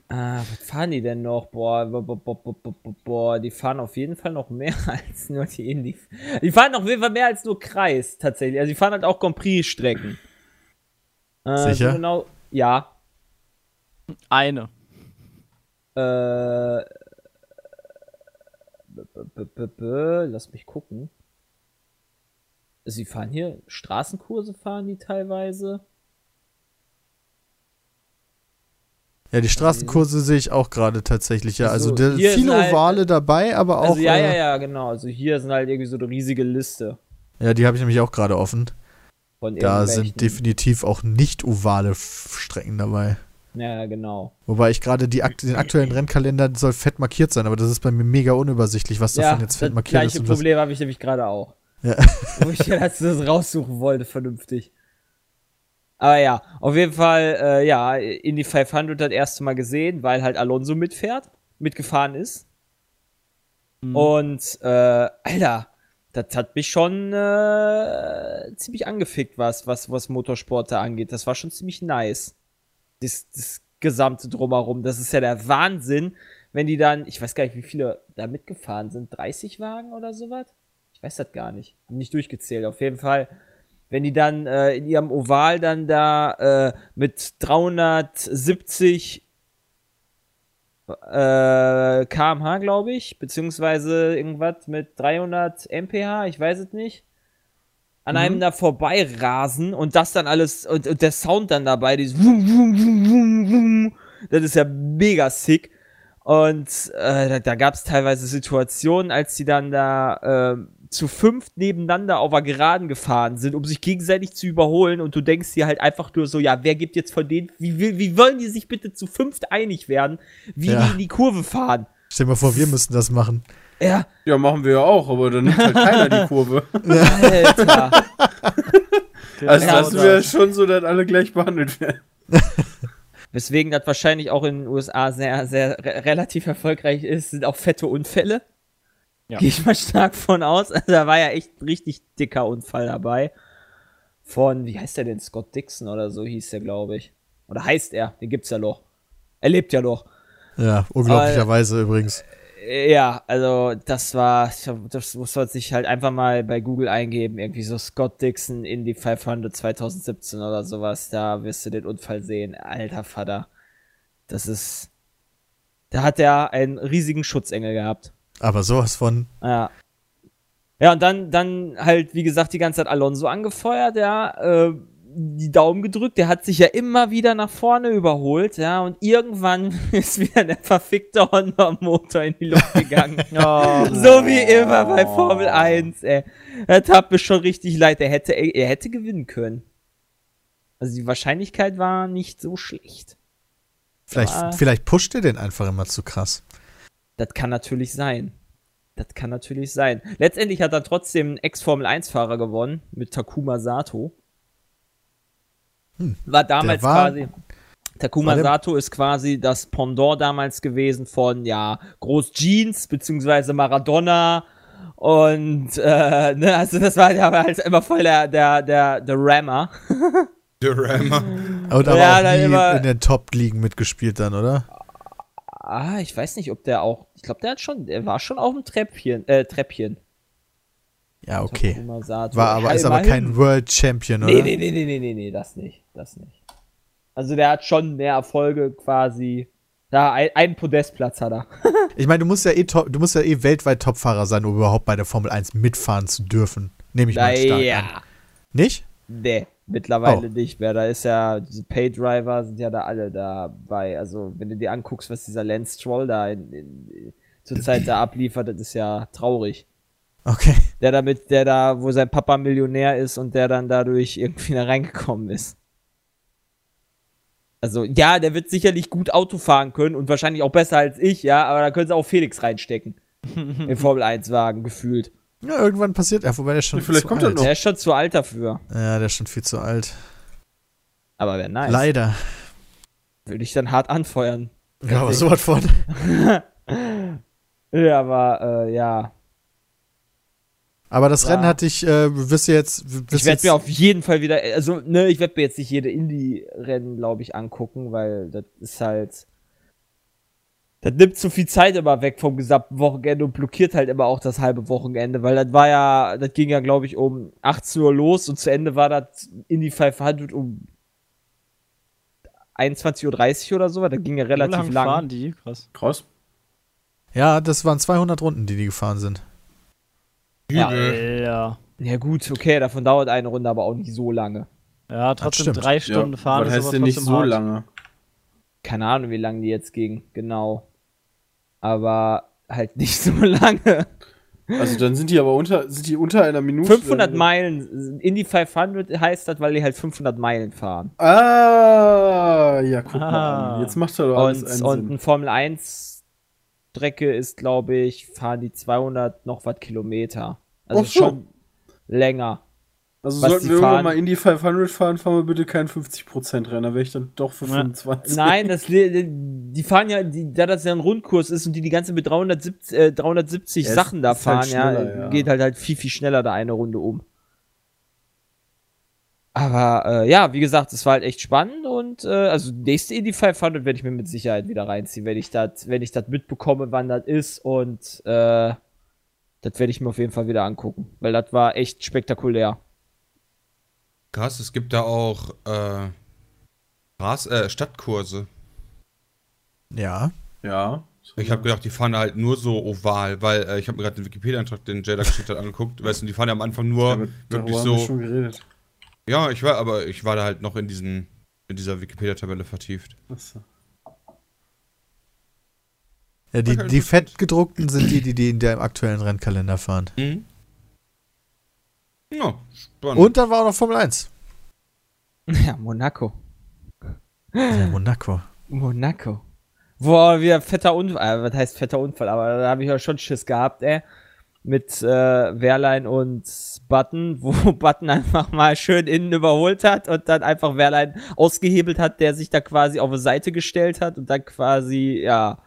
Ah, was fahren die denn noch? Boah, bo- bo- bo- bo- bo- bo- boah, die fahren auf jeden Fall noch mehr als nur die Indy. Die fahren auf jeden Fall mehr als nur Kreis, tatsächlich. Also die fahren halt auch Grand Prix-Strecken. Äh, Sicher? So genau, ja. Eine. Äh, lass mich gucken. Sie fahren hier Straßenkurse fahren die teilweise. Ja, die Straßenkurse sehe ich auch gerade tatsächlich. Ja, also So, da, hier viele halt- Ovale dabei, aber auch. Also ja, ja, äh, ja, genau. Also hier sind halt irgendwie so eine riesige Liste ja, die habe ich nämlich auch gerade offen. Da sind definitiv auch nicht ovale Strecken dabei. Ja, genau. Wobei ich gerade die akt den aktuellen Rennkalender soll fett markiert sein, aber das ist bei mir mega unübersichtlich, was davon jetzt fett das markiert gleiche ist. Und was, Problem habe ich nämlich gerade auch. Ja. Wo ich ja das das raussuchen wollte, vernünftig. Aber ja, auf jeden Fall, äh, ja, Indy 500 das erste Mal gesehen, weil halt Alonso mitfährt, mitgefahren ist. Mhm. Und, äh, Alter, das hat mich schon äh, ziemlich angefickt, was, was, was Motorsport da angeht. Das war schon ziemlich nice. Das, das gesamte Drumherum. Das ist ja der Wahnsinn, wenn die dann, ich weiß gar nicht, wie viele da mitgefahren sind. 30 Wagen oder sowas? Ich weiß das gar nicht. Hab nicht durchgezählt. Auf jeden Fall, wenn die dann äh, in ihrem Oval dann da äh, mit 370 äh, kmh, glaube ich, beziehungsweise irgendwas mit 300 mph, ich weiß es nicht, an einem da vorbei rasen und das dann alles und, und der Sound dann dabei, dieses Wum, Wum, Wum, Wum, Wum, das ist ja mega sick. Und äh, da, da gab es teilweise Situationen, als die dann da äh, zu fünft nebeneinander auf der Geraden gefahren sind, um sich gegenseitig zu überholen und du denkst dir halt einfach nur so, ja, wer gibt jetzt von denen, wie, wie, wie wollen die sich bitte zu fünft einig werden, wie Ja. die in die Kurve fahren? Stell dir mal vor, wir müssten das machen. Ja, Ja, machen wir ja auch, aber dann nimmt halt keiner die Kurve. Alter. Also Ja, das wäre schon so, dass alle gleich behandelt werden. Weswegen das wahrscheinlich auch in den USA sehr, sehr re relativ erfolgreich ist, sind auch fette Unfälle. Ja. Gehe ich mal stark von aus. Also da war ja echt ein richtig dicker Unfall dabei. Von, wie heißt der denn? Scott Dixon oder so hieß der, glaube ich. Oder heißt er? Den gibt's ja noch. Er lebt ja noch. Ja, unglaublicherweise übrigens. Ja, also das war, das muss man sich halt einfach mal bei Google eingeben, irgendwie so Scott Dixon Indy 500 2017 oder sowas, da wirst du den Unfall sehen. Alter Vater. Das ist, da hat er einen riesigen Schutzengel gehabt. Aber sowas von. Ja. Ja, und dann, dann halt, wie gesagt, die ganze Zeit Alonso angefeuert, ja, äh, die Daumen gedrückt, der hat sich ja immer wieder nach vorne überholt, ja, und irgendwann ist wieder der verfickte Honda-Motor in die Luft gegangen. Oh. so wie immer bei Formel 1, ey. Er tat mir schon richtig leid, er hätte, er hätte gewinnen können. Also die Wahrscheinlichkeit war nicht so schlecht. Vielleicht, Aber- vielleicht pusht er den einfach immer zu krass. Das kann natürlich sein. Das kann natürlich sein. Letztendlich hat er trotzdem einen Ex-Formel-1-Fahrer gewonnen mit Takuma Sato. War damals war- quasi. Takuma Sato ist quasi das Pendant damals gewesen von, ja, Groß Jeans, beziehungsweise Maradona. Und, äh, ne, also das war ja halt immer voll der, der, der, der Rammer. Der Rammer. Und aber Ja, auch dann nie immer- in den Top-Ligen mitgespielt dann, oder? Ah, ich weiß nicht, ob der auch, ich glaube, der hat schon, der war schon auf dem Treppchen, äh, Treppchen. Ja, okay. War aber, Ja, ist aber kein World Champion, oder? Nee, nee, nee, nee, nee, nee, das nicht. Das nicht. Also der hat schon mehr Erfolge quasi. Da ein, einen Podestplatz hat er. Ich meine, du musst ja eh top, du musst ja eh weltweit Topfahrer sein, um überhaupt bei der Formel 1 mitfahren zu dürfen. Nehme ich mal stark an. ja. Nicht? Nee, mittlerweile Oh. nicht mehr. Da ist ja, diese Paydriver sind ja da alle dabei. Also, wenn du dir anguckst, was dieser Lance Stroll da in, in, zur Zeit da abliefert, das ist ja traurig. Okay. Der damit, der da, wo sein Papa Millionär ist und der dann dadurch irgendwie da reingekommen ist. Also, ja, der wird sicherlich gut Auto fahren können und wahrscheinlich auch besser als ich, ja, aber da können sie auch Felix reinstecken. Im Formel 1-Wagen, gefühlt. Ja, irgendwann passiert er, wobei der ist schon vielleicht zu kommt er alt. noch. Der ist schon zu alt dafür. Ja, der ist schon viel zu alt. Aber wäre nice. Leider. Würde ich dann hart anfeuern. Ja, aber so was von. Ja, aber, äh, ja. Aber das Ja. Rennen hatte ich, äh, wirst du jetzt. Wirst Ich werde jetzt mir auf jeden Fall wieder, also, ne, ich werde mir jetzt nicht jede Indie-Rennen, glaube ich, angucken, weil das ist halt. Das nimmt zu viel Zeit immer weg vom gesamten Wochenende und blockiert halt immer auch das halbe Wochenende, weil das war ja, das ging ja, glaube ich, um 18 Uhr los und zu Ende war das Indie 500 um 21.30 Uhr oder so, das ging ja relativ lang, lang. fahren die? Krass. Krass. Ja, das waren 200 Runden, die die gefahren sind. Ja. Ja. Ja, gut, okay, davon dauert eine Runde aber auch nicht so lange. Ja, trotzdem drei Stunden ja, fahren Was ist heißt aber denn nicht so hart. lange? Keine Ahnung, wie lange die jetzt ging, genau. Aber halt nicht so lange. Also dann sind die aber unter, sind die unter einer Minute. 500 dann- Meilen, Indy 500 heißt das, weil die halt 500 Meilen fahren. Ah, ja, guck mal Ah. an. Jetzt macht er doch alles Und, einen und Sinn. eine Formel 1 Strecke ist, glaube ich, fahren die 200 noch was Kilometer. Also Ach so. schon länger. Also was sollten die wir irgendwann fahren- mal Indy 500 fahren, fahren wir bitte keinen 50% Rennen, da wäre ich dann doch für Ja. 25. Nein, das, die fahren ja, die, da das ja ein Rundkurs ist und die die ganze mit 370, äh, 370 Ja, Sachen da halt fahren, ja, schneller, ja. geht halt halt viel, viel schneller da eine Runde um. Aber äh, ja, wie gesagt, es war halt echt spannend und äh, also nächste Indy 500 werde ich mir mit Sicherheit wieder reinziehen, wenn ich das, wenn ich das mitbekomme, wann das ist und äh, das werde ich mir auf jeden Fall wieder angucken, weil das war echt spektakulär. Krass, es gibt da auch äh, Gras, äh, Stadtkurse. Ja. Ja. Ich habe gedacht, die fahren halt nur so oval, weil äh, ich habe mir gerade den Wikipedia-Eintrag, den Jada geschickt hat, angeguckt. Weißt du, die fahren ja am Anfang nur darüber wirklich haben wir so. schon geredet. Ja, ich war, aber ich war da halt noch in diesen, in dieser Wikipedia-Tabelle vertieft. Achso. ja die, die fettgedruckten sind die, die, die in der aktuellen Rennkalender fahren. Mhm. Ja, spannend. Und dann war auch noch Formel 1. Ja, Monaco. Ja, Monaco. Monaco. Boah, wieder fetter Unfall. Äh, was heißt fetter Unfall? Aber da habe ich ja schon Schiss gehabt, ey. Mit äh, Wehrlein und Button, wo Button einfach mal schön innen überholt hat und dann einfach Wehrlein ausgehebelt hat, der sich da quasi auf die Seite gestellt hat und dann quasi, ja.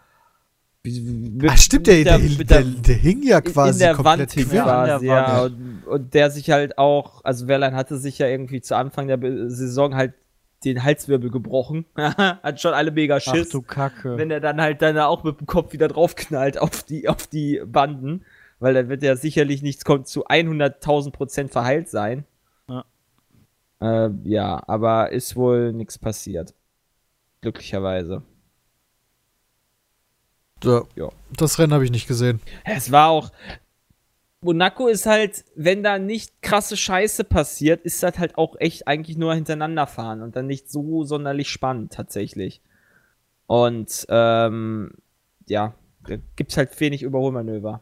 Mit, Ach, stimmt, der, der, mit der, der hing ja quasi in der komplett Wand hing quer. Der quasi, ja. Und, und der sich halt auch, also Wehrlein hatte sich ja irgendwie zu Anfang der Saison halt den Halswirbel gebrochen. Hat schon alle mega Ach Schiss. du Kacke. wenn er dann halt dann auch mit dem Kopf wieder draufknallt auf die, auf die Banden, weil dann wird ja sicherlich nichts kommt zu 100.000 Prozent verheilt sein. Ja. Äh, ja, aber ist wohl nichts passiert. Glücklicherweise. Ja. Ja. Das Rennen habe ich nicht gesehen. Es war auch. Monaco ist halt, wenn da nicht krasse Scheiße passiert, ist das halt auch echt eigentlich nur hintereinander fahren und dann nicht so sonderlich spannend tatsächlich. Und ähm, ja, da gibt's halt wenig Überholmanöver.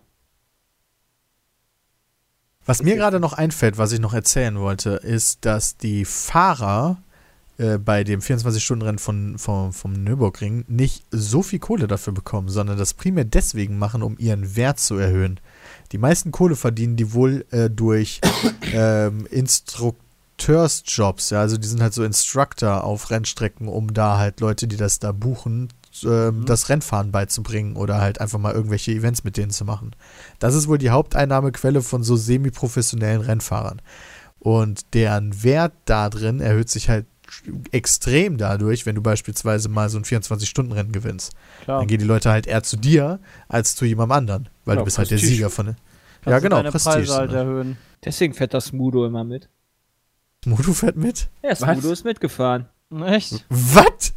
Was mir gerade noch einfällt, was ich noch erzählen wollte, ist, dass die Fahrer äh, bei dem 24-Stunden-Rennen von, vom, vom Nürburgring nicht so viel Kohle dafür bekommen, sondern das primär deswegen machen, um ihren Wert zu erhöhen. Die meisten Kohle verdienen die wohl äh, durch ähm, Instrukteursjobs, ja, also die sind halt so Instructor auf Rennstrecken, um da halt Leute, die das da buchen, ähm, das Rennfahren beizubringen oder halt einfach mal irgendwelche Events mit denen zu machen. Das ist wohl die Haupteinnahmequelle von so semi-professionellen Rennfahrern. Und deren Wert da drin erhöht sich halt extrem dadurch, wenn du beispielsweise mal so ein 24-Stunden-Rennen gewinnst. Klar. Dann gehen die Leute halt eher zu dir als zu jemandem anderen, weil Ja, du bist halt der Prestige. Sieger von. Kannst ja, genau, Prestige. Halt ne? erhöhen. Deswegen fährt das Smudo immer mit. Modu fährt mit? Ja, Was? Smudo ist mitgefahren. Echt? Was?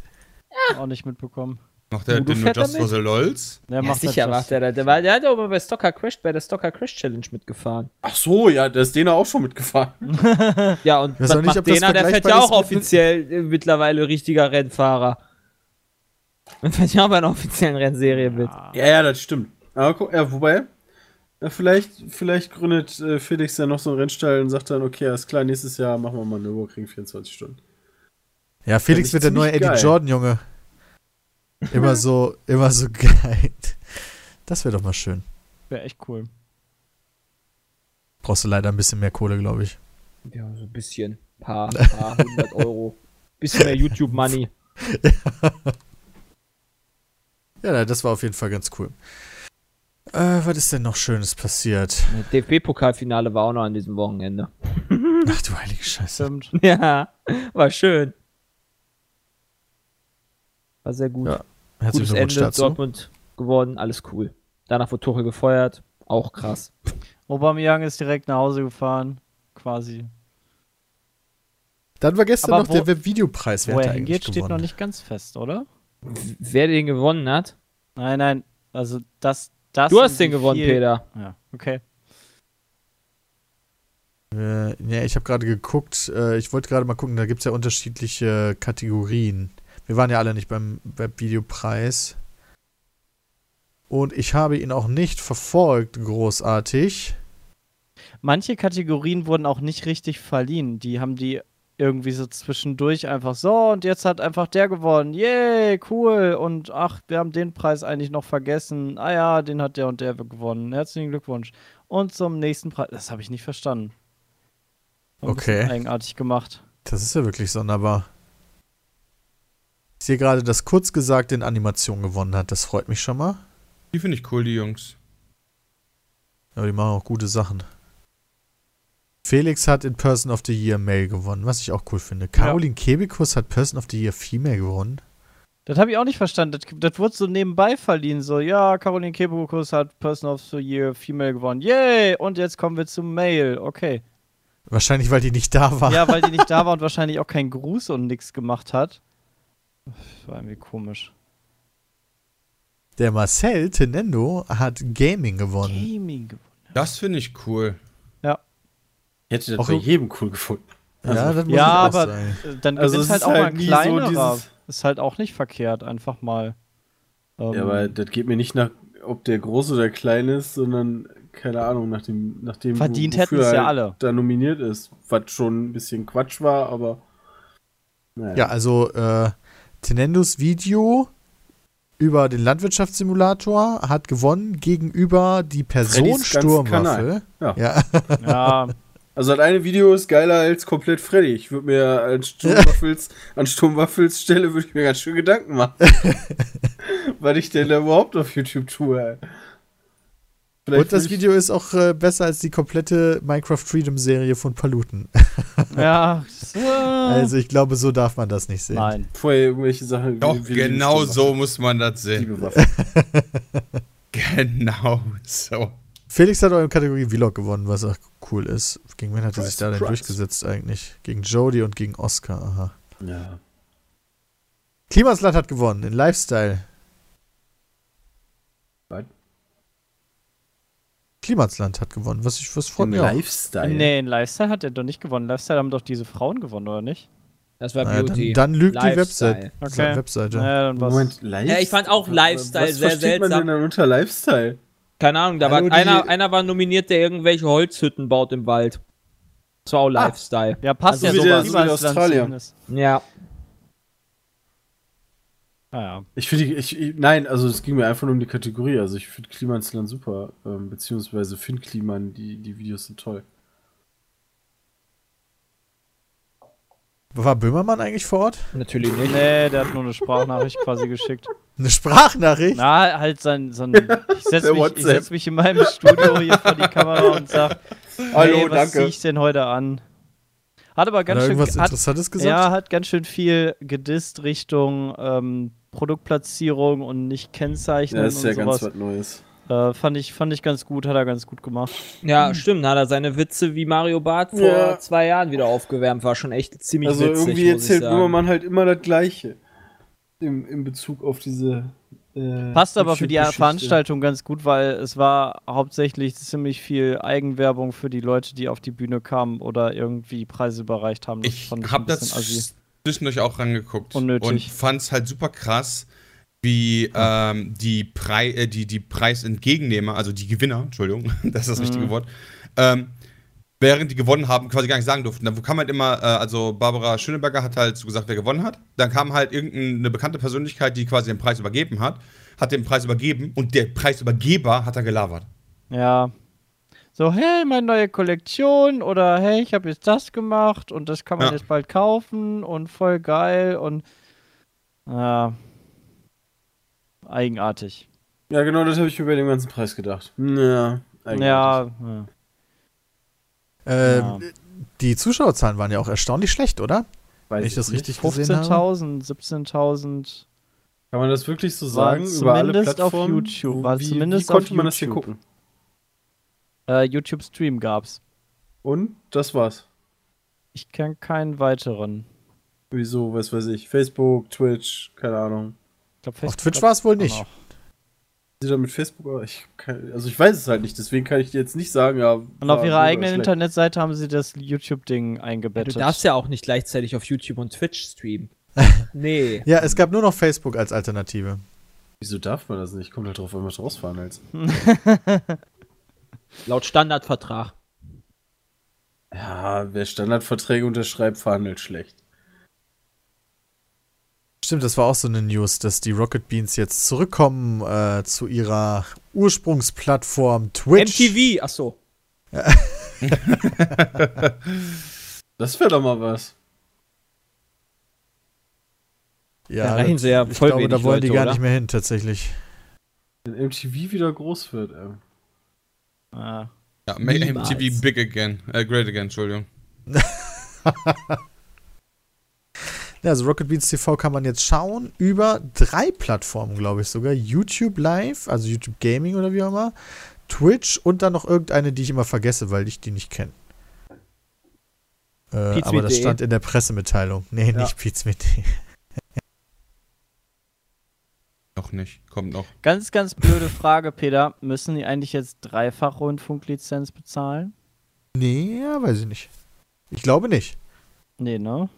Auch nicht mitbekommen. Macht der Udo den nur Just for the LOLs? Der Ja, macht sicher macht der das. Der, war, der hat ja auch mal bei Stocker Crash, bei der Stocker Crash Challenge mitgefahren. Ach so, ja, da ist Dena auch schon mitgefahren. Ja, und was auch nicht, macht Dena? Der fährt ja auch mit- offiziell äh, mittlerweile richtiger Rennfahrer. Der fährt ja auch bei einer offiziellen Rennserie mit. Ja, ja, das stimmt. Aber guck, ja, wobei, ja, vielleicht, vielleicht gründet äh, Felix ja noch so einen Rennstall und sagt dann, okay, alles klar, nächstes Jahr machen wir mal Nürburgring 24 Stunden. Ja, Felix wird der neue ziemlich Eddie geil. Jordan, Junge. Immer so, immer so geil. Das wäre doch mal schön. Wäre echt cool. Brauchst du leider ein bisschen mehr Kohle, glaube ich. Ja, so ein bisschen. Paar, paar hundert Euro. Bisschen mehr YouTube-Money. Ja, das war auf jeden Fall ganz cool. Äh, was ist denn noch Schönes passiert? DFB-Pokalfinale war auch noch an diesem Wochenende. Ach du heilige Scheiße. Stimmt. Ja, war schön. War sehr gut. Ja, Herzlichen Gutes Glückwunsch Ende, dazu. Dortmund gewonnen, alles cool. Danach wurde Tuchel gefeuert, auch krass. Aubameyang ist direkt nach Hause gefahren. Quasi. Dann war gestern Aber noch wo- der Webvideopreis. Wer er hingeht, steht gewonnen? noch nicht ganz fest, oder? Wer den gewonnen hat? Nein, nein. Also das, das. Du hast den gewonnen, viel- Peter. Ja, okay. Äh, ja, ich habe gerade geguckt. Äh, ich wollte gerade mal gucken, da gibt es ja unterschiedliche Kategorien. Wir waren ja alle nicht beim Webvideopreis. Und ich habe ihn auch nicht verfolgt, großartig. Manche Kategorien wurden auch nicht richtig verliehen. Die haben die irgendwie so zwischendurch einfach so und jetzt hat einfach der gewonnen. Yay, cool. Und ach, wir haben den Preis eigentlich noch vergessen. Ah ja, den hat der und der gewonnen. Herzlichen Glückwunsch. Und zum nächsten Preis. Das habe ich nicht verstanden. Bisschen Okay. Eigenartig gemacht. Das ist ja wirklich sonderbar. Ich sehe gerade, dass kurz gesagt in Animation gewonnen hat. Das freut mich schon mal. Die finde ich cool, die Jungs. Aber die machen auch gute Sachen. Felix hat in Person of the Year Male gewonnen, was ich auch cool finde. Caroline Kebekus hat Person of the Year Female gewonnen. Das habe ich auch nicht verstanden. Das, das wurde so nebenbei verliehen. So, ja, Caroline Kebekus hat Person of the Year Female gewonnen. Yay! Und jetzt kommen wir zum Male. Okay. Wahrscheinlich, weil die nicht da war. Ja, weil die nicht da war und wahrscheinlich auch keinen Gruß und nichts gemacht hat. Das war irgendwie komisch. Der Marcel Tenendo hat Gaming gewonnen. Gaming gewonnen. Das finde ich cool. Ich hätte das Auch bei so- jedem cool gefunden. ja, Also- das muss Ja, aber äh, dann Also gewinnt es halt ist auch halt mal so kleinerer. dieses- ist halt auch nicht verkehrt, einfach mal. Ähm, Ja, aber das geht mir nicht nach, ob der groß oder klein ist, sondern, keine Ahnung, nach dem, nach dem Verdient wo- wofür hätten's ja er alle. da nominiert ist. Was schon ein bisschen Quatsch war, aber. Naja. Ja, also äh, Tenendos Video über den Landwirtschaftssimulator hat gewonnen gegenüber die Person. Kanal. Ja. ja, Also das eine Video ist geiler als komplett Freddy. Ich würde mir an Sturmwaffels, an Sturmwaffels Stelle würde ich mir ganz schön Gedanken machen. Was ich denn da überhaupt auf YouTube tue. Vielleicht Und das Video ist auch äh, besser als die komplette Minecraft Freedom Serie von Paluten. ja? Also ich glaube, so darf man das nicht sehen. Nein. Vorher irgendwelche Sachen. Doch, wie- wie genau so muss man das sehen. Genau so. Felix hat eure Kategorie Vlog gewonnen, was auch cool ist. Gegen wen hat er sich da denn durchgesetzt eigentlich? Gegen Jody und gegen Oscar. Aha. ja. Klimasland hat gewonnen in Lifestyle. Was? Klimasland hat gewonnen. Was ich was freut Im mich auch. Lifestyle. Nee, in Lifestyle hat er doch nicht gewonnen. Lifestyle haben doch diese Frauen gewonnen, oder nicht? Das war Naja, Beauty. dann, dann lügt die Lifestyle. Website. Okay. Webseite. Ja, dann war's. Moment, Lifestyle. Ja, ich fand auch Lifestyle Was sehr versteht man seltsam. denn dann unter Lifestyle? Keine Ahnung, da Hallo, war einer, die- einer war nominiert, der irgendwelche Holzhütten baut im Wald. Das war auch Lifestyle. Ja, passt Also ja wie so der- bei so wie zumindest. Ja. Ah, ja. Ich finde, die- ich, ich, nein, also es ging mir einfach nur um die Kategorie. Also ich finde Klimansland super, ähm, beziehungsweise finde Kliman, die, die Videos sind toll. War Böhmermann eigentlich vor Ort? Natürlich nicht. Nee, der hat nur eine Sprachnachricht quasi geschickt. Eine Sprachnachricht? Na, halt sein, sein ich setze mich, ich setz mich in meinem Studio hier vor die Kamera und sag, Hallo, hey, was danke. zieh ich denn heute an? Hat aber Hat ganz er schön, irgendwas hat, Interessantes gesagt? ja, hat ganz schön viel gedisst Richtung ähm, Produktplatzierung und nicht kennzeichnen Ja, ist und ja ganz sowas. was Neues. Äh, fand, ich, fand ich ganz gut, hat er ganz gut gemacht. Ja, stimmt. Hat er seine Witze wie Mario Barth vor Ja. zwei Jahren wieder aufgewärmt. War schon echt ziemlich Also witzig. irgendwie muss ich erzählt. Böhmermann halt immer das Gleiche. Im, in Bezug auf diese. Äh, Passt aber für die. Veranstaltung ganz gut, weil es war hauptsächlich ziemlich viel Eigenwerbung für die Leute, die auf die Bühne kamen oder irgendwie Preise überreicht haben. Das Ich habe das assi. Zwischendurch auch rangeguckt Unnötig. und fand es halt super krass, wie ähm, die, Prei äh, die, die Preisentgegennehmer, also die Gewinner, Entschuldigung, das ist das richtige Mhm. Wort, ähm, während die gewonnen haben, quasi gar nicht sagen durften. Dann kam halt immer, äh, also Barbara Schöneberger hat halt so gesagt, wer gewonnen hat. Dann kam halt irgendeine bekannte Persönlichkeit, die quasi den Preis übergeben hat, hat den Preis übergeben und der Preisübergeber hat da gelabert. Ja. So, hey, meine neue Kollektion oder hey, ich habe jetzt das gemacht und das kann man Ja. jetzt bald kaufen und voll geil und ja. Eigenartig. Ja, genau, das habe ich bei dem ganzen Preis gedacht. Ja, eigentlich. Ja, ja. Ähm, Ja. Die Zuschauerzahlen waren ja auch erstaunlich schlecht, oder? Weiß Wenn ich das nicht. richtig gesehen habe. 15.000, 17.000. Kann man das wirklich so War sagen? Über alle zumindest auf Plattformen? YouTube, war wie, zumindest wie konnte auf man das hier YouTube. gucken? Äh, YouTube Stream gab's. Und das war's. Ich kenne keinen weiteren. Wieso, was weiß ich. Facebook, Twitch, keine Ahnung. Ich glaub, Auf Facebook Twitch gab's war es wohl nicht. da mit Facebook? Ich kann, also ich weiß es halt nicht, deswegen kann ich dir jetzt nicht sagen, ja. Und auf ihrer eigenen schlecht. Internetseite haben sie das YouTube-Ding Du eingebettet. darfst ja auch nicht gleichzeitig auf YouTube und Twitch streamen. nee. Ja, es gab nur noch Facebook als Alternative. Wieso darf man das nicht? Kommt halt drauf, wenn man rausverhandelt. Laut Standardvertrag. Ja, wer Standardverträge unterschreibt, verhandelt schlecht. Stimmt, das war auch so eine News, dass die Rocket Beans jetzt zurückkommen äh, zu ihrer Ursprungsplattform Twitch. MTV, achso. Das wäre doch mal was. Ja, Da sie ja ich voll glaube, da wollen die Leute, gar oder? nicht mehr hin, tatsächlich. Wenn MTV wieder groß wird, ey. Ah. Ja, make Niemals. MTV big again. Äh, great again, Entschuldigung. Ja, also Rocket Beans TV kann man jetzt schauen über drei Plattformen, glaube ich sogar. YouTube Live, also YouTube Gaming oder wie auch immer. Twitch und dann noch irgendeine, die ich immer vergesse, weil ich die nicht kenne. Äh, aber das stand in der Pressemitteilung. Nee, Ja. nicht Pizza mit D. Noch nicht, kommt noch. Ganz, ganz blöde Frage, Peter. Müssen die eigentlich jetzt dreifach Rundfunklizenz bezahlen? Nee, ja, weiß ich nicht. Ich glaube nicht. Nee, ne?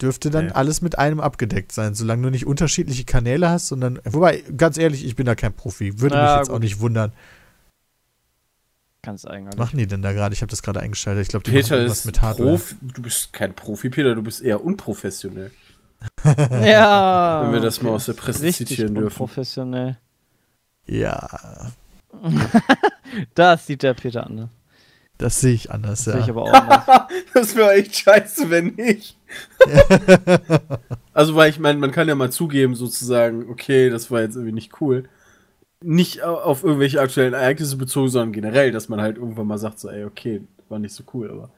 Dürfte dann Nee. alles mit einem abgedeckt sein, solange du nicht unterschiedliche Kanäle hast, sondern. Wobei, ganz ehrlich, ich bin da kein Profi. Würde mich Ja, jetzt auch gut. nicht wundern. Ganz eigentlich. Was machen die denn da gerade? Ich habe das gerade eingeschaltet. Ich glaube, die machen Peter irgendwas ist mit Hardware. Profi. Du bist kein Profi, Peter, du bist eher unprofessionell. Ja. Wenn wir das mal aus der Presse Richtig zitieren dürfen. professionell. Ja, Das sieht der Peter an. Ne? das sehe ich anders, Das ja. sehe ich aber auch anders. Das wäre echt scheiße, wenn nicht. also, weil ich meine, man kann ja mal zugeben, sozusagen, okay, das war jetzt irgendwie nicht cool. Nicht au- auf irgendwelche aktuellen Ereignisse bezogen, sondern generell, dass man halt irgendwann mal sagt, so, ey, okay, war nicht so cool, aber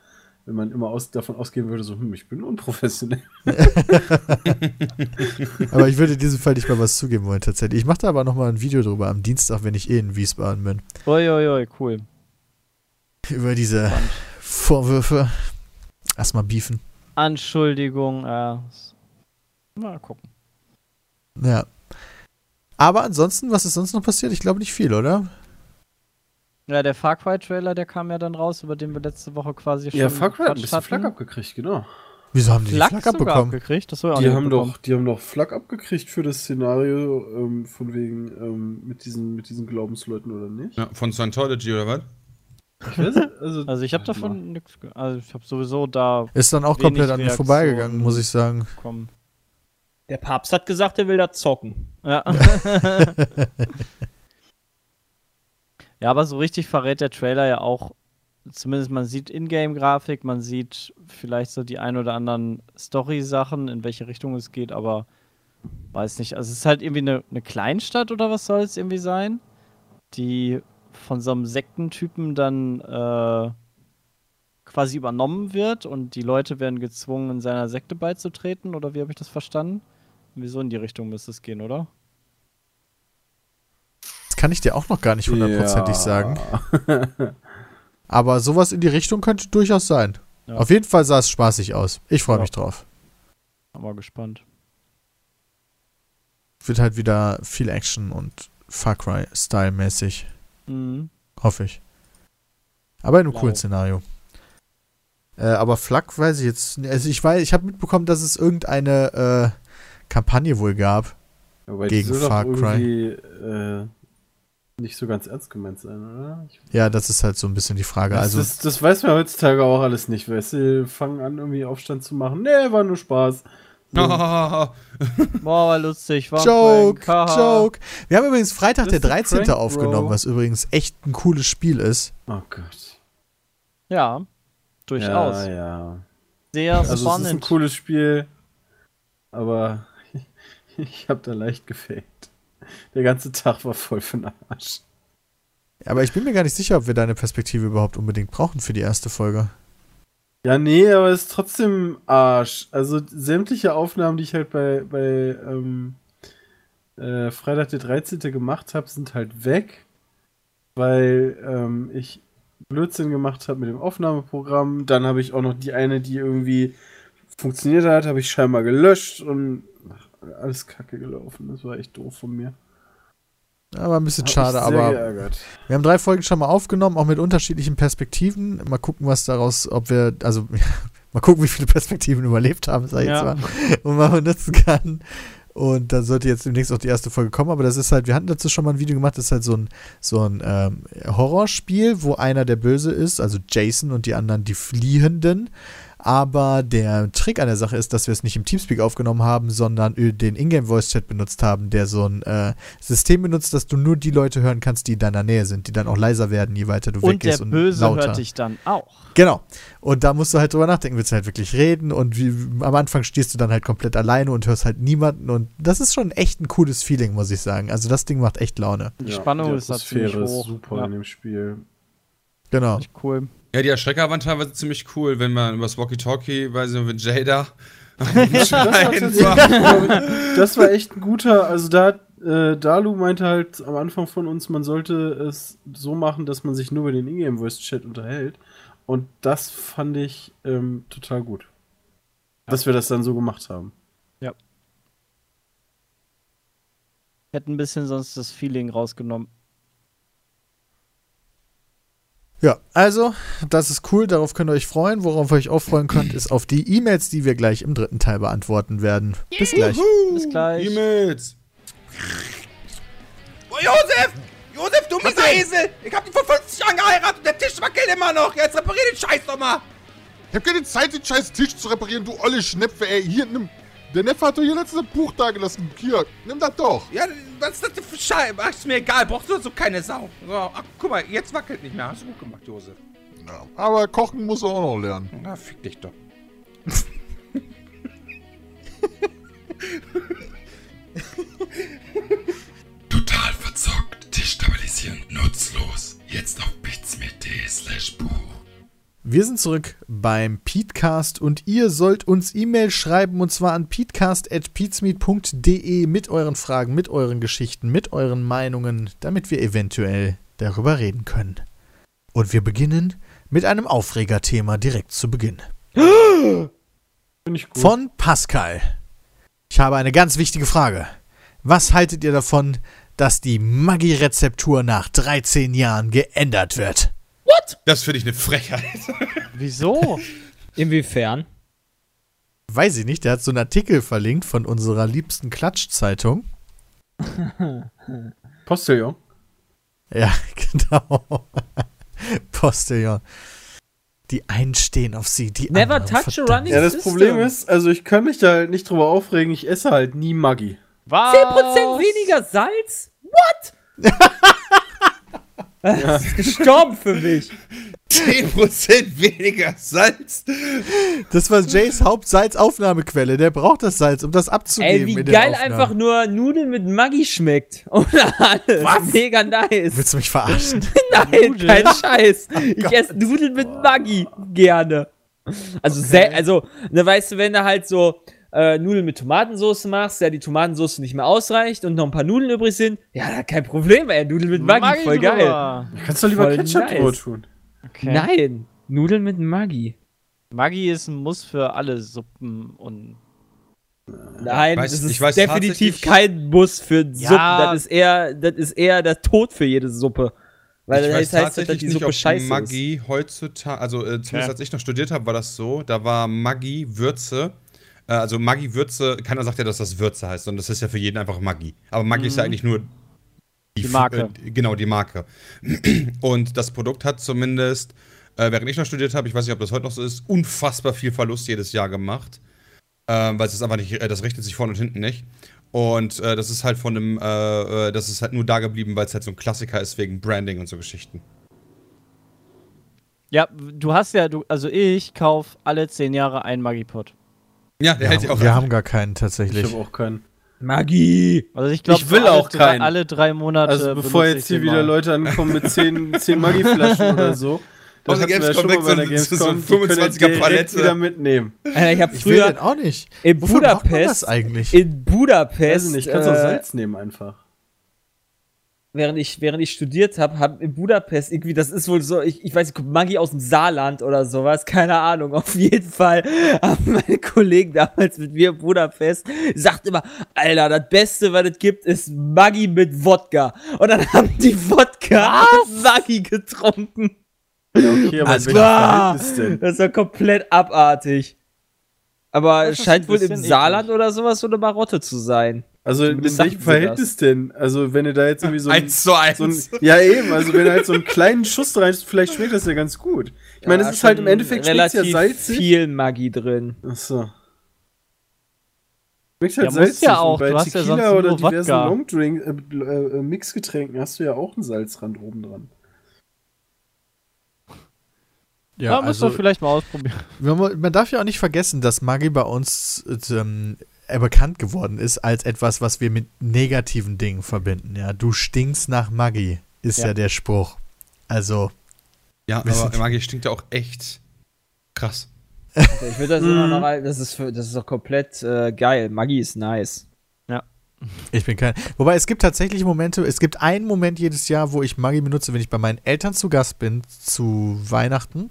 wenn man immer aus, davon ausgehen würde, so, hm, ich bin unprofessionell. Aber ich würde in diesem Fall nicht mal was zugeben wollen, tatsächlich. Ich mache da aber nochmal ein Video drüber am Dienstag, wenn ich eh in Wiesbaden bin. Uiuiui, cool. Über diese Vorwürfe. Erstmal beefen. Anschuldigung, äh, mal gucken. Ja. Aber ansonsten, was ist sonst noch passiert? Ich glaube nicht viel, oder? Ja, der Far Cry Trailer, der kam ja dann raus, über den wir letzte Woche quasi schon Ja, Far Cry hat ein bisschen Flak abgekriegt, genau. Wieso haben die Flak abbekommen? abgekriegt? Das war ja Die haben, doch, die haben doch Flak abgekriegt für das Szenario ähm, von wegen ähm, mit, diesen, mit diesen Glaubensleuten oder nicht? Ja, von Scientology oder was? Ich weiß nicht, also, Also ich habe davon nichts, also ich habe sowieso da Ist dann auch Wenig komplett an mir vorbeigegangen, muss ich sagen. Der Papst hat gesagt, er will da zocken. Ja. ja, aber so richtig verrät der Trailer ja auch, zumindest man sieht Ingame-Grafik, man sieht vielleicht so die ein oder anderen Story-Sachen, in welche Richtung es geht, aber weiß nicht. Also es ist halt irgendwie eine, eine Kleinstadt oder was soll es irgendwie sein, die von so einem Sektentypen dann äh, quasi übernommen wird und die Leute werden gezwungen, in seiner Sekte beizutreten, oder wie habe ich das verstanden? Wieso in die Richtung müsste es gehen, oder? Kann ich dir auch noch gar nicht hundertprozentig Ja. sagen. Aber sowas in die Richtung könnte durchaus sein. Ja. Auf jeden Fall sah es spaßig aus. Ich freue Ja. mich drauf. Mal gespannt. Wird halt wieder viel Action und Far Cry-Style-mäßig. Mhm. Hoffe ich. Aber in einem Blau. coolen Szenario. Äh, aber Flak weiß ich jetzt. nicht. Also ich weiß, ich habe mitbekommen, dass es irgendeine äh, Kampagne wohl gab. Aber gegen Far Cry. äh, nicht so ganz ernst gemeint sein, oder? Ja, das ist halt so ein bisschen die Frage. das, Also, das, das weiß man heutzutage auch alles nicht, weißt du? Fangen an, irgendwie Aufstand zu machen. Nee, war nur Spaß. So. Boah, war lustig. War ein Joke, Prank. Joke. Wir haben übrigens Freitag Das der ist ein 13. Prank, aufgenommen, Bro. was übrigens echt ein cooles Spiel ist. Oh Gott. Ja, durchaus. Ja, ja. Sehr Also es ist ein spannend. cooles Spiel, aber ich habe da leicht gefaked. Der ganze Tag war voll für den Arsch. Aber ich bin mir gar nicht sicher, ob wir deine Perspektive überhaupt unbedingt brauchen für die erste Folge. Ja, nee, aber es ist trotzdem Arsch. Also sämtliche Aufnahmen, die ich halt bei, bei ähm, äh, Freitag der 13. gemacht habe, sind halt weg, weil ähm, ich Blödsinn gemacht habe mit dem Aufnahmeprogramm. Dann habe ich auch noch die eine, die irgendwie funktioniert hat, habe ich scheinbar gelöscht und alles kacke gelaufen. Das war echt doof von mir. Aber ein bisschen Hat schade, sehr aber geärgert. wir haben drei Folgen schon mal aufgenommen, auch mit unterschiedlichen Perspektiven. Mal gucken, was daraus, ob wir, also mal gucken, wie viele Perspektiven überlebt haben, sag ich Ja. jetzt mal, und man nutzen kann. Und dann sollte jetzt demnächst auch die erste Folge kommen, aber das ist halt, wir hatten dazu schon mal ein Video gemacht, das ist halt so ein, so ein ähm, Horrorspiel, wo einer der Böse ist, also Jason und die anderen die Fliehenden. Aber der Trick an der Sache ist, dass wir es nicht im Teamspeak aufgenommen haben, sondern den Ingame Voice Chat benutzt haben, der so ein äh, System benutzt, dass du nur die Leute hören kannst, die in deiner Nähe sind, die dann auch leiser werden, je weiter du und der weggehst und Böse lauter. hört dich dann auch. Genau. Und da musst du halt drüber nachdenken, willst du halt wirklich reden und wie, am Anfang stehst du dann halt komplett alleine und hörst halt niemanden und das ist schon echt ein cooles Feeling, muss ich sagen. Also das Ding macht echt Laune. Die Spannung die ist ist hoch. super Ja. in dem Spiel. Genau. Cool. Ja, die Erschrecker waren teilweise ziemlich cool, wenn man übers Walkie-Talkie, weiß ich nicht, mit Jada schreien war. Das war echt ein guter, also da hat, äh, Dalu meinte halt am Anfang von uns, man sollte es so machen, dass man sich nur über den Ingame Voice Chat unterhält. Und das fand ich ähm, total gut. Dass wir das dann so gemacht haben. Hätte ein bisschen sonst das Feeling rausgenommen. Ja, also, das ist cool, darauf könnt ihr euch freuen. Worauf ihr euch auch freuen könnt, ist auf die E-Mails, die wir gleich im dritten Teil beantworten werden. Bis gleich. Bis gleich. E-Mails. Oh, Josef! Josef, du mieser Esel! Ich hab dich vor 50 Jahren geheiratet und der Tisch wackelt immer noch! Jetzt reparier den Scheiß doch mal! Ich hab keine Zeit, den scheiß Tisch zu reparieren, du olle Schnepfe, ey. Hier, nimm. Der Neffe hat doch hier letztes Buch da gelassen. Hier, nimm das doch. Ja, was ist das für Scheiße? Ach, ist mir egal, brauchst du so keine Sau. So, ach, guck mal, jetzt wackelt nicht mehr. Hast du gut gemacht, Josef. Ja, aber kochen muss er auch noch lernen. Na, fick dich doch. Total verzockt, destabilisierend, nutzlos. Jetzt auf bitsme.de slash Buch. Wir sind zurück beim Petecast und ihr sollt uns E-Mail schreiben und zwar an peatcast.peatsmeet.de mit euren Fragen, mit euren Geschichten, mit euren Meinungen, damit wir eventuell darüber reden können. Und wir beginnen mit einem Aufregerthema direkt zu Beginn. Von Pascal. Ich habe eine ganz wichtige Frage. Was haltet ihr davon, dass die Maggi-Rezeptur nach 13 Jahren geändert wird? Das finde ich eine Frechheit. Wieso? Inwiefern? Weiß ich nicht, der hat so einen Artikel verlinkt von unserer liebsten Klatschzeitung. Postillon. Ja, genau. Postillon. Die einen stehen auf sie, die Never anderen. touch a verdammt. running Ja, das system. Problem ist, also ich kann mich da halt nicht drüber aufregen, ich esse halt nie Maggi. Was? 10% weniger Salz? What? Das ist gestorben für mich. 10% weniger Salz. Das war Jays Hauptsalzaufnahmequelle. Der braucht das Salz, um das abzugeben. Ey, wie geil einfach nur Nudeln mit Maggi schmeckt. Oder alles. Was? Mega nice. Willst du mich verarschen? Nein, kein Scheiß. Ich esse Nudeln mit Maggi gerne. Also, sel- also, ne, weißt du, wenn du halt so äh, Nudeln mit Tomatensauce machst, ja, die Tomatensauce nicht mehr ausreicht und noch ein paar Nudeln übrig sind, ja, kein Problem, ey, Nudeln mit Maggi, voll geil. drüber. Kannst du lieber Voll Ketchup nice. drüber tun. Okay. Nein, Nudeln mit Maggi. Maggi ist ein Muss für alle Suppen und. Nein, Weiß- das ist ich weiß definitiv kein Muss für Suppen. Ja. Das ist eher, das ist eher der Tod für jede Suppe. Weil ich das weiß heißt, dass tatsächlich die nicht, Suppe ob scheiße ist. Maggi heutzutage, also äh, zumindest Okay. als ich noch studiert habe, war das so, da war Maggi Würze, also Maggi Würze, keiner sagt ja, dass das Würze heißt, sondern das ist ja für jeden einfach Maggi. Aber Maggi ist ja eigentlich nur Die F- Marke. Äh, genau, die Marke. Und das Produkt hat zumindest, äh, während ich noch studiert habe, ich weiß nicht, ob das heute noch so ist, unfassbar viel Verlust jedes Jahr gemacht. Ähm, weil es ist einfach nicht, äh, das rechnet sich vorne und hinten nicht. Und äh, das ist halt von einem, äh, äh, das ist halt nur da geblieben, weil es halt so ein Klassiker ist wegen Branding und so Geschichten. Ja, du hast ja, du, also ich kauf alle zehn Jahre einen Maggi-Pot. Ja, der hält sich Ja, auch wir haben gar keinen Ich tatsächlich. habe auch keinen. Maggi! Also ich glaube, Ich will alle auch drei, keinen. alle drei Monate. Also bevor jetzt ich hier wieder mal. Leute ankommen mit 10, 10 Maggi-Flaschen oder so. Der hatten wir ja schon mal weg, bei der so- so Gamescom. Können 25er direkt Palette. wieder mitnehmen. Alter, ich habe Ich will den früher auch nicht. in Wofür braucht man das Budapest, eigentlich? in Budapest, Weiß ich nicht, kannst auch äh, Salz nehmen einfach. Während ich, während ich studiert habe, hab in Budapest irgendwie, das ist wohl so, ich, ich weiß nicht, Maggi aus dem Saarland oder sowas, keine Ahnung. Auf jeden Fall haben meine Kollegen damals mit mir in Budapest sagt immer, Alter, das Beste, was es gibt, ist Maggi mit Wodka. Und dann haben die Wodka Maggi getrunken. Ja, okay, aber welchem klar. Das war komplett abartig. Aber es scheint ein wohl im Saarland oder sowas so eine Marotte zu sein. Also in welchem Verhältnis denn? Also wenn du da jetzt irgendwie so ein, Eins zu eins. so ein Ja eben, also wenn du halt so einen kleinen Schuss rein, vielleicht schmeckt das ja ganz gut. Ich meine, Ja, es ist halt im Endeffekt relativ ja salzig. viel Maggi drin. Achso. Schmeckt halt Ja, muss salzig. ja und auch, bei du hast ja Tequila sonst oder diversen. Longdrink, äh, äh, Mixgetränken hast du ja auch einen Salzrand oben dran. Ja, Ja, muss also man vielleicht mal ausprobieren. man man darf ja auch nicht vergessen, dass Maggi bei uns ähm, äh, bekannt geworden ist als etwas, was wir mit negativen Dingen verbinden. Ja, du stinkst nach Maggi, ist ja, Ja. der Spruch. Also, Ja, aber Maggi stinkt ja auch echt krass. Also ich würde das immer noch, mal- das ist, für, das ist doch komplett äh, geil. Maggi ist nice. ich bin kein. Wobei es gibt tatsächlich Momente, es gibt einen Moment jedes Jahr, wo ich Maggi benutze, wenn ich bei meinen Eltern zu Gast bin, zu Weihnachten.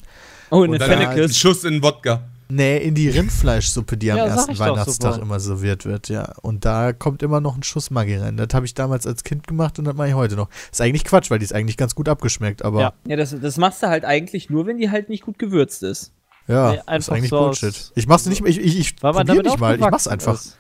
Oh, Und eine dann- Ein Fennekes. Schuss in Wodka. Nee, in die Rindfleischsuppe, die am Ja, ersten Weihnachtstag immer serviert wird, ja. Und da kommt immer noch ein Schuss Maggi rein. Das habe ich damals als Kind gemacht und das mache ich heute noch. Ist eigentlich Quatsch, weil die ist eigentlich ganz gut abgeschmeckt, aber Ja. Ja, das, das machst du halt eigentlich nur, wenn die halt nicht gut gewürzt ist. ja, Nee, ist einfach eigentlich so Bullshit. Ich mach's nicht mehr, ich, ich, ich probier nicht mal, ich mach's einfach. Ist.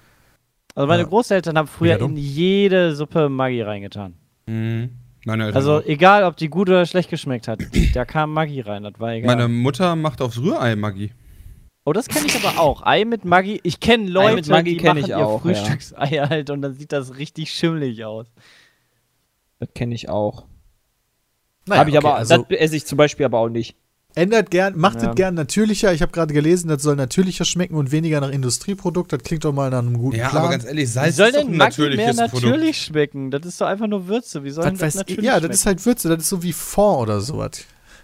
Also meine Ja. Großeltern haben früher in jede Suppe Maggi reingetan. Mhm. Also auch. egal, ob die gut oder schlecht geschmeckt hat, da kam Maggi rein, das war egal. Meine Mutter macht aufs Rührei Maggi. Oh, das kenne ich aber auch. Ei mit Maggi. Ich kenne Leute, mit Maggi die kenn machen ich ihr auch, ja. Frühstücksei halt und dann sieht das richtig schimmelig aus. Das kenne ich auch. Naja, Hab ich okay, aber, also das esse ich zum Beispiel aber auch nicht. ändert gern, macht Ja. es gern natürlicher. Ich habe gerade gelesen, das soll natürlicher schmecken und weniger nach Industrieprodukt. Das klingt doch mal nach einem guten Ja, Plan. aber ganz ehrlich, Wie Salz soll ist doch denn ein Maggi mehr natürliches natürlich Produkt. schmecken? Das ist doch einfach nur Würze. Wie soll das ich, natürlich ja, das schmecken? ist halt Würze, das ist so wie Fond oder sowas.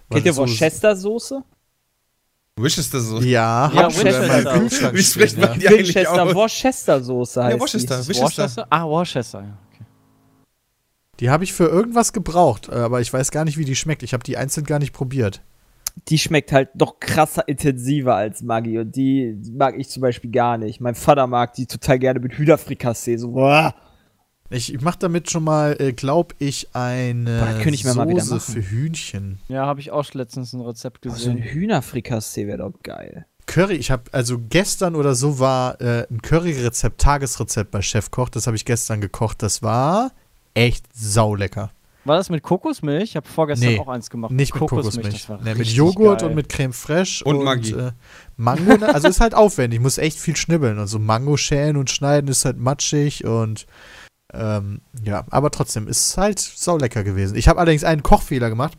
Kennt ihr so, Worcester-Soße? Worcester so. Ja, Ja. Kühlschrank Wie spricht man ja. die eigentlich Winchester aus? Worcester Soße heißt Ja, Worcester. Worcester. Ah, Worcester. ja. Okay. Die habe ich für irgendwas gebraucht, äh, aber ich weiß gar nicht, wie die schmeckt. Ich habe die einzeln gar nicht probiert. Die schmeckt halt noch krasser intensiver als Maggi und die mag ich zum Beispiel gar nicht. Mein Vater mag die total gerne mit Hühnerfrikassee. So, boah. Ich, ich mache damit schon mal, äh, glaube ich, eine Boah, ich mir mal wieder Soße machen. für Hühnchen. Ja, habe ich auch letztens ein Rezept So ein gesehen. Hühnerfrikassee wäre doch geil. Curry, ich habe, also gestern oder so war äh, ein Curry-Rezept, Tagesrezept bei Chefkoch. Das habe ich gestern gekocht. Das war echt saulecker. War das mit Kokosmilch? Ich habe vorgestern Nee, auch eins gemacht. Nicht mit Kokosmilch. das war Nee, mit Joghurt geil. und mit Creme fraiche Und Maggi. Äh, Mango, also ist halt aufwendig, muss echt viel schnibbeln und so Mango schälen und schneiden ist halt matschig und ähm, ja, aber trotzdem ist halt saulecker gewesen. Ich habe allerdings einen Kochfehler gemacht.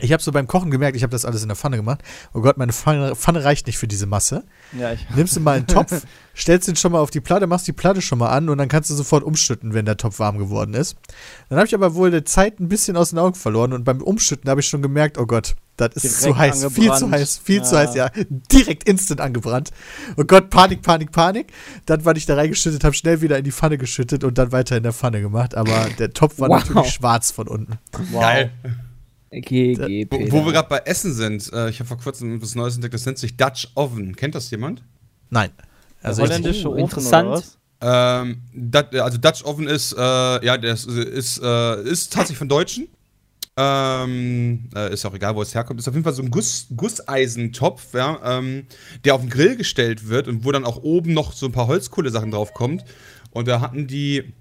Ich habe so beim Kochen gemerkt, ich habe das alles in der Pfanne gemacht. Oh Gott, meine Pfanne, Pfanne reicht nicht für diese Masse. Ja, ich, Nimmst du mal einen Topf, stellst den schon mal auf die Platte, machst die Platte schon mal an und dann kannst du sofort umschütten, wenn der Topf warm geworden ist. Dann habe ich aber wohl die Zeit ein bisschen aus den Augen verloren und beim Umschütten habe ich schon gemerkt, oh Gott, das ist Direkt zu heiß, viel zu angebrannt. heiß, viel zu Ja. heiß, ja. Direkt instant angebrannt. Oh Gott, Panik, Panik, Panik. Dann, weil ich da reingeschüttet habe, schnell wieder in die Pfanne geschüttet und dann weiter in der Pfanne gemacht. Aber der Topf war Wow. natürlich schwarz von unten. Geil. GG, Wo, wo wir gerade bei Essen sind, äh, ich habe vor kurzem was Neues entdeckt, das nennt sich Dutch Oven. Kennt das jemand? Nein. Also holländische oh, interessant. oder was? Ähm, Dat, also Dutch Oven ist, äh, ja, das ist, äh, ist tatsächlich von Deutschen. Ähm, äh, ist auch egal, wo es herkommt. Ist auf jeden Fall so ein Guss, Gusseisentopf, ja, ähm, der auf den Grill gestellt wird und wo dann auch oben noch so ein paar Holzkohlesachen drauf kommt. Und da hatten die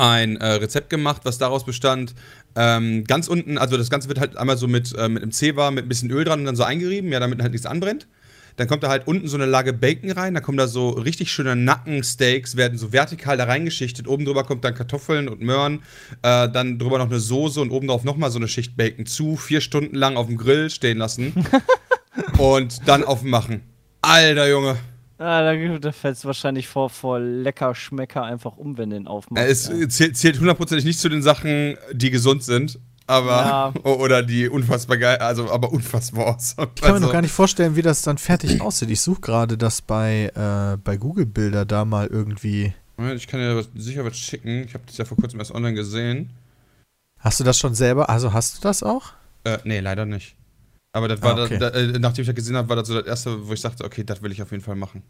ein äh, Rezept gemacht, was daraus bestand, ähm, ganz unten, also das Ganze wird halt einmal so mit, äh, mit einem Zewa mit ein bisschen Öl dran und dann so eingerieben, ja, damit halt nichts anbrennt. Dann kommt da halt unten so eine Lage Bacon rein, da kommen da so richtig schöne Nackensteaks, werden so vertikal da reingeschichtet. Oben drüber kommt dann Kartoffeln und Möhren, äh, dann drüber noch eine Soße und oben drauf nochmal so eine Schicht Bacon zu, vier Stunden lang auf dem Grill stehen lassen und dann aufmachen. Alter Junge, Ah, da, da fällt es wahrscheinlich vor, vor lecker Schmecker einfach um, wenn den aufmachst. äh, es ja. zählt, zählt hundertprozentig nicht zu den Sachen, die gesund sind. Aber, Ja. oder die unfassbar geil, also, aber unfassbar awesome. Ich kann mir also, noch gar nicht vorstellen, wie das dann fertig aussieht. Ich suche gerade das bei, äh, bei Google Bilder da mal irgendwie. Moment, Ich kann dir was, sicher was schicken. Ich habe das ja vor kurzem erst online gesehen. Hast du das schon selber? Also hast du das auch? Äh, nee, leider nicht. Aber das war, Ah, okay. da, da, äh, nachdem ich das gesehen habe, war das so das erste, wo ich sagte, okay, das will ich auf jeden Fall machen.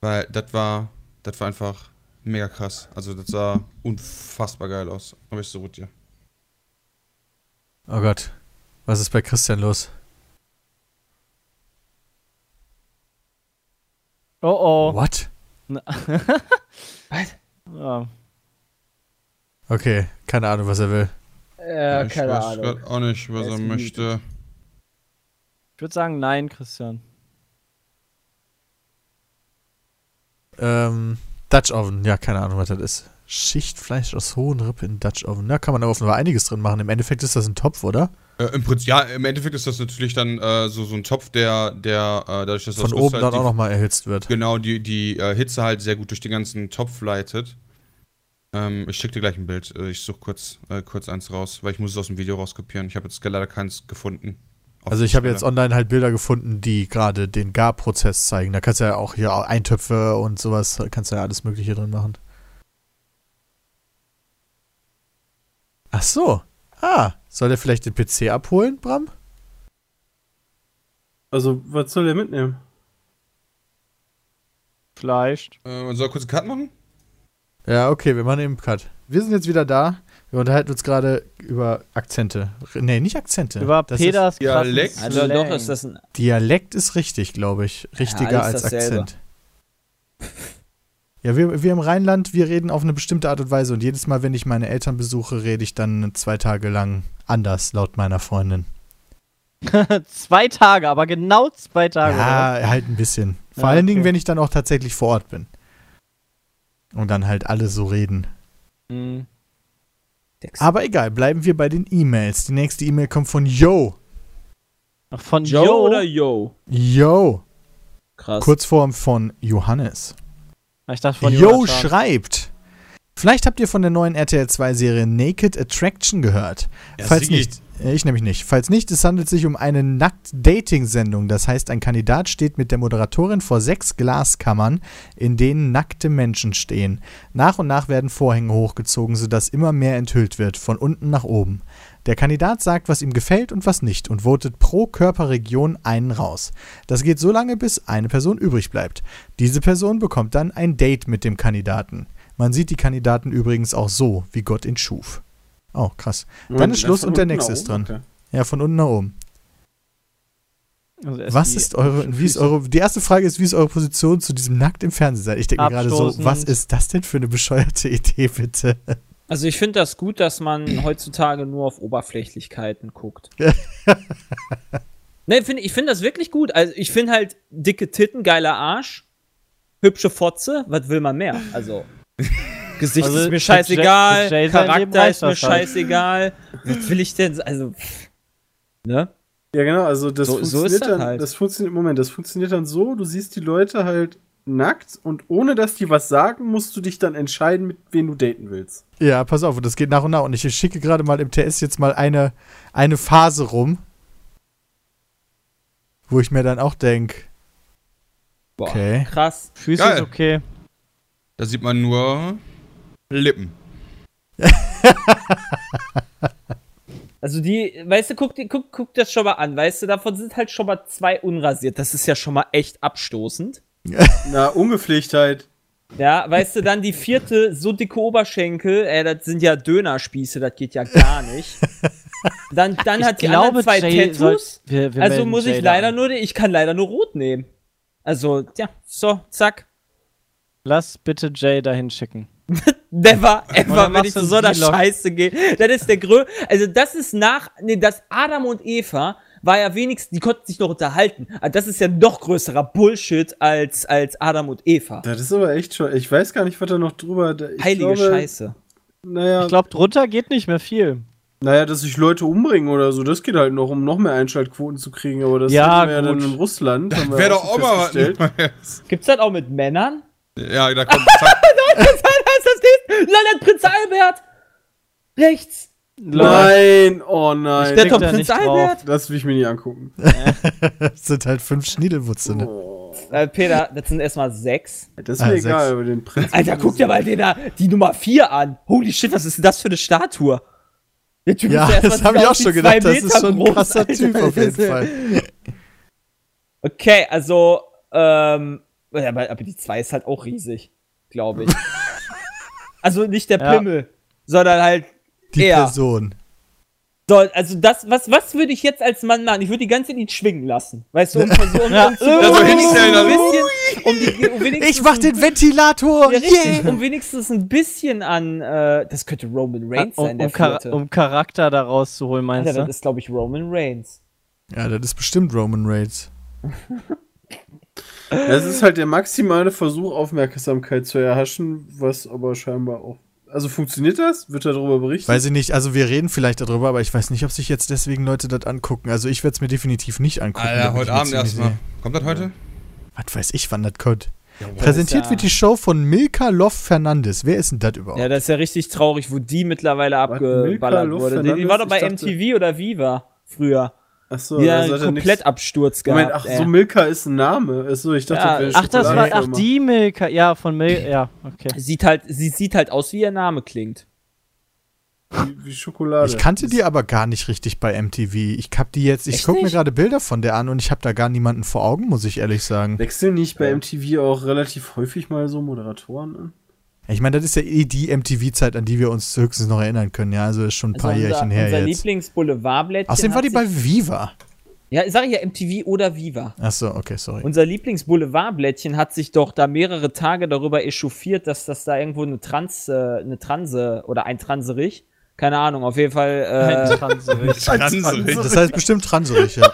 Weil das war, das war einfach mega krass. Also das sah unfassbar geil aus. Aber ich so gut, ja. Oh Gott. Was ist bei Christian los? Oh oh. What? Ja. Okay, keine Ahnung, was er will. Ja, ich keine weiß Ahnung. grad auch nicht, was Er er möchte. Ich würde sagen, nein, Christian. Ähm, Dutch Oven, ja, keine Ahnung, was das ist. Schichtfleisch aus hohen Rippen in Dutch Oven. Da kann man offenbar einiges drin machen. Im Endeffekt ist das ein Topf, oder? Äh, Im Prinzip, ja, im Endeffekt ist das natürlich dann äh, so, so ein Topf, der, der äh, dadurch, dass Von das oben halt dann die- auch nochmal erhitzt wird. Genau, die, die äh, Hitze halt sehr gut durch den ganzen Topf leitet. Ähm, ich schicke dir gleich ein Bild. Äh, Ich suche kurz, äh, kurz eins raus, weil ich muss es aus dem Video rauskopieren. Ich habe jetzt leider keins gefunden. Also ich habe jetzt online halt Bilder gefunden, die gerade den Garprozess zeigen. Da kannst du ja auch hier Eintöpfe und sowas, da kannst du ja alles mögliche drin machen. Ach so. Ah, soll der vielleicht den PC abholen, Bram? Also, was soll er mitnehmen? Vielleicht. Äh, man soll kurz einen Cut machen? Ja, okay, wir machen eben einen Cut. Wir sind jetzt wieder da. Wir unterhalten uns gerade über Akzente. Nee, nicht Akzente. Über Das Peters krassen Dialekt. Also doch ist das ein. Ist, Dialekt ist richtig, glaube ich. Richtiger alles als dasselbe. Akzent. Ja, wir, wir im Rheinland, wir reden auf eine bestimmte Art und Weise und jedes Mal, wenn ich meine Eltern besuche, rede ich dann zwei Tage lang anders, laut meiner Freundin. zwei Tage, aber genau zwei Tage. oder? Ja, halt ein bisschen. Vor Ja, allen Dingen, okay. wenn ich dann auch tatsächlich vor Ort bin. Und dann halt alle so reden. Mhm. Aber egal, bleiben wir bei den E-Mails. Die nächste E-Mail kommt von Yo. Ach, Von Joe Joe oder Yo? Yo. Krass. Kurzform von Johannes. Ah, Ich dachte von Yo Jonathan. schreibt. Vielleicht habt ihr von der neuen RTL 2 Serie Naked Attraction gehört. Ja, Falls Sigi. nicht, Ich nämlich nicht. Falls nicht, es handelt sich um eine Nackt-Dating-Sendung. Das heißt, ein Kandidat steht mit der Moderatorin vor sechs Glaskammern, in denen nackte Menschen stehen. Nach und nach werden Vorhänge hochgezogen, sodass immer mehr enthüllt wird, von unten nach oben. Der Kandidat sagt, was ihm gefällt und was nicht und votet pro Körperregion einen raus. Das geht so lange, bis eine Person übrig bleibt. Diese Person bekommt dann ein Date mit dem Kandidaten. Man sieht die Kandidaten übrigens auch so, wie Gott ihn schuf. Oh, krass. Dann ist Schluss und der nächste ist dran. okay. Ja, von unten nach oben. Also Was die- ist eure, wie ist eure, die erste Frage ist, wie ist eure Position zu diesem nackt im Fernsehen sein? Ich denke mir gerade so, was ist das denn für eine bescheuerte Idee, bitte? Also ich finde das gut, dass man heutzutage nur auf Oberflächlichkeiten guckt. ne, find, ich finde das wirklich gut. Also ich finde halt dicke Titten, geiler Arsch, hübsche Fotze, was will man mehr? Also Gesicht Also, ist mir scheißegal, Leben Charakter ist mir das halt. scheißegal. Was will ich denn? Also, ne? Ja, genau, also das So- so funktioniert ist das dann, halt. das funktioniert, Moment, das funktioniert dann so, du siehst die Leute halt nackt und ohne dass die was sagen, musst du dich dann entscheiden, mit wem du daten willst. Ja, pass auf, und das geht nach und nach. Und ich schicke gerade mal im TS jetzt mal eine, eine Phase rum, wo ich mir dann auch denke, Boah, Okay. krass. Füße Geil. ist okay. Da sieht man nur Lippen. Also die, weißt du, guck, dir- guck, guck das schon mal an, weißt du, davon sind halt schon mal zwei unrasiert. Das ist ja schon mal echt abstoßend. Na, Ungepflegtheit. Ja, weißt du, dann die vierte, so dicke Oberschenkel, äh, das sind ja Dönerspieße, das geht ja gar nicht. Dann, dann hat die anderen zwei Jay soll- Tattoos. wir, wir Also muss Jay ich leider an. nur, ich kann leider nur rot nehmen. Also, ja, so, zack. Lass bitte Jay dahin schicken. Never, ever, wenn ich zu so einer. Scheiße gehe. Das ist der Grö, also das ist nach, nee, das Adam und Eva war ja wenigstens, die konnten sich noch unterhalten. Aber Das ist ja noch größerer Bullshit als, als Adam und Eva. Das ist aber echt schon, ich weiß gar nicht, was da noch drüber, da- ich Heilige glaube, Scheiße. Naja, Ich glaube, drunter geht nicht mehr viel. naja, dass sich Leute umbringen oder so, das geht halt noch, um noch mehr Einschaltquoten zu kriegen, aber das Ja, hatten wir ja dann gut. in Russland. Wäre auch doch auch mal was. Gibt's das auch mit Männern? Ja, da kommt. Ist das Nein, Prinz Albert! Rechts! Nein, oh nein. Der Klickt Tom da Prinz drauf. Albert! Das will ich mir nicht angucken. das sind halt fünf Schniedelwutze. Ne? Äh, Peter, das sind erstmal sechs. Das ist Ah, mir sechs. egal, aber den Prinz. Alter, guck dir mal den da, die Nummer vier an. Holy shit, was ist denn das für eine Statue? Der Typ Ja, ist das habe ich auch schon gedacht. Das ist schon ein krasser Alter. Typ auf jeden Fall. Okay, also, ähm, aber die zwei ist halt auch riesig, glaube ich. also nicht der Ja. Pimmel, sondern halt Die er. Person. So, also das, was, was würde ich jetzt als Mann machen? Ich würde die ganze Zeit ihn schwingen lassen. Weißt du, um, um, um, um, Ja. um, zu- Ja, so um, ein dann- bisschen, um, die, um wenigstens Ich mach den Ventilator! ja, richtig, Yeah! um wenigstens ein bisschen an, äh, das könnte Roman Reigns um, sein, der um, Char um Charakter da rauszuholen, meinst Alter, du? das ist, glaube ich, Roman Reigns. Ja, das ist bestimmt Roman Reigns. Es ist halt der maximale Versuch, Aufmerksamkeit zu erhaschen, was aber scheinbar auch. Also funktioniert das? Wird darüber berichtet? Weiß ich nicht, also wir reden vielleicht darüber, aber ich weiß nicht, ob sich jetzt deswegen Leute das angucken. Also ich werde es mir definitiv nicht angucken. Alter, heute Abend erstmal. Kommt das heute? Was weiß ich, wann das kommt. Präsentiert ja- wird die Show von Milka Love Fernandes. Wer ist denn das überhaupt? Ja, das ist ja richtig traurig, wo die mittlerweile Milka abgeballert wurde. Die, die war doch bei? Ich MTV oder Viva früher. Hat hat einen er Komplettabsturz gehabt. Moment, ach ey. so, Milka ist ein Name. Achso, ich dachte, Ja, wäre Ach, das war, ach, die Milka, ja, von Milka, ja, okay. Sieht halt, sie sieht halt aus, wie ihr Name klingt. Wie, wie Schokolade. Ich kannte die aber gar nicht richtig bei MTV. Ich hab die jetzt, ich Echt gucke mir gerade Bilder von der an und ich habe da gar niemanden vor Augen, muss ich ehrlich sagen. Wechseln nicht bei MTV auch relativ häufig mal so Moderatoren an? Ich meine, das ist ja eh die MTV-Zeit, an die wir uns höchstens noch erinnern können. Ja, also ist schon ein Also paar unser, Jährchen her unser jetzt. Lieblingsboulevardblättchen. Außerdem war die bei Viva. Ja, ich sage ja MTV oder Viva. Achso, okay, sorry. Unser Lieblingsboulevardblättchen hat sich doch da mehrere Tage darüber echauffiert, dass das da irgendwo eine Trans, äh, eine Transe oder ein Transerich, keine Ahnung, auf jeden Fall. Äh, Transerich. Transerich. Das heißt bestimmt transerig, ja.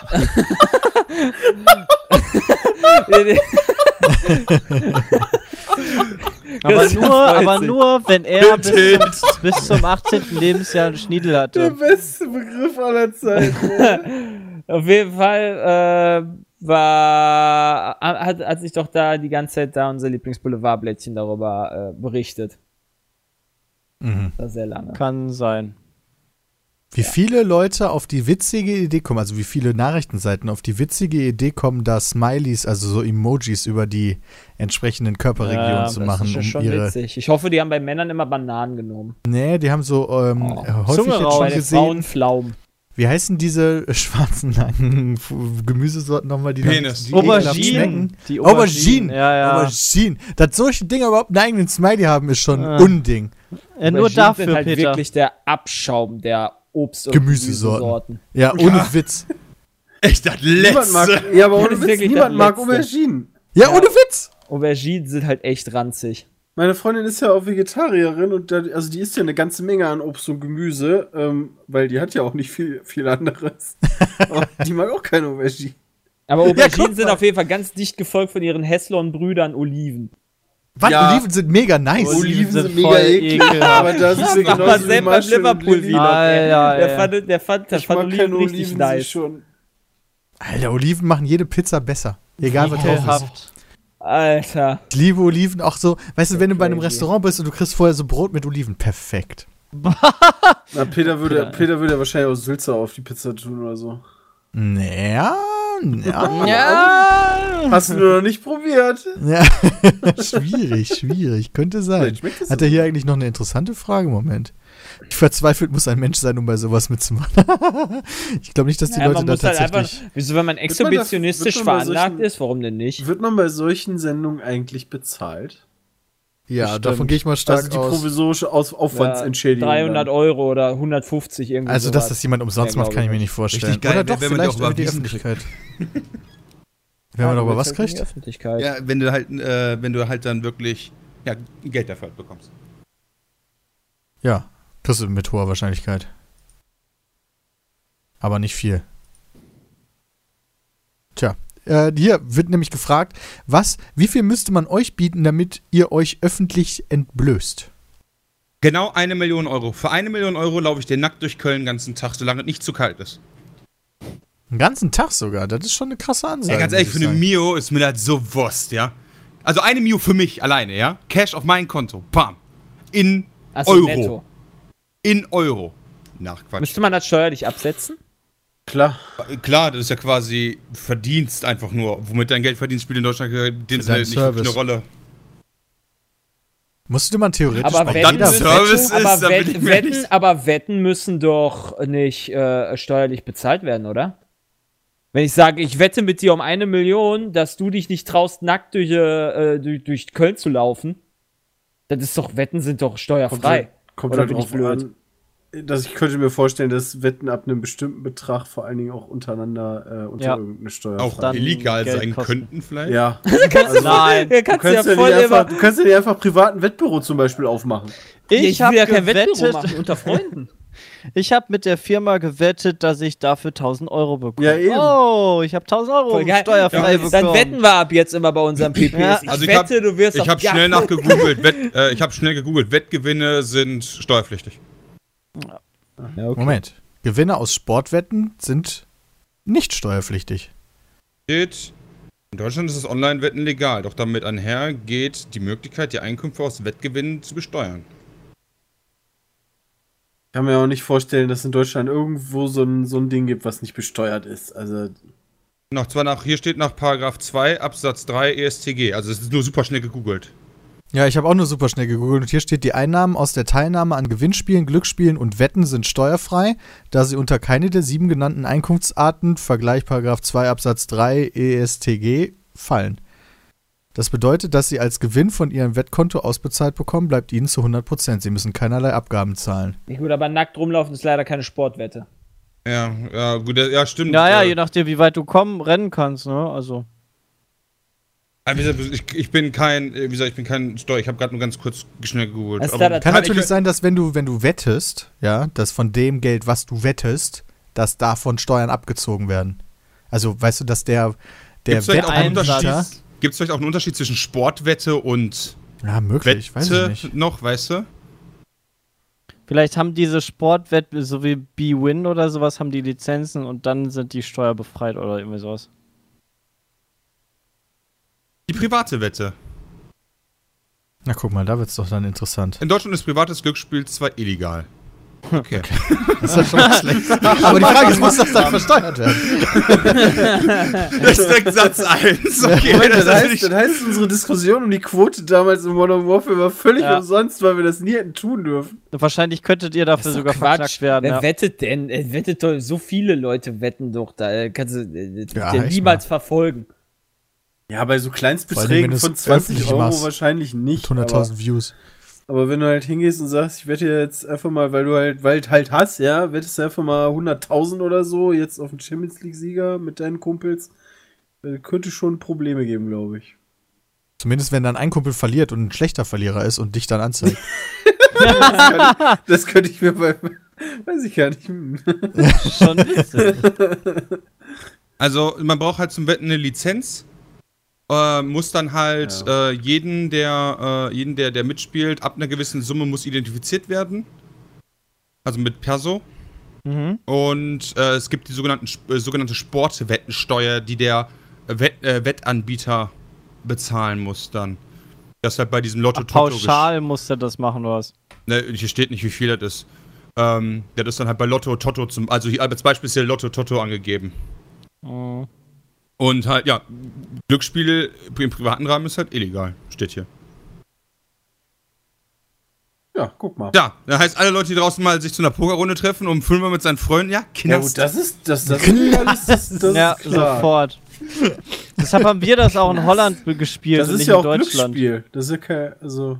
Aber nur, aber nur, wenn er bis zum, bis zum 18. Lebensjahr einen Schniedel Der hatte. beste Begriff aller Zeiten. Auf jeden Fall äh, war, hat, hat sich doch da die ganze Zeit da unser Lieblingsboulevardblättchen darüber äh, berichtet. Mhm. Das war sehr lange. Kann sein. Wie viele Leute auf die witzige Idee kommen, also wie viele Nachrichtenseiten auf die witzige Idee kommen, da Smileys, also so Emojis über die entsprechenden Körperregionen zu machen, das ist ja um schon ihre. witzig. Ich hoffe, die haben bei Männern immer Bananen genommen. Nee, die haben so ähm, Oh. häufig Zunge jetzt raus. schon den Frauen gesehen. Pflaumen. Wie heißen diese schwarzen langen Gemüsesorten nochmal, die dann- Penis. die ekelhaft Auberginen. schmecken? Die Auberginen. Ja, ja. Auberginen. Dass solche Dinger überhaupt einen eigenen Smiley haben, ist schon Ah. ein Unding. Äh, nur Auberginen dafür, sind halt Peter. wirklich der Abschaum der Obst- und Gemüsesorten. Ja, ohne Witz. Echt das Niemand letzte. mag, ja, aber ohne Witz, niemand mag. Auberginen. Ja, ohne Witz. Auberginen sind halt echt ranzig. Meine Freundin ist ja auch Vegetarierin und da, also die isst ja eine ganze Menge an Obst und Gemüse, ähm, weil die hat ja auch nicht viel, viel anderes. Aber die mag auch keine Auberginen. Aber Auberginen guck sind auf jeden Fall ganz dicht gefolgt von ihren Heslon-Brüdern Oliven. Was? Ja. Oliven sind mega nice. Oliven sind, sind mega eklig, ekelhaft. aber da sind wir Aber selbst beim Liverpool wieder. Ah, ja, der, ja. fand, der fand, der Ich fand Oliven richtig Oliven, nice. schon. Alter, Oliven machen jede Pizza besser. Egal was drauf ist. Alter. Ich liebe Oliven auch so. Weißt du, wenn du bei einem. Restaurant bist und du kriegst vorher so Brot mit Oliven, perfekt. Na, Peter würde, Peter würde ja wahrscheinlich auch Sülze auf die Pizza tun oder so. Naja, ja. Ja. Hast du noch nicht probiert? ja. schwierig, schwierig. Könnte sein. Hat er hier eigentlich noch eine interessante Frage? Moment. Wie verzweifelt muss ein Mensch sein, um bei sowas mitzumachen? ich glaube nicht, dass die Ja, Leute da halt tatsächlich. einfach, wieso, wenn man exhibitionistisch man bei veranlagt solchen- ist, warum denn nicht? Wird man bei solchen Sendungen eigentlich bezahlt? Ja, Bestimmt. davon gehe ich mal stark also die aus. provisorische Aus Aufwandsentschädigung. 300 dann. Euro oder 150 irgendwie Also, dass sowas. das jemand umsonst Ja, macht, kann ich mir ich. nicht vorstellen. Richtig geil, Oder wenn- doch, wenn man die vielleicht auch über die Öffentlichkeit. wenn man darüber was halt die kriegt? Öffentlichkeit. Ja, wenn du halt, äh, wenn du halt dann wirklich ja, Geld dafür halt bekommst. Ja, kriegst du mit hoher Wahrscheinlichkeit. Aber nicht viel. Tja, äh, hier wird nämlich gefragt, was, wie viel müsste man euch bieten, damit ihr euch öffentlich entblößt? Genau eine Million Euro. Für eine Million Euro laufe ich dir nackt durch Köln den ganzen Tag, solange es nicht zu kalt ist. Einen ganzen Tag sogar, das ist schon eine krasse Ansage. Ey, ganz ehrlich, für eine. Mio ist mir das so Wurst, ja? Also eine Mio für mich alleine, ja? Cash auf mein Konto. Bam. In Achso, Euro. netto. In Euro. Nach Quatsch. Müsste man das steuerlich absetzen? Klar. Klar, das ist ja quasi Verdienst einfach nur. Womit dein Geld verdienst, spielt in Deutschland den deinen nicht eine Rolle. Müsste man theoretisch Aber wetten, dann müssen, Service ist, aber, wetten, wetten, aber Wetten müssen doch nicht äh, steuerlich bezahlt werden, oder? Wenn ich sage, ich wette mit dir um eine Million, dass du dich nicht traust, nackt durch, äh, durch, durch Köln zu laufen, das ist doch, Wetten sind doch steuerfrei. Kommt Oder halt bin ich blöd? an. Dass ich könnte mir vorstellen, dass Wetten ab einem bestimmten Betrag vor allen Dingen auch untereinander äh, unter Ja. irgendeine Steuer Auch dann illegal Geld sein kosten. könnten vielleicht. Ja. Nein. Ja, Du kannst du kannst, ja voll einfach, du kannst ja nicht einfach privat ein Wettbüro zum Beispiel aufmachen. Ich, Ich will habe ja kein Wettbüro machen unter Freunden. ich habe mit der Firma gewettet, dass ich dafür 1000 Euro bekomme. Ja, eben. Oh, ich habe 1000 Euro steuerfrei Ja, bekommen. Dann wetten wir ab jetzt immer bei unserem PPs. Ja. Ich Also ich wette, hab- du wirst Ich auf habe schnell nachgegoogelt. Wett, äh, ich habe schnell gegoogelt. Wettgewinne sind steuerpflichtig. Ja, okay. Moment. Gewinne aus Sportwetten sind nicht steuerpflichtig. Steht, in Deutschland ist das Online-Wetten legal, doch damit einher geht die Möglichkeit, die Einkünfte aus Wettgewinnen zu besteuern. Ich kann mir auch nicht vorstellen, dass in Deutschland irgendwo so ein, so ein Ding gibt, was nicht besteuert ist. Also, Noch zwar nach, hier steht nach Paragraph 2 Absatz 3 ESTG, also es ist nur super schnell gegoogelt. Ja, ich habe auch nur super schnell gegoogelt und hier steht, die Einnahmen aus der Teilnahme an Gewinnspielen, Glücksspielen und Wetten sind steuerfrei, da sie unter keine der sieben genannten Einkunftsarten, Vergleich Paragraph 2 Absatz 3 ESTG, fallen. Das bedeutet, dass sie als Gewinn von ihrem Wettkonto ausbezahlt bekommen, bleibt ihnen zu 100%. Sie müssen keinerlei Abgaben zahlen. Ja, gut, aber nackt rumlaufen ist leider keine Sportwette. Ja, ja, gut, ja, stimmt. Naja, äh, je nachdem, wie weit du kommen, rennen kannst, ne? Also. Ich, ich bin kein, äh, wie gesagt, ich bin kein Steuer, ich habe gerade nur ganz kurz schnell gegoogelt. Aber da- Kann kann natürlich ich, sein, dass wenn du, wenn du wettest, ja, dass von dem Geld, was du wettest, dass davon Steuern abgezogen werden. Also, weißt du, dass der, der Gibt's Wettanbieter- Unterschied? Gibt's vielleicht auch einen Unterschied zwischen Sportwette und Ja, möglich, weiß ich Wette nicht. noch, weißt du? Vielleicht haben diese Sportwetten, so wie B-Win oder sowas, haben die Lizenzen und dann sind die steuerbefreit oder irgendwie sowas. Die private Wette. Na guck mal, da wird's doch dann interessant. In Deutschland ist privates Glücksspiel zwar illegal. Okay. Das ist ja schon mal schlecht. Aber die Frage ist, muss das dann versteuert werden? Das ist Satz 1. Okay, Moment, das heißt, das heißt, unsere Diskussion um die Quote damals in Modern Warfare war völlig Ja. umsonst, weil wir das nie hätten tun dürfen. Wahrscheinlich könntet ihr dafür sogar Quatsch. verklagt werden. Wer Ja. wettet denn? Wettet doch, so viele Leute wetten doch da. äh, Kannst du äh, Ja, niemals verfolgen. Ja, bei so Kleinstbeträgen von 20 öffentlich Euro machst. wahrscheinlich nicht. Mit aber, 100.000 Views. aber wenn du halt hingehst und sagst, ich wette jetzt einfach mal, weil du halt, weil du halt hast, ja, wettest du einfach mal 100.000 oder so jetzt auf den Champions League-Sieger mit deinen Kumpels, äh, könnte schon Probleme geben, glaube ich. Zumindest wenn dann ein Kumpel verliert und ein schlechter Verlierer ist und dich dann anzeigt. Das könnte ich mir bei, weiß ich gar nicht. Schon witzig. Also, man braucht halt zum Wetten eine Lizenz. Äh, muss dann halt äh, jeden, der, äh, jeden der, der mitspielt, ab einer gewissen Summe muss identifiziert werden. Also mit Perso. mhm. Und äh, es gibt die sogenannten, äh, sogenannte Sportwettensteuer, die der Wett, äh, Wettanbieter bezahlen muss dann. Das ist halt bei diesem Lotto Ach, Toto pauschal musst du das machen, oder was? Ne, hier steht nicht, wie viel das ist. Ähm, das ist dann halt bei Lotto Toto zum. Also hier als Beispiel ist hier Lotto Toto angegeben. Mhm. Und halt, ja, Glücksspiel im privaten Rahmen ist halt illegal. Steht hier. Ja, guck mal. Ja, das heißt, alle Leute, die draußen mal sich zu einer Pokerrunde treffen, um fünfmal mit seinen Freunden, ja, Ja, Knast. gut, das ist, das, das, ist, alles, das, das ja, ist klar. sofort. Deshalb haben wir das auch in Holland gespielt Das und ist nicht ja in auch Deutschland. Glücksspiel. Das ist ja kein, also.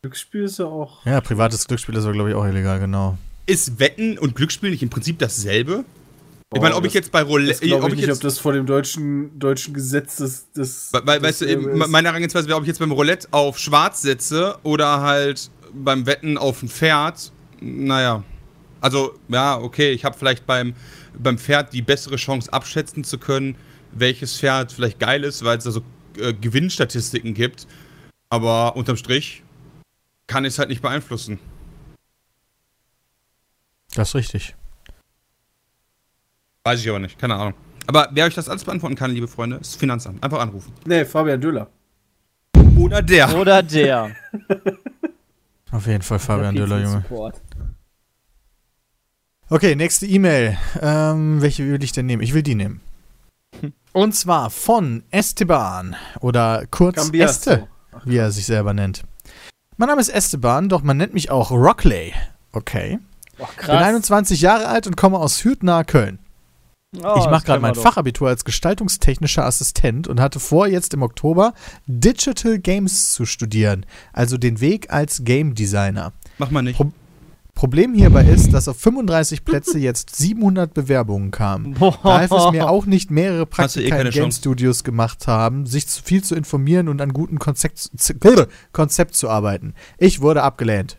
Glücksspiel ist ja auch. ja, privates Glücksspiel ist aber, glaube ich, auch illegal, genau. Ist Wetten und Glücksspiel nicht im Prinzip dasselbe? Ich meine, ob das- ich jetzt bei Das Roulette. glaube Ob ich ich nicht, ob jetzt. das vor dem deutschen, deutschen Gesetz des Weil, weil, des, weißt du, äh, eben, meine Herangehensweise wäre, ob ich jetzt beim Roulette auf Schwarz setze oder halt beim Wetten auf ein Pferd. Naja. Also, ja, okay, ich habe vielleicht beim, beim Pferd die bessere Chance abschätzen zu können, welches Pferd vielleicht geil ist, weil es da so äh, Gewinnstatistiken gibt. Aber unterm Strich kann ich es halt nicht beeinflussen. Das ist richtig. Weiß ich aber nicht, keine Ahnung. Aber wer euch das alles beantworten kann, liebe Freunde, ist das Finanzamt. Einfach anrufen. Nee, Fabian Döller. Oder der. Oder der. Auf jeden Fall Fabian Döller, Junge. Support. Okay, nächste E-Mail. Ähm, welche will ich denn nehmen? Ich will die nehmen. Und zwar von Esteban oder kurz Cambiasso. Este, wie er sich selber nennt. Mein Name ist Esteban, doch man nennt mich auch Rockley. Okay. Oh, Bin 21 Jahre alt und komme aus Hürth nahe Köln. Oh, ich mache gerade mein doch. Fachabitur als gestaltungstechnischer Assistent und hatte vor, jetzt im Oktober Digital Games zu studieren, also den Weg als Game Designer. Mach mal nicht. Pro- Problem hierbei ist, dass auf 35 Plätze jetzt 700 Bewerbungen kamen. Da half es mir auch nicht, mehrere eh Praktika keine in Game. Studios gemacht haben, sich zu viel zu informieren und an gutem Konzept, Konzept zu arbeiten. Ich wurde abgelehnt.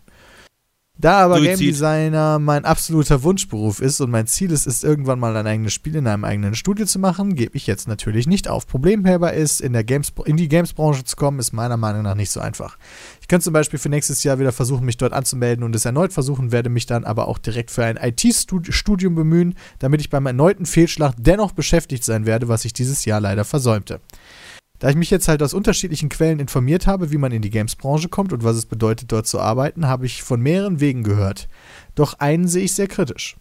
Da aber. Game Designer mein absoluter Wunschberuf ist und mein Ziel ist, ist irgendwann mal ein eigenes Spiel in einem eigenen Studio zu machen, gebe ich jetzt natürlich nicht auf. Problem hierbei ist, in, der Games, in die Games-Branche zu kommen, ist meiner Meinung nach nicht so einfach. Ich könnte zum Beispiel für nächstes Jahr wieder versuchen, mich dort anzumelden und es erneut versuchen, werde mich dann aber auch direkt für ein IT-Studium bemühen, damit ich beim erneuten Fehlschlag dennoch beschäftigt sein werde, was ich dieses Jahr leider versäumte. Da ich mich jetzt halt aus unterschiedlichen Quellen informiert habe, wie man in die Games-Branche kommt und was es bedeutet, dort zu arbeiten, habe ich von mehreren Wegen gehört. Doch einen sehe ich sehr kritisch.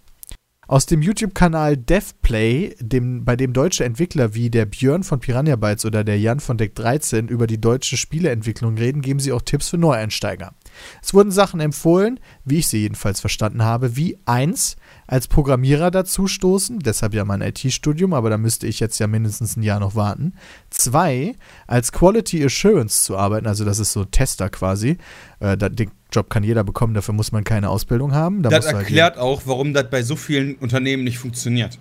Aus dem YouTube-Kanal DevPlay, dem, bei dem deutsche Entwickler wie der Björn von Piranha Bytes oder der Jan von Deck 13 über die deutsche Spieleentwicklung reden, geben sie auch Tipps für Neueinsteiger. Es wurden Sachen empfohlen, wie ich sie jedenfalls verstanden habe, wie 1. als Programmierer dazustoßen, deshalb ja mein IT-Studium, aber da müsste ich jetzt ja mindestens ein Jahr noch warten. 2. als Quality Assurance zu arbeiten, also das ist so Tester quasi. Äh, da, den Job kann jeder bekommen, dafür muss man keine Ausbildung haben. Da Das halt erklärt auch, warum das bei so vielen Unternehmen nicht funktioniert.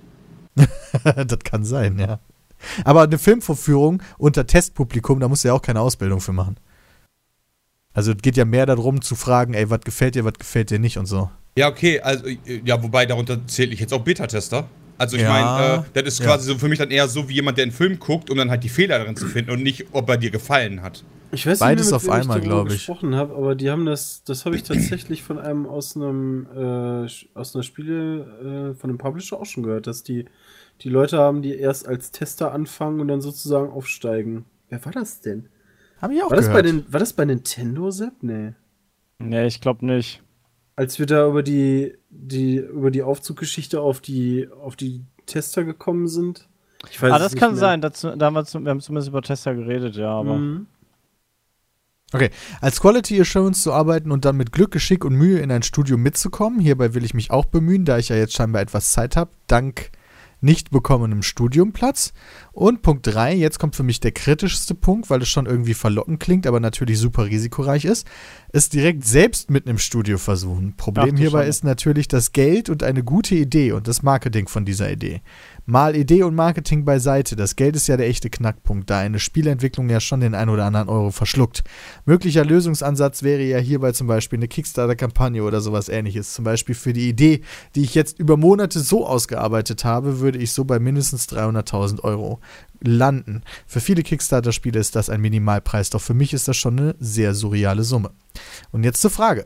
das kann sein, ja. Aber eine Filmvorführung unter Testpublikum, da musst du ja auch keine Ausbildung für machen. Also es geht ja mehr darum zu fragen, ey, was gefällt dir, was gefällt dir nicht und so. Ja, okay, also, äh, ja, wobei darunter zähle ich jetzt auch Beta-Tester. Also ich Ja, meine, äh, das ist ja. quasi so für mich dann eher so wie jemand, der einen Film guckt, um dann halt die Fehler darin zu finden und nicht, ob er dir gefallen hat. Ich weiß Beides nicht mehr, auf mit wem einmal, darüber glaub ich. gesprochen habe, aber die haben das, das habe ich tatsächlich von einem aus einem äh, aus einer Spiele äh, von einem Publisher auch schon gehört, dass die die Leute haben, die erst als Tester anfangen und dann sozusagen aufsteigen. Wer war das denn? Hab ich auch War das, gehört. bei den, war das bei Nintendo, Sepp? Nee. Nee, ich glaube nicht. Als wir da über die, die, über die Aufzuggeschichte auf die, auf die Tester gekommen sind. Ich weiß Ah, das nicht kann mehr. sein. Dazu, da haben wir, zum, wir haben zumindest über Tester geredet, ja, aber. Mhm. Okay, als Quality Assurance zu arbeiten und dann mit Glück, Geschick und Mühe in ein Studio mitzukommen, hierbei will ich mich auch bemühen, da ich ja jetzt scheinbar etwas Zeit habe, dank nicht bekommenem Studiumplatz. Und Punkt 3, jetzt kommt für mich der kritischste Punkt, weil es schon irgendwie verlockend klingt, aber natürlich super risikoreich ist, es direkt selbst mit einem Studio versuchen. Problem hierbei Schande. ist natürlich das Geld und eine gute Idee und das Marketing von dieser Idee. Mal Idee und Marketing beiseite. Das Geld ist ja der echte Knackpunkt, da eine Spielentwicklung ja schon den ein oder anderen Euro verschluckt. Möglicher Lösungsansatz wäre ja hierbei zum Beispiel eine Kickstarter-Kampagne oder sowas ähnliches. Zum Beispiel für die Idee, die ich jetzt über Monate so ausgearbeitet habe, würde ich so bei mindestens 300.000 Euro landen. Für viele Kickstarter-Spiele ist das ein Minimalpreis, doch für mich ist das schon eine sehr surreale Summe. Und jetzt zur Frage.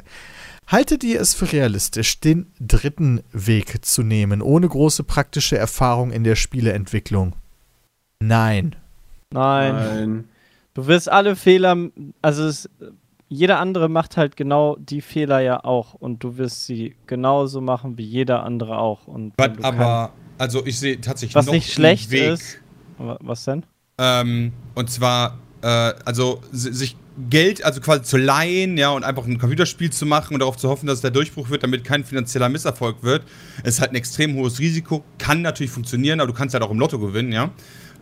Haltet ihr es für realistisch, den dritten Weg zu nehmen, ohne große praktische Erfahrung in der Spieleentwicklung? Nein. Nein. Nein. Du wirst alle Fehler, also es, jeder andere macht halt genau die Fehler ja auch und du wirst sie genauso machen wie jeder andere auch. Und kein- aber, also ich sehe tatsächlich was noch nicht einen schlecht Weg. ist. Wa- Was denn? Ähm, und zwar, äh, also si- sich Geld, also quasi zu leihen, ja, und einfach ein Computerspiel zu machen und darauf zu hoffen, dass es der Durchbruch wird, damit kein finanzieller Misserfolg wird, ist halt ein extrem hohes Risiko. Kann natürlich funktionieren, aber du kannst halt auch im Lotto gewinnen, ja.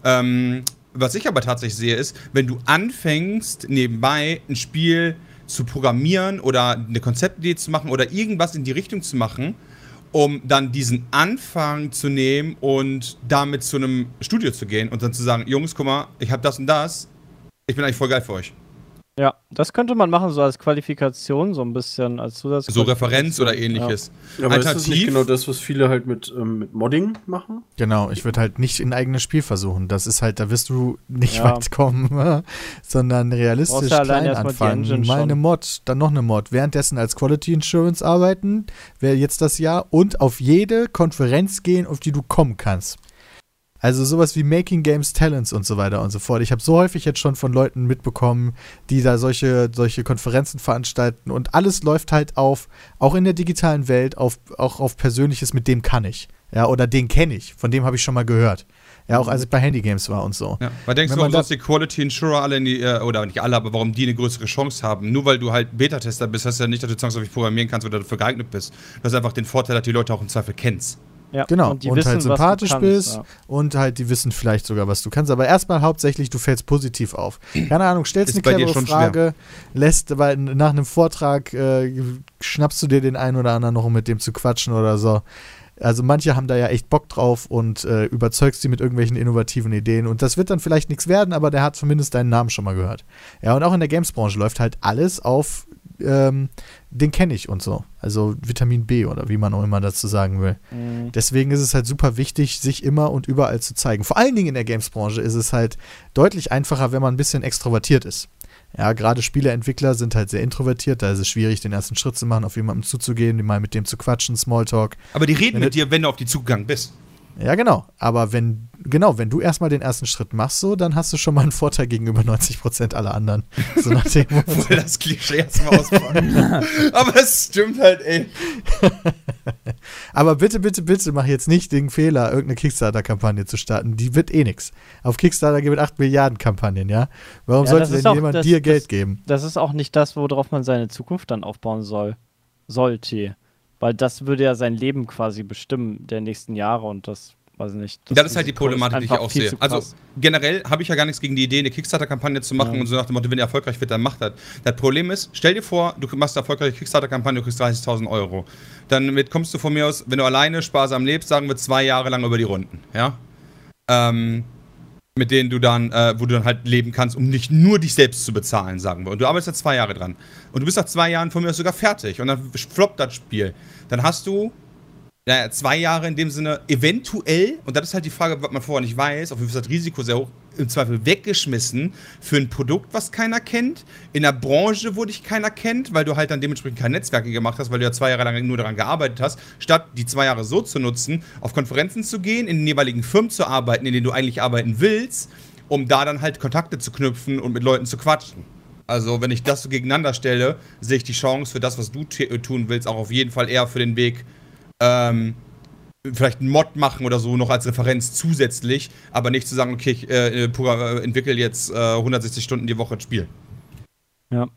Ähm, was ich aber tatsächlich sehe, ist, wenn du anfängst, nebenbei ein Spiel zu programmieren oder eine Konzeptidee zu machen oder irgendwas in die Richtung zu machen, um dann diesen Anfang zu nehmen und damit zu einem Studio zu gehen und dann zu sagen, Jungs, guck mal, ich habe das und das, ich bin eigentlich voll geil für euch. Ja, das könnte man machen, so als Qualifikation, so ein bisschen als Zusatz. So Referenz oder ähnliches. Aber ist das nicht Alternativ- genau das, was viele halt mit, ähm, mit Modding machen? Genau, ich würde halt nicht ein eigenes Spiel versuchen. Das ist halt, da wirst du nicht Ja. weit kommen, sondern realistisch ja klein anfangen. Mal schon. eine Mod, dann noch eine Mod. Währenddessen als Quality Insurance arbeiten, wäre jetzt das Jahr und auf jede Konferenz gehen, auf die du kommen kannst. Also sowas wie Making Games Talents und so weiter und so fort. Ich habe so häufig jetzt schon von Leuten mitbekommen, die da solche, solche Konferenzen veranstalten und alles läuft halt auf, auch in der digitalen Welt, auf, auch auf Persönliches, mit dem kann ich. Ja, oder den kenne ich, von dem habe ich schon mal gehört. Ja, auch als ich bei Handygames war und so. Ja. Was denkst Wenn du, warum sonst die Quality Insurer alle in die, äh, oder nicht alle, aber warum die eine größere Chance haben? Nur weil du halt Beta-Tester bist, heißt ja nicht, dass du zwangsläufig programmieren kannst oder dafür geeignet bist. Du hast einfach den Vorteil, dass die Leute auch im Zweifel kennst. Ja, Genau, und, die halt wissen, was du sympathisch kannst, bist ja. und halt die wissen vielleicht sogar, was du kannst. Aber erstmal hauptsächlich, du fällst positiv auf. Keine Ahnung, stellst Ist eine clevere Frage, lässt, weil nach einem Vortrag äh, schnappst du dir den einen oder anderen noch, um mit dem zu quatschen oder so. Also manche haben da ja echt Bock drauf und äh, überzeugst sie mit irgendwelchen innovativen Ideen. Und das wird dann vielleicht nichts werden, aber der hat zumindest deinen Namen schon mal gehört. Ja, und auch in der Games-Branche läuft halt alles auf, ähm, den kenne ich und so. Also Vitamin B oder wie man auch immer dazu sagen will. Mhm. Deswegen ist es halt super wichtig, sich immer und überall zu zeigen. Vor allen Dingen in der Games-Branche ist es halt deutlich einfacher, wenn man ein bisschen extrovertiert ist. Ja, gerade Spieleentwickler sind halt sehr introvertiert, da ist es schwierig, den ersten Schritt zu machen, auf jemanden zuzugehen, mal mit dem zu quatschen, Smalltalk. Aber die reden Wenn mit dir, wenn du auf die zugegangen bist. Ja, genau. Aber wenn, genau, wenn du erstmal den ersten Schritt machst, so, dann hast du schon mal einen Vorteil gegenüber 90% aller anderen. So nach dem. Voll das Klischee erstmal auspacken. aber es stimmt halt, ey. Aber bitte, bitte, bitte mach jetzt nicht den Fehler, irgendeine Kickstarter-Kampagne zu starten. Die wird eh nix. Auf Kickstarter gibt es 8 Milliarden Kampagnen, ja? Warum Ja, sollte denn auch- jemand das- dir das- Geld geben? Das ist auch nicht das, worauf man seine Zukunft dann aufbauen soll. Sollte. Weil das würde ja sein Leben quasi bestimmen der nächsten Jahre und das, weiß ich nicht. Das, ist halt die Problematik, die ich auch sehe. Also generell habe ich ja gar nichts gegen die Idee, eine Kickstarter-Kampagne zu machen Ja. und so nach dem Motto, wenn ihr erfolgreich wird, dann macht das. Das Problem ist, stell dir vor, du machst eine erfolgreiche Kickstarter-Kampagne, du kriegst 30.000 Euro. Dann kommst du von mir aus, wenn du alleine sparsam lebst, sagen wir zwei Jahre lang über die Runden, ja? Ähm, mit denen du dann, äh, wo du dann halt leben kannst, um nicht nur dich selbst zu bezahlen, sagen wir. Und du arbeitest jetzt zwei Jahre dran. Und du bist nach zwei Jahren von mir aus sogar fertig. Und dann floppt das Spiel. Dann hast du naja, zwei Jahre in dem Sinne eventuell, und das ist halt die Frage, was man vorher nicht weiß, auf jeden Fall ist das Risiko sehr hoch, im Zweifel weggeschmissen für ein Produkt, was keiner kennt, in einer Branche, wo dich keiner kennt, weil du halt dann dementsprechend kein Netzwerke gemacht hast, weil du ja zwei Jahre lang nur daran gearbeitet hast, statt die zwei Jahre so zu nutzen, auf Konferenzen zu gehen, in den jeweiligen Firmen zu arbeiten, in denen du eigentlich arbeiten willst, um da dann halt Kontakte zu knüpfen und mit Leuten zu quatschen. Also, wenn ich das so gegeneinander stelle, sehe ich die Chance für das, was du tun willst, auch auf jeden Fall eher für den Weg, ähm, vielleicht einen Mod machen oder so noch als Referenz zusätzlich, aber nicht zu sagen, okay, ich äh, äh, entwickle jetzt äh, 160 Stunden die Woche ein Spiel. Ja.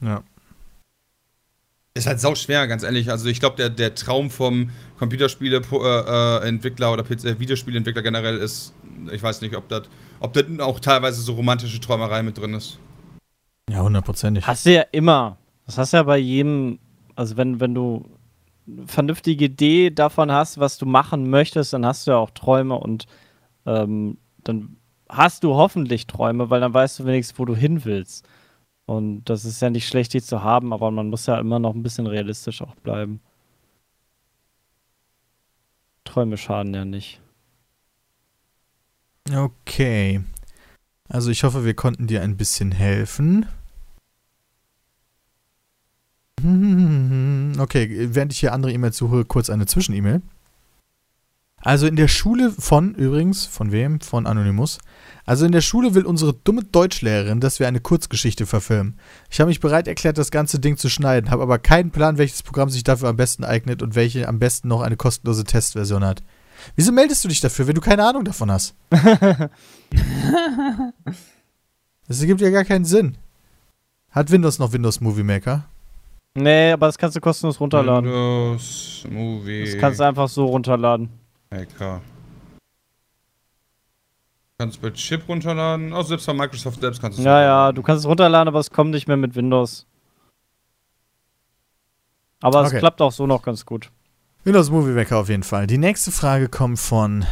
Ja. Ist halt sau schwer, ganz ehrlich. Also ich glaube, der, der Traum vom Computerspiele-Entwickler äh, oder PC Videospieleentwickler generell ist, ich weiß nicht, ob das ob das auch teilweise so romantische Träumerei mit drin ist. Ja, hundertprozentig. Hast du ja immer. Das hast du ja bei jedem, also wenn, wenn du eine vernünftige Idee davon hast, was du machen möchtest, dann hast du ja auch Träume und ähm, dann hast du hoffentlich Träume, weil dann weißt du wenigstens, wo du hin willst. Und das ist ja nicht schlecht, die zu haben, aber man muss ja immer noch ein bisschen realistisch auch bleiben. Träume schaden ja nicht. Okay. Also ich hoffe, wir konnten dir ein bisschen helfen. Okay, während ich hier andere E-Mails suche, kurz eine Zwischen-E-Mail. Also in der Schule von, übrigens, von wem? Von Anonymous. Also in der Schule will unsere dumme Deutschlehrerin, dass wir eine Kurzgeschichte verfilmen. Ich habe mich bereit erklärt, das ganze Ding zu schneiden, habe aber keinen Plan, welches Programm sich dafür am besten eignet und welche am besten noch eine kostenlose Testversion hat. Wieso meldest du dich dafür, wenn du keine Ahnung davon hast? das ergibt ja gar keinen Sinn. Hat Windows noch Windows Movie Maker? Nee, aber das kannst du kostenlos runterladen. Windows, Movie, Das kannst du einfach so runterladen. Maker. Kannst du mit Chip runterladen. Auch selbst von Microsoft selbst kannst du es Ja, ja, du kannst es runterladen, aber es kommt nicht mehr mit Windows. Aber Okay. es klappt auch so noch ganz gut. Windows Movie Maker auf jeden Fall. Die nächste Frage kommt von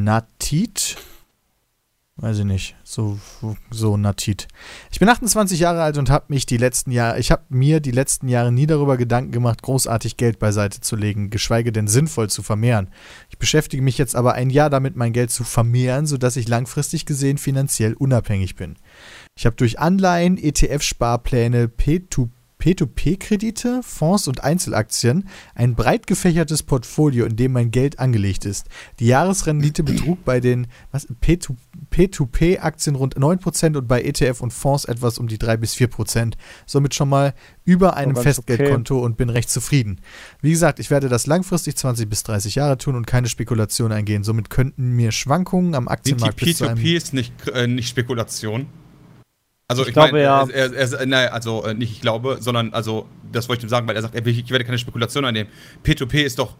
Natit. Weiß ich nicht. So, so Natit. Ich bin 28 Jahre alt und habe mich die letzten Jahre, ich habe mir die letzten Jahre nie darüber Gedanken gemacht, großartig Geld beiseite zu legen, geschweige denn sinnvoll zu vermehren. Ich beschäftige mich jetzt aber ein Jahr damit, mein Geld zu vermehren, sodass ich langfristig gesehen finanziell unabhängig bin. Ich habe durch Anleihen, ETF-Sparpläne, P2P P2P-Kredite, Fonds und Einzelaktien ein breit gefächertes Portfolio, in dem mein Geld angelegt ist. Die Jahresrendite betrug bei den was, P2, P2P-Aktien rund 9% und bei ETF und Fonds etwas um die 3 bis 4%. Somit schon mal über einem Festgeldkonto und bin recht zufrieden. Wie gesagt, ich werde das langfristig 20 bis 30 Jahre tun und keine Spekulation eingehen. Somit könnten mir Schwankungen am die Aktienmarkt bis zu einem P2P ist nicht, äh, nicht Spekulation. Also Ich ich, glaube, meine, ja. er, er, er, nein, also äh, nicht ich glaube, sondern also das wollte ich ihm sagen, weil er sagt, ich werde keine Spekulation einnehmen. P2P ist doch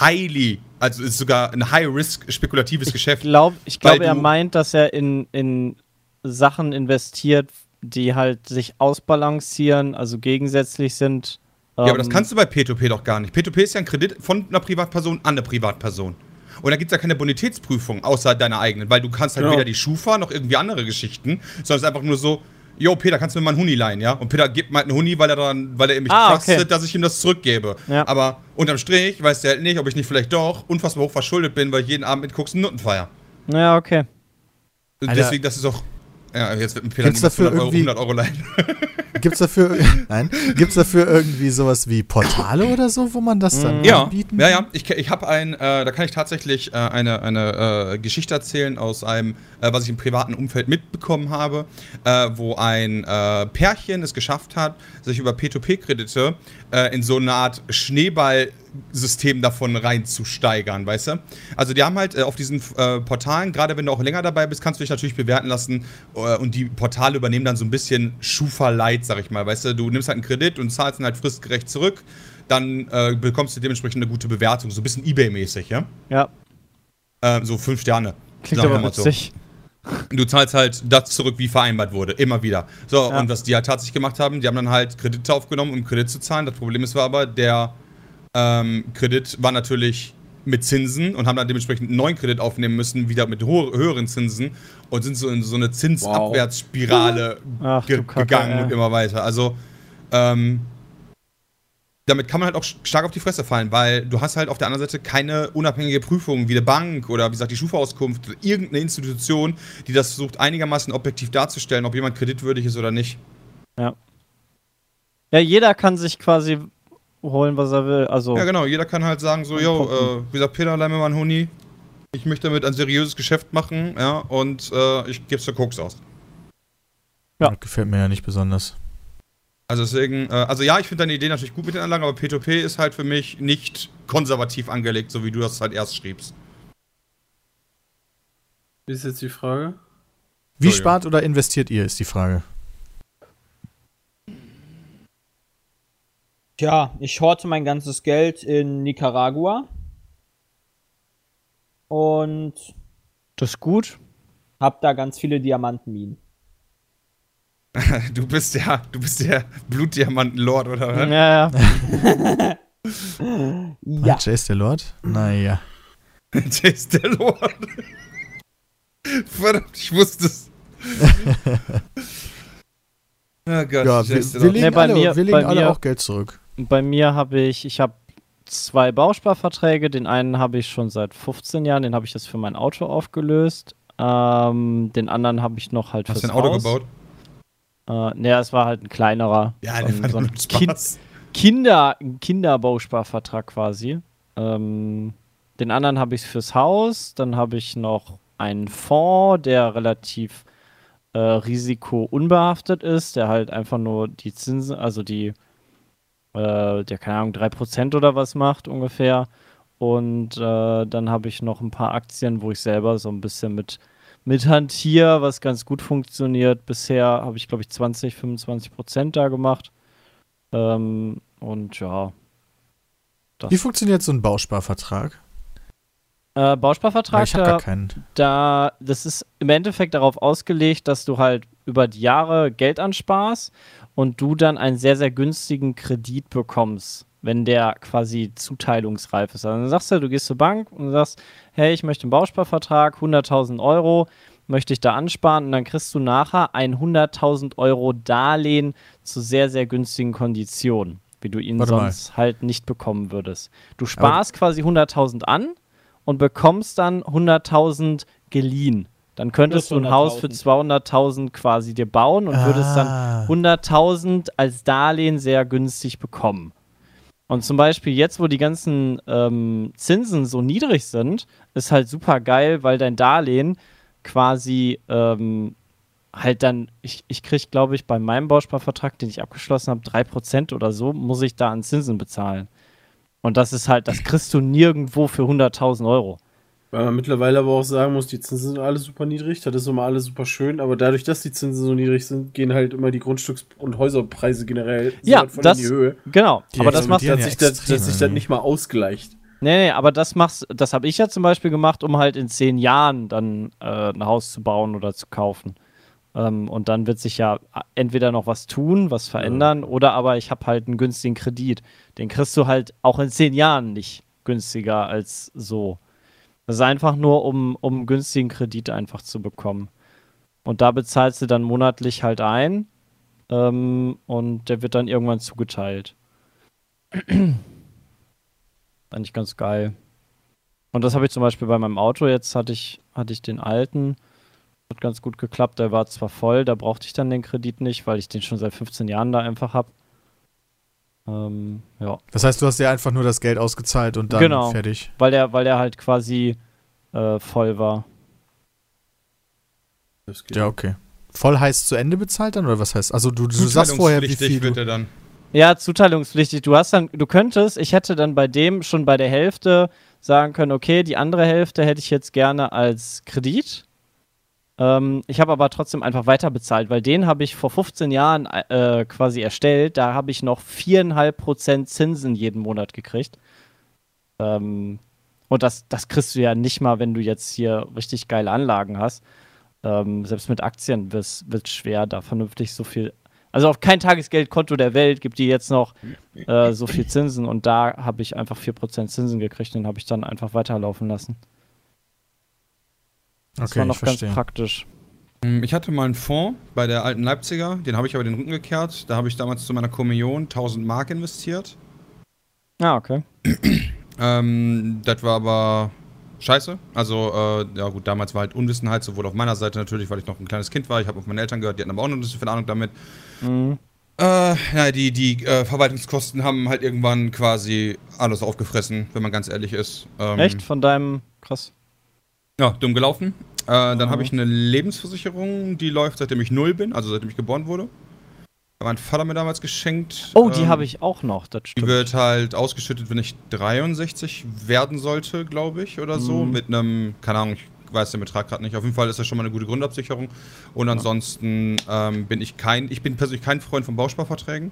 highly, also ist sogar ein High-Risk spekulatives Geschäft. Glaub, ich glaube, er meint, dass er in, in Sachen investiert, die halt sich ausbalancieren, also gegensätzlich sind. Ja, aber das Ähm, kannst du bei P2P doch gar nicht. P2P ist ja ein Kredit von einer Privatperson an eine Privatperson. Und da gibt es ja keine Bonitätsprüfung außer deiner eigenen, weil du kannst halt Genau. weder die Schufa noch irgendwie andere Geschichten, sondern es ist einfach nur so, yo, Peter, kannst du mir mal einen Huni leihen, ja? Und Peter gibt mir halt einen Huni, weil er dann, weil er mich Ah, trustet, okay. dass ich ihm das zurückgebe. Ja. Aber unterm Strich weiß der halt nicht, ob ich nicht vielleicht doch unfassbar hoch verschuldet bin, weil ich jeden Abend mit Koks und Nutten feier. Ja, okay. Und Alter. Deswegen, das ist auch. Ja, jetzt wird mir Peter Gibt's dafür 100 Euro, irgendwie- 100 Euro leihen. Gibt's dafür, nein, gibt's dafür irgendwie sowas wie Portale oder so, wo man das dann Ja, anbieten ja, kann? ja. Ich, ich habe ein, äh, da kann ich tatsächlich äh, eine, eine äh, Geschichte erzählen aus einem, äh, was ich im privaten Umfeld mitbekommen habe, äh, wo ein äh, Pärchen es geschafft hat, sich über P2P-Kredite äh, in so eine Art Schneeballsystem davon reinzusteigern, weißt du? Also die haben halt äh, auf diesen äh, Portalen, gerade wenn du auch länger dabei bist, kannst du dich natürlich bewerten lassen äh, und die Portale übernehmen dann so ein bisschen Schufa-Light, sag ich mal, weißt du? Du nimmst halt einen Kredit und zahlst ihn halt fristgerecht zurück, dann äh, bekommst du dementsprechend eine gute Bewertung, so ein bisschen Ebay-mäßig, ja? Ja, Äh, so fünf Sterne. klingt sagen wir aber mal so. witzig. Du zahlst halt das zurück, wie vereinbart wurde, immer wieder. So, Ja. und was die halt tatsächlich gemacht haben, die haben dann halt Kredite aufgenommen, um Kredit zu zahlen. Das Problem ist war aber, der ähm, Kredit war natürlich mit Zinsen und haben dann dementsprechend einen neuen Kredit aufnehmen müssen, wieder mit ho höheren Zinsen und sind so in so eine Zinsabwärtsspirale Ach, ge Kacke, gegangen ey. und immer weiter. Also, ähm, damit kann man halt auch stark auf die Fresse fallen, weil du hast halt auf der anderen Seite keine unabhängige Prüfung wie eine Bank oder wie gesagt die Schufa-Auskunft, irgendeine Institution, die das versucht einigermaßen objektiv darzustellen, ob jemand kreditwürdig ist oder nicht. Ja, jeder kann sich quasi holen, was er will. Also, Ja genau, jeder kann halt sagen so, yo, äh, wie gesagt, Peter, leih mir mal einen Huni, ich möchte damit ein seriöses Geschäft machen, ja, und äh, ich geb's für Koks aus. Ja. Das gefällt mir ja nicht besonders. Also deswegen, äh, also ja, ich finde deine Idee natürlich gut mit den Anlagen, aber P2P ist halt für mich nicht konservativ angelegt, so wie du das halt erst schriebst. Wie ist jetzt die Frage? Wie spart oder investiert ihr, ist die Frage. Tja, ich horte mein ganzes Geld in Nicaragua. Und Das ist gut. hab da ganz viele Diamantenminen. Du bist der, du bist der Blutdiamanten-Lord, oder? was? Ja, ja. Ja. Ah, Jace der Lord? Naja. Der ist der Lord. Verdammt, ich wusste es. oh Gott, Ja, wir, der wir Lord. legen, Nee, bei alle, mir- wir legen bei alle auch Geld zurück. Bei mir habe ich, ich habe zwei Bausparverträge. Den einen habe ich schon seit 15 Jahren, den habe ich jetzt für mein Auto aufgelöst. Ähm, den anderen habe ich noch halt Hast fürs du ein Auto Haus. gebaut? Äh, ne, es war halt ein kleinerer. Ja, der war so ein kind. Kinder, Kinderbausparvertrag quasi. Ähm, den anderen habe ich fürs Haus. Dann habe ich noch einen Fonds, der relativ äh, risikounbehaftet ist, der halt einfach nur die Zinsen, also die, äh, der keine Ahnung, 3% oder was macht ungefähr. Und äh, dann habe ich noch ein paar Aktien, wo ich selber so ein bisschen mit, mit hantiere, was ganz gut funktioniert. Bisher habe ich, glaube ich, 20, 25 Prozent da gemacht. Ähm, und ja. Wie funktioniert so ein Bausparvertrag? äh, Bausparvertrag, ich habe da, gar keinen. da, das ist im Endeffekt darauf ausgelegt, dass du halt über die Jahre Geld ansparst und du dann einen sehr, sehr günstigen Kredit bekommst, wenn der quasi zuteilungsreif ist. Also dann sagst du, du gehst zur Bank und sagst, hey, ich möchte einen Bausparvertrag, 100.000 Euro, möchte ich da ansparen und dann kriegst du nachher ein 100.000 Euro Darlehen zu sehr, sehr günstigen Konditionen, wie du ihn Warte mal. sonst halt nicht bekommen würdest. Du sparst quasi 100.000 an und bekommst dann 100.000 geliehen. Dann könntest du ein Haus für 200.000 quasi dir bauen und würdest dann Ah. 100.000 als Darlehen sehr günstig bekommen. Und zum Beispiel jetzt, wo die ganzen ähm, Zinsen so niedrig sind, ist halt super geil, weil dein Darlehen quasi ähm, halt dann, ich, ich kriege, glaube ich, bei meinem Bausparvertrag, den ich abgeschlossen habe, 3% oder so, muss ich da an Zinsen bezahlen. Und das ist halt, das kriegst du nirgendwo für 100.000 Euro. Weil man mittlerweile aber auch sagen muss, die Zinsen sind alle super niedrig, das ist immer alles super schön, aber dadurch, dass die Zinsen so niedrig sind, gehen halt immer die Grundstücks- und Häuserpreise generell Ja, das- in die Höhe, Genau, Die aber das machst explodieren dass ja sich das, dass sich das nicht mal ausgleicht. Nee, nee, aber das machst, das habe ich ja zum Beispiel gemacht, um halt in zehn Jahren dann äh, ein Haus zu bauen oder zu kaufen. Ähm, und dann wird sich ja entweder noch was tun, was verändern, oder aber ich habe halt einen günstigen Kredit. Den kriegst du halt auch in zehn Jahren nicht günstiger als so. Das ist einfach nur, um, um günstigen Kredit einfach zu bekommen. Und da bezahlst du dann monatlich halt ein ähm, und der wird dann irgendwann zugeteilt. Eigentlich ganz geil. Und das habe ich zum Beispiel bei meinem Auto. Jetzt hatte ich, hatte ich den alten. Hat ganz gut geklappt. Der war zwar voll, da brauchte ich dann den Kredit nicht, weil ich den schon seit 15 Jahren da einfach habe. Ähm, ja. Das heißt, du hast dir einfach nur das Geld ausgezahlt und dann Genau. fertig. Weil der, weil der halt quasi äh, voll war. Das geht. Ja, okay. Voll heißt zu Ende bezahlt dann oder was heißt? Also du, du sagst vorher, wie Zuteilungspflichtig viel wird du, er dann. Ja, zuteilungspflichtig. Du hast dann, du könntest, ich hätte dann bei dem schon bei der Hälfte sagen können, okay, die andere Hälfte hätte ich jetzt gerne als Kredit. Ähm, ich habe aber trotzdem einfach weiter bezahlt, weil den habe ich vor 15 Jahren äh, quasi erstellt. Da habe ich noch 4,5% Zinsen jeden Monat gekriegt. Ähm, und das, das kriegst du ja nicht mal, wenn du jetzt hier richtig geile Anlagen hast. Ähm, selbst mit Aktien wird es schwer, da vernünftig so viel. Also auf kein Tagesgeldkonto der Welt gibt die jetzt noch äh, so viel Zinsen und da habe ich einfach 4% Zinsen gekriegt, den habe ich dann einfach weiterlaufen lassen. Das Okay, war noch ganz praktisch. Hm, Ich hatte mal einen Fonds bei der alten Leipziger, den habe ich aber den Rücken gekehrt. Da habe ich damals zu meiner Kommunion 1000 Mark investiert. Ah, okay. Ähm, das war aber scheiße. Also, äh, ja gut, damals war halt Unwissenheit, sowohl auf meiner Seite natürlich, weil ich noch ein kleines Kind war. Ich habe auf meine Eltern gehört, die hatten aber auch noch nicht so viel Ahnung damit. Mhm. Äh, ja, die, die äh, Verwaltungskosten haben halt irgendwann quasi alles aufgefressen, wenn man ganz ehrlich ist. Ähm, Echt? Von deinem. Krass. Ja, dumm gelaufen. Äh, dann habe ich eine Lebensversicherung, die läuft seitdem ich null bin, also seitdem ich geboren wurde. Mein Vater mir damals geschenkt. Oh, die Ähm, habe ich auch noch, das Die stimmt. wird halt ausgeschüttet, wenn ich 63 werden sollte, glaube ich, oder so. Mhm. Mit einem, keine Ahnung, ich weiß den Betrag gerade nicht. Auf jeden Fall ist das schon mal eine gute Grundabsicherung. Und ansonsten ähm, bin ich kein, ich bin persönlich kein Freund von Bausparverträgen.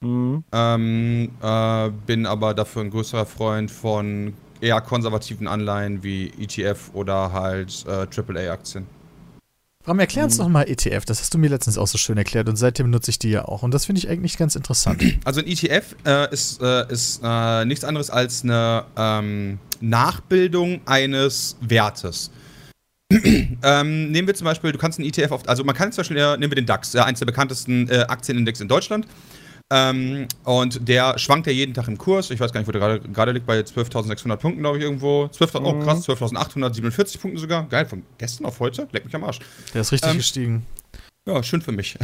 Mhm. Ähm, äh, bin aber dafür ein größerer Freund von eher konservativen Anleihen wie ETF oder halt äh, AAA-Aktien. Ram, erklär uns doch mal ETF. Das hast du mir letztens auch so schön erklärt und seitdem nutze ich die ja auch. Und das finde ich eigentlich ganz interessant. Also ein ETF äh, ist, äh, ist äh, nichts anderes als eine ähm, Nachbildung eines Wertes. ähm, nehmen wir zum Beispiel, du kannst einen ETF auf, also man kann zum Beispiel, äh, nehmen wir den DAX, ja, eins der bekanntesten äh, Aktienindex in Deutschland. Ähm, und der schwankt ja jeden Tag im Kurs. Ich weiß gar nicht, wo der gerade- gerade liegt, bei 12.600 Punkten, glaube ich, irgendwo. 12, Oh, krass, 12.847 Punkten sogar. Geil, von gestern auf heute. Leck mich am Arsch. Der ist richtig Ähm, gestiegen. Ja, schön für mich.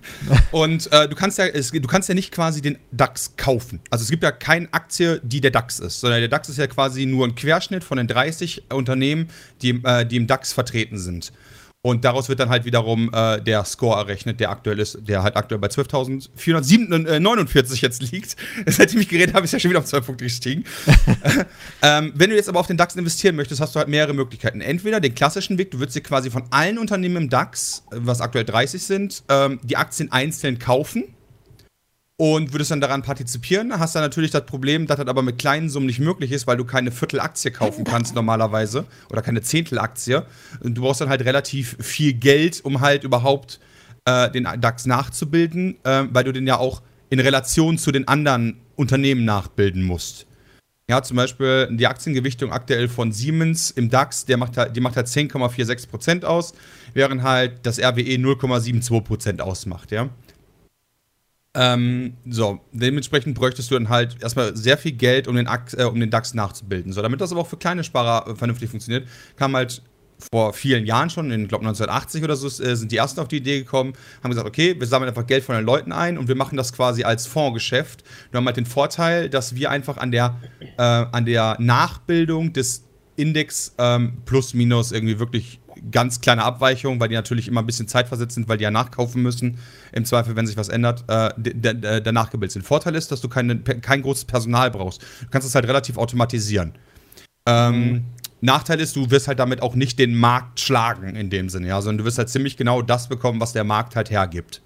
und äh, du kannst ja, es, du kannst ja nicht quasi den DAX kaufen. Also es gibt ja keine Aktie, die der DAX ist, sondern der DAX ist ja quasi nur ein Querschnitt von den 30 Unternehmen, die, äh, die im DAX vertreten sind. Und daraus wird dann halt wiederum äh, der Score errechnet, der aktuell ist, der halt aktuell bei 12.449 jetzt liegt. Seitdem ich geredet habe, ist ja schon wieder auf zwei Punkte gestiegen. ähm, wenn du jetzt aber auf den DAX investieren möchtest, hast du halt mehrere Möglichkeiten. Entweder den klassischen Weg, du würdest dir quasi von allen Unternehmen im DAX, äh, was aktuell 30 sind, ähm, die Aktien einzeln kaufen und würdest dann daran partizipieren. Hast dann natürlich das Problem, dass das aber mit kleinen Summen nicht möglich ist, weil du keine Viertelaktie kaufen kannst normalerweise oder keine Zehntelaktie. Und du brauchst dann halt relativ viel Geld, um halt überhaupt äh, den DAX nachzubilden, äh, weil du den ja auch in Relation zu den anderen Unternehmen nachbilden musst. Ja, zum Beispiel die Aktiengewichtung aktuell von Siemens im DAX, der macht halt, die macht halt 10,46% aus, während halt das RWE 0,72% ausmacht, ja. Ähm, so, dementsprechend bräuchtest du dann halt erstmal sehr viel Geld, um den, Akt, äh, um den DAX nachzubilden. So, damit das aber auch für kleine Sparer äh, vernünftig funktioniert, kam halt vor vielen Jahren schon, in glaube 1980 oder so, äh, sind die ersten auf die Idee gekommen, haben gesagt, okay, wir sammeln einfach Geld von den Leuten ein und wir machen das quasi als Fondsgeschäft. Wir haben halt den Vorteil, dass wir einfach an der, äh, an der Nachbildung des Index ähm, plus minus irgendwie wirklich ganz kleine Abweichungen, weil die natürlich immer ein bisschen zeitversetzt sind, weil die ja nachkaufen müssen. Im Zweifel, wenn sich was ändert, äh, der, der, sind. Vorteil ist, dass du keine, kein großes Personal brauchst. Du kannst es halt relativ automatisieren. Ähm, Nachteil ist, du wirst halt damit auch nicht den Markt schlagen in dem Sinne, ja, sondern du wirst halt ziemlich genau das bekommen, was der Markt halt hergibt.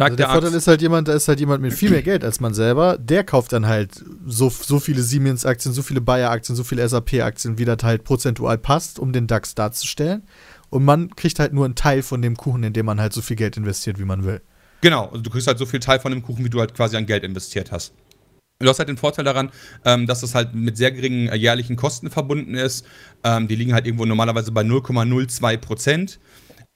Also der Vorteil ist halt jemand, da ist halt jemand mit viel mehr Geld als man selber, der kauft dann halt so, so viele Siemens-Aktien, so viele Bayer-Aktien, so viele SAP-Aktien, wie das halt prozentual passt, um den DAX darzustellen. Und man kriegt halt nur einen Teil von dem Kuchen, in dem man halt so viel Geld investiert, wie man will. Genau, also du kriegst halt so viel Teil von dem Kuchen, wie du halt quasi an Geld investiert hast. Du hast halt den Vorteil daran, ähm, dass das halt mit sehr geringen äh, jährlichen Kosten verbunden ist. Ähm, die liegen halt irgendwo normalerweise bei 0,02 Prozent.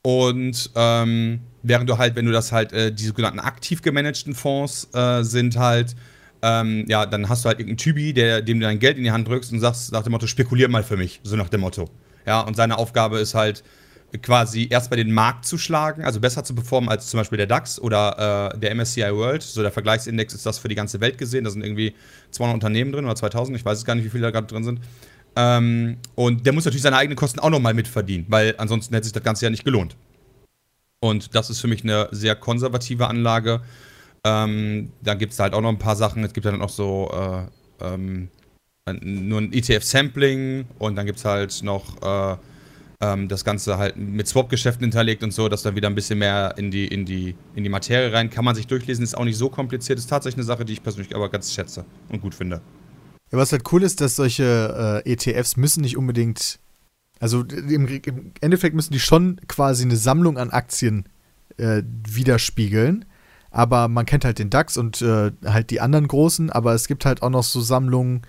Und ähm, während du halt, wenn du das halt, äh, die sogenannten aktiv gemanagten Fonds äh, sind halt, ähm, ja, dann hast du halt irgendeinen Typi, der, dem du dein Geld in die Hand drückst und sagst nach dem Motto, spekulier mal für mich, so nach dem Motto. Ja, und seine Aufgabe ist halt quasi erst bei den Markt zu schlagen, also besser zu performen als zum Beispiel der DAX oder äh, der MSCI World. So der Vergleichsindex ist das für die ganze Welt gesehen. Da sind irgendwie 200 Unternehmen drin oder 2000, ich weiß es gar nicht, wie viele da gerade drin sind. Ähm, und der muss natürlich seine eigenen Kosten auch nochmal mitverdienen, weil ansonsten hätte sich das Ganze ja nicht gelohnt. Und das ist für mich eine sehr konservative Anlage. Ähm, dann gibt es halt auch noch ein paar Sachen. Es gibt dann auch so äh, ähm, nur ein ETF-Sampling und dann gibt es halt noch äh, ähm, das Ganze halt mit Swap-Geschäften hinterlegt und so, dass da wieder ein bisschen mehr in die, in, die, in die Materie rein. Kann man sich durchlesen, ist auch nicht so kompliziert. Ist tatsächlich eine Sache, die ich persönlich aber ganz schätze und gut finde. Ja, was halt cool ist, dass solche äh, ETFs müssen nicht unbedingt, also im, im Endeffekt müssen die schon quasi eine Sammlung an Aktien äh, widerspiegeln. Aber man kennt halt den DAX und äh, halt die anderen großen, aber es gibt halt auch noch so Sammlungen,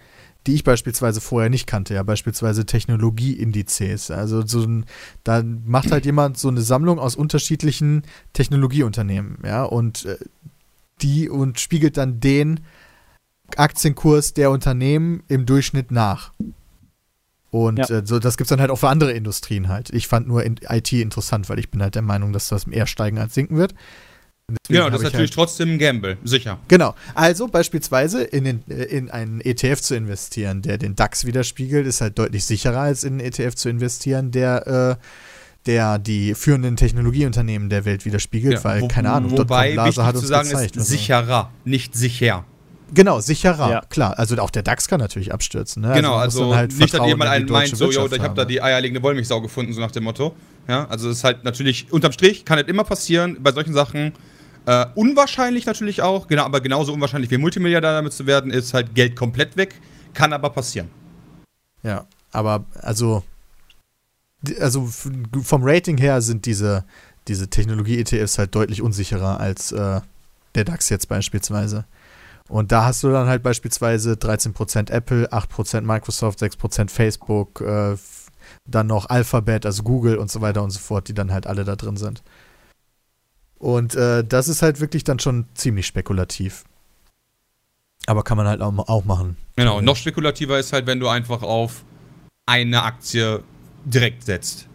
die ich beispielsweise vorher nicht kannte, ja, beispielsweise Technologieindizes. Also so ein, da macht halt jemand so eine Sammlung aus unterschiedlichen Technologieunternehmen, ja, und äh, die und spiegelt dann den Aktienkurs der Unternehmen im Durchschnitt nach. Und Ja. äh, so, das gibt es dann halt auch für andere Industrien halt. Ich fand nur in IT interessant, weil ich bin halt der Meinung, dass das eher steigen als sinken wird. Deswegen Ja, das ist ich natürlich halt- trotzdem ein Gamble, sicher. Genau. Also beispielsweise in, den, äh, in einen ETF zu investieren, der den DAX widerspiegelt, ist halt deutlich sicherer als in einen ETF zu investieren, der, äh, der die führenden Technologieunternehmen der Welt widerspiegelt, Ja, weil, wo- keine Ahnung, Wobei, wichtig hat zu uns sagen gezeigt. ist, was- sicherer, nicht sicher. Genau, sicherer, Ja. klar. Also auch der DAX kann natürlich abstürzen. Ne? Genau, also dann halt nicht, dass jemand einen meint, so, yo, ich habe da die eierlegende Wollmilchsau gefunden, so nach dem Motto. Ja, also es ist halt natürlich, unterm Strich kann es immer passieren, bei solchen Sachen. Äh, unwahrscheinlich natürlich auch, genau, aber genauso unwahrscheinlich wie Multimilliardär damit zu werden, ist halt Geld komplett weg, kann aber passieren. Ja, aber also, also vom Rating her sind diese, diese Technologie-ETFs halt deutlich unsicherer als äh, der DAX jetzt beispielsweise. Und da hast du dann halt beispielsweise 13% Apple, 8% Microsoft, 6% Facebook, äh, dann noch Alphabet, also Google und so weiter und so fort, die dann halt alle da drin sind. Und äh, das ist halt wirklich dann schon ziemlich spekulativ. Aber kann man halt auch, auch machen. Genau, noch spekulativer ist halt, wenn du einfach auf eine Aktie direkt setzt.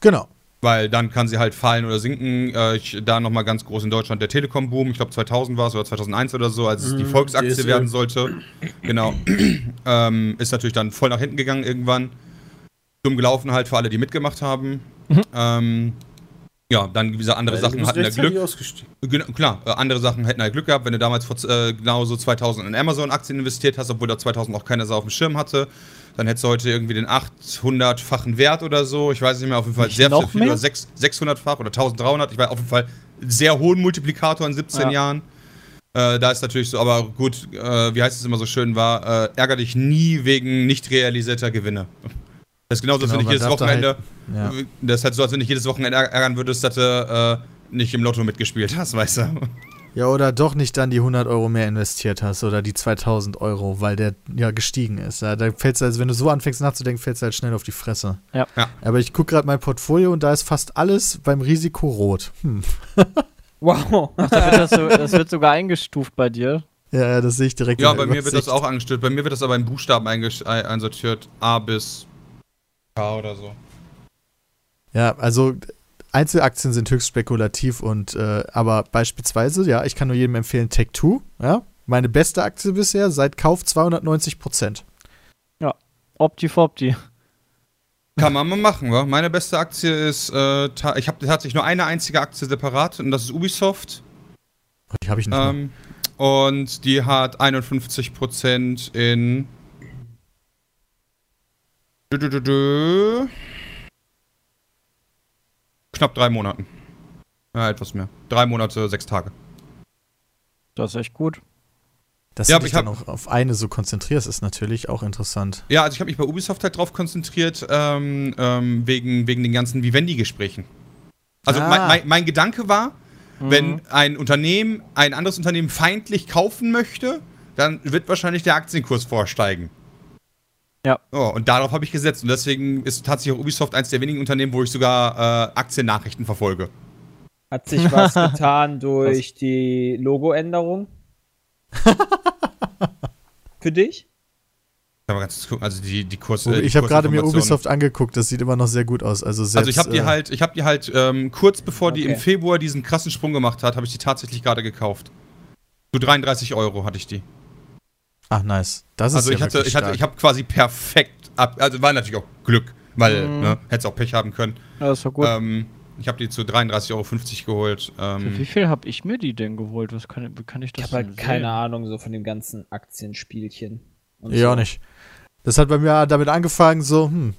Genau. Weil dann kann sie halt fallen oder sinken. Äh, ich, da nochmal ganz groß in Deutschland der Telekom-Boom. Ich glaube 2000 war es oder 2001 oder so, als es die Mhm, Volksaktie DSL. werden sollte. Genau. ähm, ist natürlich dann voll nach hinten gegangen irgendwann. Dumm gelaufen halt für alle, die mitgemacht haben. Ähm, ja, dann diese andere Weil Sachen hatten rechtzeitig Glück. Genau, klar, äh, andere Sachen hätten halt Glück gehabt, wenn du damals vor, äh, genauso 2000 in Amazon-Aktien investiert hast, obwohl da 2000 auch keiner so auf dem Schirm hatte. Dann hättest du heute irgendwie den 800-fachen Wert oder so. Ich weiß nicht mehr, auf jeden Fall Nicht sehr noch viel, mehr? oder 6, 600-fach oder 1300. Ich weiß auf jeden Fall sehr hohen Multiplikator in 17 Ja. Jahren. Äh, da ist natürlich so, aber gut, äh, wie heißt es immer so schön war, äh, ärger dich nie wegen nicht realisierter Gewinne. Das ist genauso, als Genau, wenn ich man jedes Wochenende, Ja. das ist halt so, als wenn ich jedes Wochenende ärg- ärgern würdest, dass du äh, nicht im Lotto mitgespielt hast, weißt du. Ja, oder doch nicht dann die 100 Euro mehr investiert hast oder die 2000 Euro, weil der ja gestiegen ist. Ja, da fällt's also, wenn du so anfängst nachzudenken, fällst du halt schnell auf die Fresse. Ja. Ja. Aber ich gucke gerade mein Portfolio und da ist fast alles beim Risiko rot. Hm. Wow. Da wird das, so, das wird sogar eingestuft bei dir. Ja, ja, das sehe ich direkt. Ja, in der bei mir wird das auch angestellt. Bei mir wird das aber in Buchstaben einsortiert. A bis K oder so. Ja, also Einzelaktien sind höchst spekulativ und äh, aber beispielsweise, ja, ich kann nur jedem empfehlen, Tech2, ja, meine beste Aktie bisher, seit Kauf 290 Prozent. Opti-Fopti. Kann man mal machen, wa? Meine beste Aktie ist, äh, ich habe tatsächlich nur eine einzige Aktie separat und das ist Ubisoft. Die habe ich nicht mehr. Ähm, und die hat 51% in. Dö, dö, dö, dö. Knapp drei Monaten. Ja, etwas mehr. Drei Monate, sechs Tage. Das ist echt gut. Dass Ja, du dich ich dann auch auf eine so konzentrierst, ist natürlich auch interessant. Ja, also ich habe mich bei Ubisoft halt drauf konzentriert, ähm, ähm, wegen, wegen den ganzen Vivendi-Gesprächen. Also Ah. mein, mein, mein Gedanke war, Mhm. wenn ein Unternehmen ein anderes Unternehmen feindlich kaufen möchte, dann wird wahrscheinlich der Aktienkurs vorsteigen. Ja. Oh, und darauf habe ich gesetzt. Und deswegen ist tatsächlich auch Ubisoft eins der wenigen Unternehmen, wo ich sogar äh, Aktiennachrichten verfolge. Hat sich was getan durch die Logoänderung? Für dich? Kann man ganz kurz gucken, also die, die Kurs. Oh, äh, die ich habe gerade mir. Ubisoft angeguckt, das sieht immer noch sehr gut aus. Also, selbst, Also ich habe die äh, halt, ich habe die halt ähm, kurz bevor die im Okay. Februar diesen krassen Sprung gemacht hat, habe ich die tatsächlich gerade gekauft. Zu 33 Euro hatte ich die. Ach, nice. Das ist Also ja ich hatte, wirklich ich hatte, ich habe quasi perfekt ab, also war natürlich auch Glück, weil Mhm. ne, hätte auch Pech haben können. Ja, das war gut. Ähm, ich habe die zu 33,50 Euro geholt. Für wie Ähm, viel habe ich mir die denn geholt? Was kann, wie kann ich Ich das habe halt keine? Ahnung so von dem ganzen Aktienspielchen. Ja, so. auch nicht. Das hat bei mir damit angefangen, so, hm,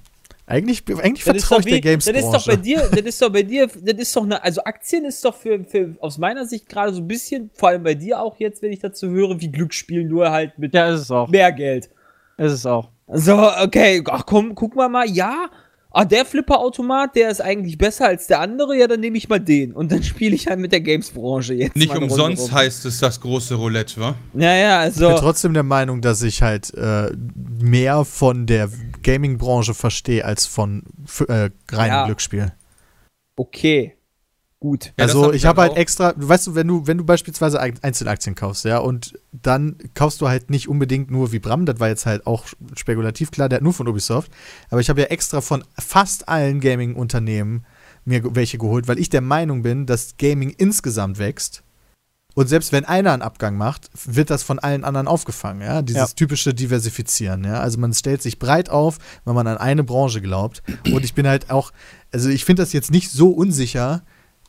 eigentlich, eigentlich vertraue doch ich der wie, das ist doch bei Games-Branche. dir, das ist doch bei dir, das ist doch eine, also Aktien ist doch für, für aus meiner Sicht gerade so ein bisschen, vor allem bei dir auch jetzt, wenn ich dazu höre, wie Glücksspiel nur halt mit Ja, ist es auch. mehr Geld. Ist es auch. So, okay, ach komm, guck mal mal, ja. Ah, der Flipperautomat, der ist eigentlich besser als der andere, ja, dann nehme ich mal den. Und dann spiele ich halt mit der Games-Branche jetzt. nicht mal eine Runde umsonst rum. heißt es das große Roulette, wa? Ja, ja, Ich bin also. trotzdem der Meinung, dass ich halt äh, mehr von der Gaming-Branche verstehe als von f- äh, reinem Ja. Glücksspiel. Okay. Gut. Ja, also hab ich habe halt auch. extra, weißt du, wenn du, wenn du beispielsweise Ein- Einzelaktien kaufst, ja, und dann kaufst du halt nicht unbedingt nur wie Bram, das war jetzt halt auch spekulativ, klar, der hat nur von Ubisoft, aber ich habe ja extra von fast allen Gaming-Unternehmen mir welche geholt, weil ich der Meinung bin, dass Gaming insgesamt wächst Und selbst wenn einer einen Abgang macht, wird das von allen anderen aufgefangen, ja. Dieses Ja. typische Diversifizieren, ja. Also man stellt sich breit auf, wenn man an eine Branche glaubt. Und ich bin halt auch, also ich finde das jetzt nicht so unsicher,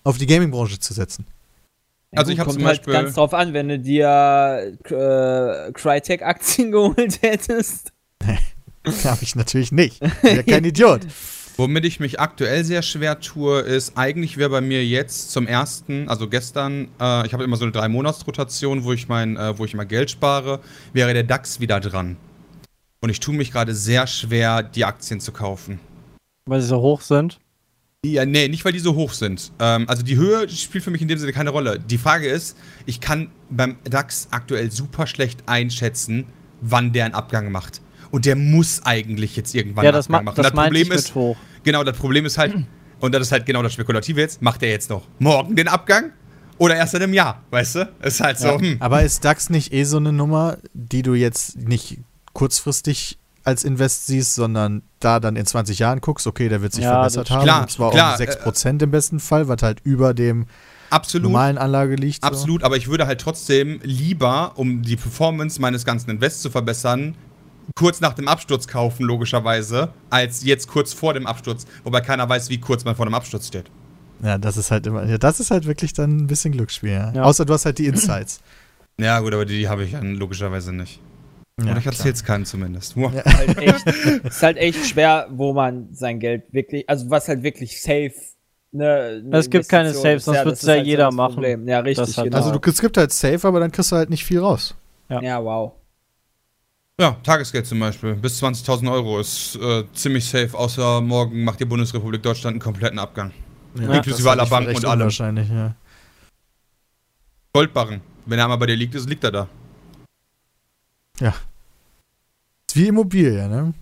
auf die Gaming-Branche zu setzen. Ja, Also ich hab kommt zum halt Beispiel- ganz drauf an, wenn du dir äh, Crytek-Aktien geholt hättest. Habe ich natürlich nicht. Ich bin ja kein Idiot. Womit ich mich aktuell sehr schwer tue, ist, eigentlich wäre bei mir jetzt zum ersten, also gestern, äh, ich habe immer so eine drei-Monats-Rotation, wo ich mein, äh, wo ich immer Geld spare, wäre der DAX wieder dran. Und ich tue mich gerade sehr schwer, die Aktien zu kaufen. Weil sie so hoch sind. Ja, nee, nicht weil die so hoch sind. Ähm, also die Höhe spielt für mich in dem Sinne keine Rolle. Die Frage ist, ich kann beim DAX aktuell super schlecht einschätzen, wann der einen Abgang macht. Und der muss eigentlich jetzt irgendwann ja, das, ma Abgang machen. das meinte ich ist, mit hoch. Genau, das Problem ist halt, und das ist halt genau das Spekulative jetzt, macht er jetzt noch morgen den Abgang oder erst in einem Jahr, weißt du? Ist halt so, hm. Aber ist DAX nicht eh so eine Nummer, die du jetzt nicht kurzfristig als Invest siehst, sondern da dann in 20 Jahren guckst, okay, der wird sich Ja, verbessert das haben. Klar, und zwar klar, um 6% im besten Fall, was halt über dem absolut. normalen Anlage liegt. So. Absolut, aber ich würde halt trotzdem lieber, um die Performance meines ganzen Invests zu verbessern, kurz nach dem Absturz kaufen, logischerweise, als jetzt kurz vor dem Absturz, wobei keiner weiß, wie kurz man vor dem Absturz steht. Ja, das ist halt immer, ja, das ist halt wirklich dann ein bisschen Glücksspiel. Ja. Ja. Außer du hast halt die Insights. Ja, gut, aber die, die habe ich dann logischerweise nicht. Ja, Oder ich klar. erzähl's keinem zumindest. Muah. halt echt, ist halt echt schwer, wo man sein Geld wirklich, also was halt wirklich safe. Ne, ne Es gibt keine Safe, sonst das wird's ist ja halt so jeder das machen. Problem. Ja, richtig. Hat- genau. Also du, es gibt halt Safe, aber dann kriegst du halt nicht viel raus. ja, wow. Ja, Tagesgeld zum Beispiel. Bis 20.000 Euro ist äh, ziemlich safe, außer morgen macht die Bundesrepublik Deutschland einen kompletten Abgang. Ja, Inklusive aller Banken und allem. Wahrscheinlich, ja. Goldbarren. Wenn er einmal bei dir liegt, ist, liegt er da. Ist wie Immobilie, ne?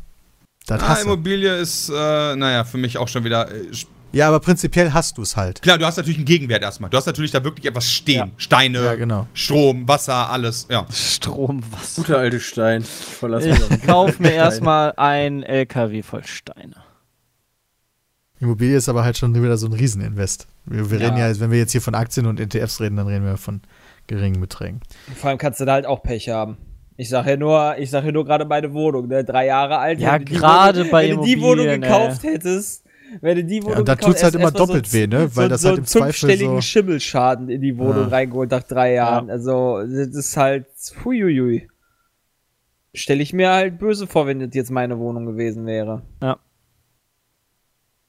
Das Ah. Immobilie ist, äh, naja, für mich auch schon wieder. Äh, Ja, aber prinzipiell hast du es halt. klar, du hast natürlich einen Gegenwert erstmal. Du hast natürlich da wirklich etwas stehen. Ja. Steine, Ja, genau. Strom, Wasser, alles. Ja. Strom, was? Guter alte Stein. Ich verlasse mich auf Ich kauf mir erstmal ein LKW voll Steine. Immobilie ist aber halt schon wieder so ein Rieseninvest. Wir, wir Ja. reden ja, wenn wir jetzt hier von Aktien und ETFs reden, dann reden wir von geringen Beträgen. Vor allem kannst du da halt auch Pech haben. Ich sage ja nur, ich sage ja nur gerade meine Wohnung, ne? Drei Jahre alt. Ja, gerade Wohnung, bei Wenn du die Wohnung gekauft hättest, wenn du die Wohnung und dann gekauft tut's halt immer doppelt so, weh, ne? Weil so, das so halt einen im Zweifel fünfstelligen so- Schimmelschaden in die Wohnung Ja. reingeholt nach drei Jahren. Also, das ist halt, huiuiui. Stelle ich mir halt böse vor, wenn das jetzt meine Wohnung gewesen wäre.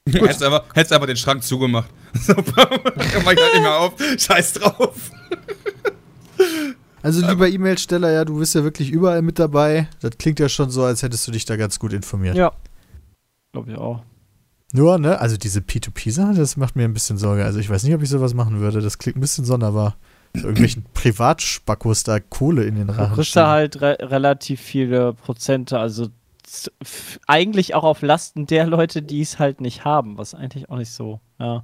Hättest du einfach, hättest einfach den Schrank zugemacht. Super. Mach ich halt nicht mehr auf. Scheiß drauf. Also lieber E-Mail-Steller, ja, du bist ja wirklich überall mit dabei. Das klingt ja schon so, als hättest du dich da ganz gut informiert. Ja. Glaube ich auch. Nur, ne, also diese P2P-Sache, das macht mir ein bisschen Sorge. Also ich weiß nicht, ob ich sowas machen würde. Das klingt ein bisschen sonderbar. So irgendwelchen Privatspackos da Kohle in den Du Rachen. kriegst da halt re relativ viele Prozente, also eigentlich auch auf Lasten der Leute, die es halt nicht haben, was eigentlich auch nicht so, ja.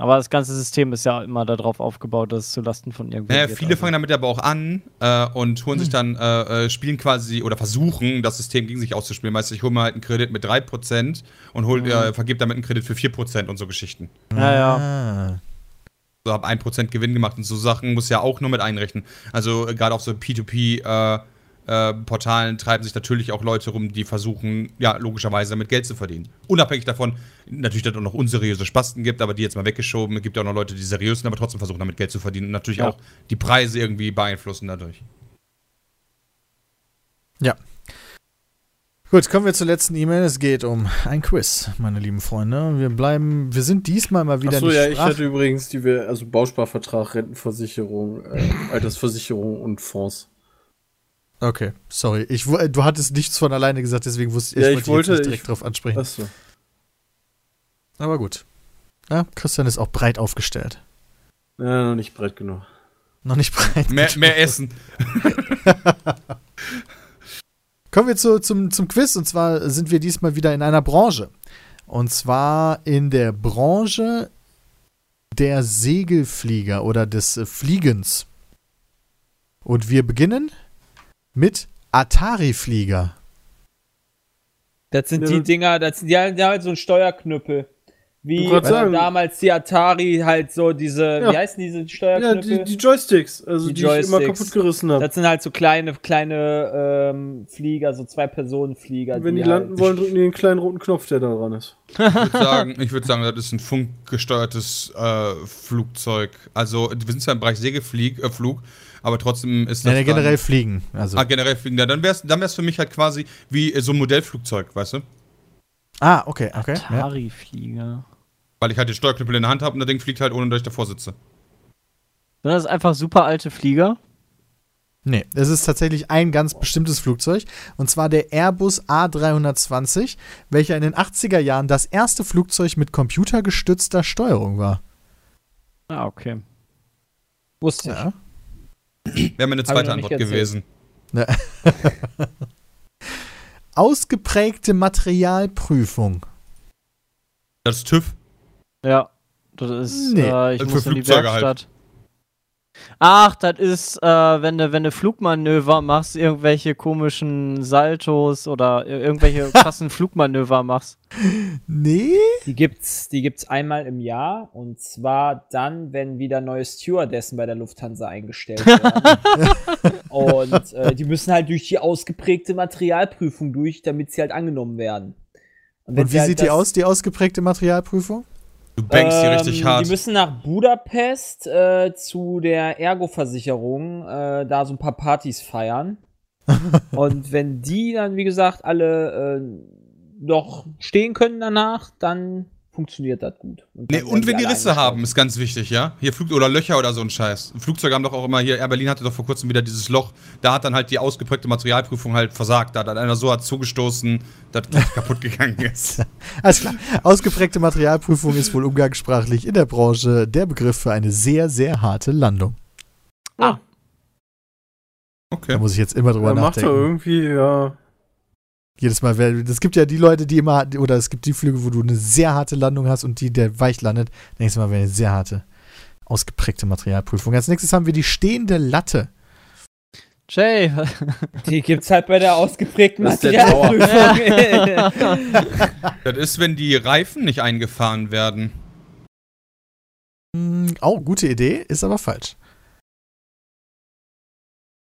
Aber das ganze System ist ja immer darauf aufgebaut, dass es zu Lasten von irgendwem Naja, geht, viele also. fangen damit aber auch an äh, und holen sich dann, äh, äh, spielen quasi oder versuchen, das System gegen sich auszuspielen. Du, ich hole mir halt einen Kredit mit 3% und hol, äh, vergebe damit einen Kredit für 4% und so Geschichten. Ja, ja. Ah. So hab 1% Gewinn gemacht und so Sachen muss ja auch nur mit einrechnen. Also äh, gerade auf so P2P äh, Portalen treiben sich natürlich auch Leute rum, die versuchen, ja, logischerweise damit Geld zu verdienen. Unabhängig davon, natürlich, dass es auch noch unseriöse Spasten gibt, aber die jetzt mal weggeschoben. Es gibt ja auch noch Leute, die seriös sind, aber trotzdem versuchen, damit Geld zu verdienen und natürlich Ja. auch die Preise irgendwie beeinflussen dadurch. Gut, kommen wir zur letzten E-Mail. Es geht um ein Quiz, meine lieben Freunde. Wir bleiben, wir sind diesmal mal wieder Achso, nicht ja, ich hatte übrigens die, wir- also Bausparvertrag, Rentenversicherung, äh, Altersversicherung und Fonds. Okay, sorry. Ich, wu- du hattest nichts von alleine gesagt, deswegen wusste ich, Ja, ich ich wollte nicht direkt ich- drauf ansprechen. Achso. Aber gut. Ja, Christian ist auch breit aufgestellt. Ja, noch nicht breit genug. Noch nicht breit. Mehr, mehr Essen. Kommen wir zu, zum, zum Quiz und zwar sind wir diesmal wieder in einer Branche. Und zwar in der Branche der Segelflieger oder des äh, Fliegens. Und wir beginnen mit Atari-Flieger. Das sind Ja. die Dinger, das sind, die haben die halt so einen Steuerknüppel. Wie äh, damals die Atari halt so diese, Ja. wie heißen diese Ja, Steuerknöpfe? die, die Joysticks, also Die die, ich immer Joysticks. kaputt gerissen habe. das sind halt so kleine, kleine ähm, Flieger, so Zwei-Personen-Flieger. Wenn die halt- landen wollen, drücken die den kleinen roten Knopf, der da dran ist. Ich würde sagen, ich würd sagen, das ist ein funkgesteuertes äh, Flugzeug. Also, wir sind zwar im Bereich Segelflug, äh, Flug, aber trotzdem ist das. Ja, dann- generell fliegen. Also. Ah, generell fliegen. Ja, dann wäre es dann wär's für mich halt quasi wie äh, so ein Modellflugzeug, weißt du? Ah, okay, okay. Ja. Atari-Flieger. Weil ich halt den Steuerknüppel in der Hand habe und das Ding fliegt halt, ohne dass ich davor sitze. Sind das einfach super alte Flieger? Nee, es ist tatsächlich ein ganz bestimmtes Flugzeug. Und zwar der Airbus A320, welcher in den 80er Jahren das erste Flugzeug mit computergestützter Steuerung war. Ah, okay. Wusste ich. Wäre meine zweite Antwort gewesen. Ausgeprägte Materialprüfung. Das ist TÜV. Ja, das ist, Nee, äh, ich für muss in die Flugzeuge halt. Ach, das ist, äh, wenn du wenn du Flugmanöver machst, irgendwelche komischen Saltos oder ir- irgendwelche krassen Flugmanöver machst. Nee? Die gibt's, die gibt's einmal im Jahr und zwar dann, wenn wieder neue Stewardessen bei der Lufthansa eingestellt werden. und äh, die müssen halt durch die ausgeprägte Materialprüfung durch, damit sie halt angenommen werden. Und sie wie halt sieht die aus, die ausgeprägte Materialprüfung? Du bangst die richtig Ähm, hart. Die müssen nach Budapest äh, zu der Ergo-Versicherung äh, da so ein paar Partys feiern. und wenn die dann, wie gesagt, alle äh, noch stehen können danach, dann funktioniert das gut. Und, Nee, und wenn die Risse haben, ist ganz wichtig, ja? Hier Flug oder Löcher oder so ein Scheiß. Flugzeuge haben doch auch immer hier, Air Berlin hatte doch vor kurzem wieder dieses Loch. Da hat dann halt die ausgeprägte Materialprüfung halt versagt. Da hat dann einer so hat zugestoßen, dass das kaputt gegangen ist. Alles klar. Ausgeprägte Materialprüfung ist wohl umgangssprachlich in der Branche der Begriff für eine sehr, sehr harte Landung. Da Okay. muss ich jetzt immer drüber Ja, macht er nachdenken. irgendwie, ja. Jedes Mal, es gibt ja die Leute, die immer, oder es gibt die Flüge, wo du eine sehr harte Landung hast und die, der weich landet. Du mal, wäre eine sehr harte, ausgeprägte Materialprüfung. Als nächstes haben wir die stehende Latte. Jay, Die gibt's halt bei der ausgeprägten Das ist der Materialprüfung. Das ist, wenn die Reifen nicht eingefahren werden. Hm, oh, gute Idee, ist aber falsch.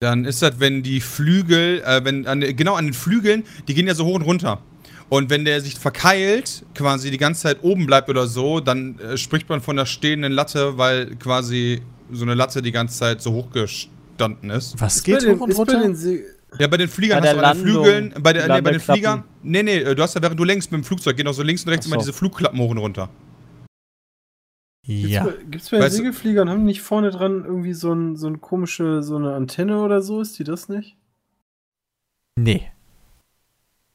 Dann ist das, wenn die Flügel, äh, wenn an, genau an den Flügeln, die gehen ja so hoch und runter. Und wenn der sich verkeilt, quasi die ganze Zeit oben bleibt oder so, dann äh, spricht man von der stehenden Latte, weil quasi so eine Latte die ganze Zeit so hochgestanden ist. Was Ist geht hoch und runter? Ja, bei den Fliegern Bei hast du an den Flügeln, bei, der, nee, bei den. Fliegern, nee, nee, du hast ja, während du längst mit dem Flugzeug, gehen auch so links und rechts Ach immer so. diese Flugklappen hoch und runter. Ja. Gibt's bei den Segelfliegern, haben die nicht vorne dran irgendwie so, ein, so eine komische, so eine Antenne oder so? Ist die das nicht? Nee.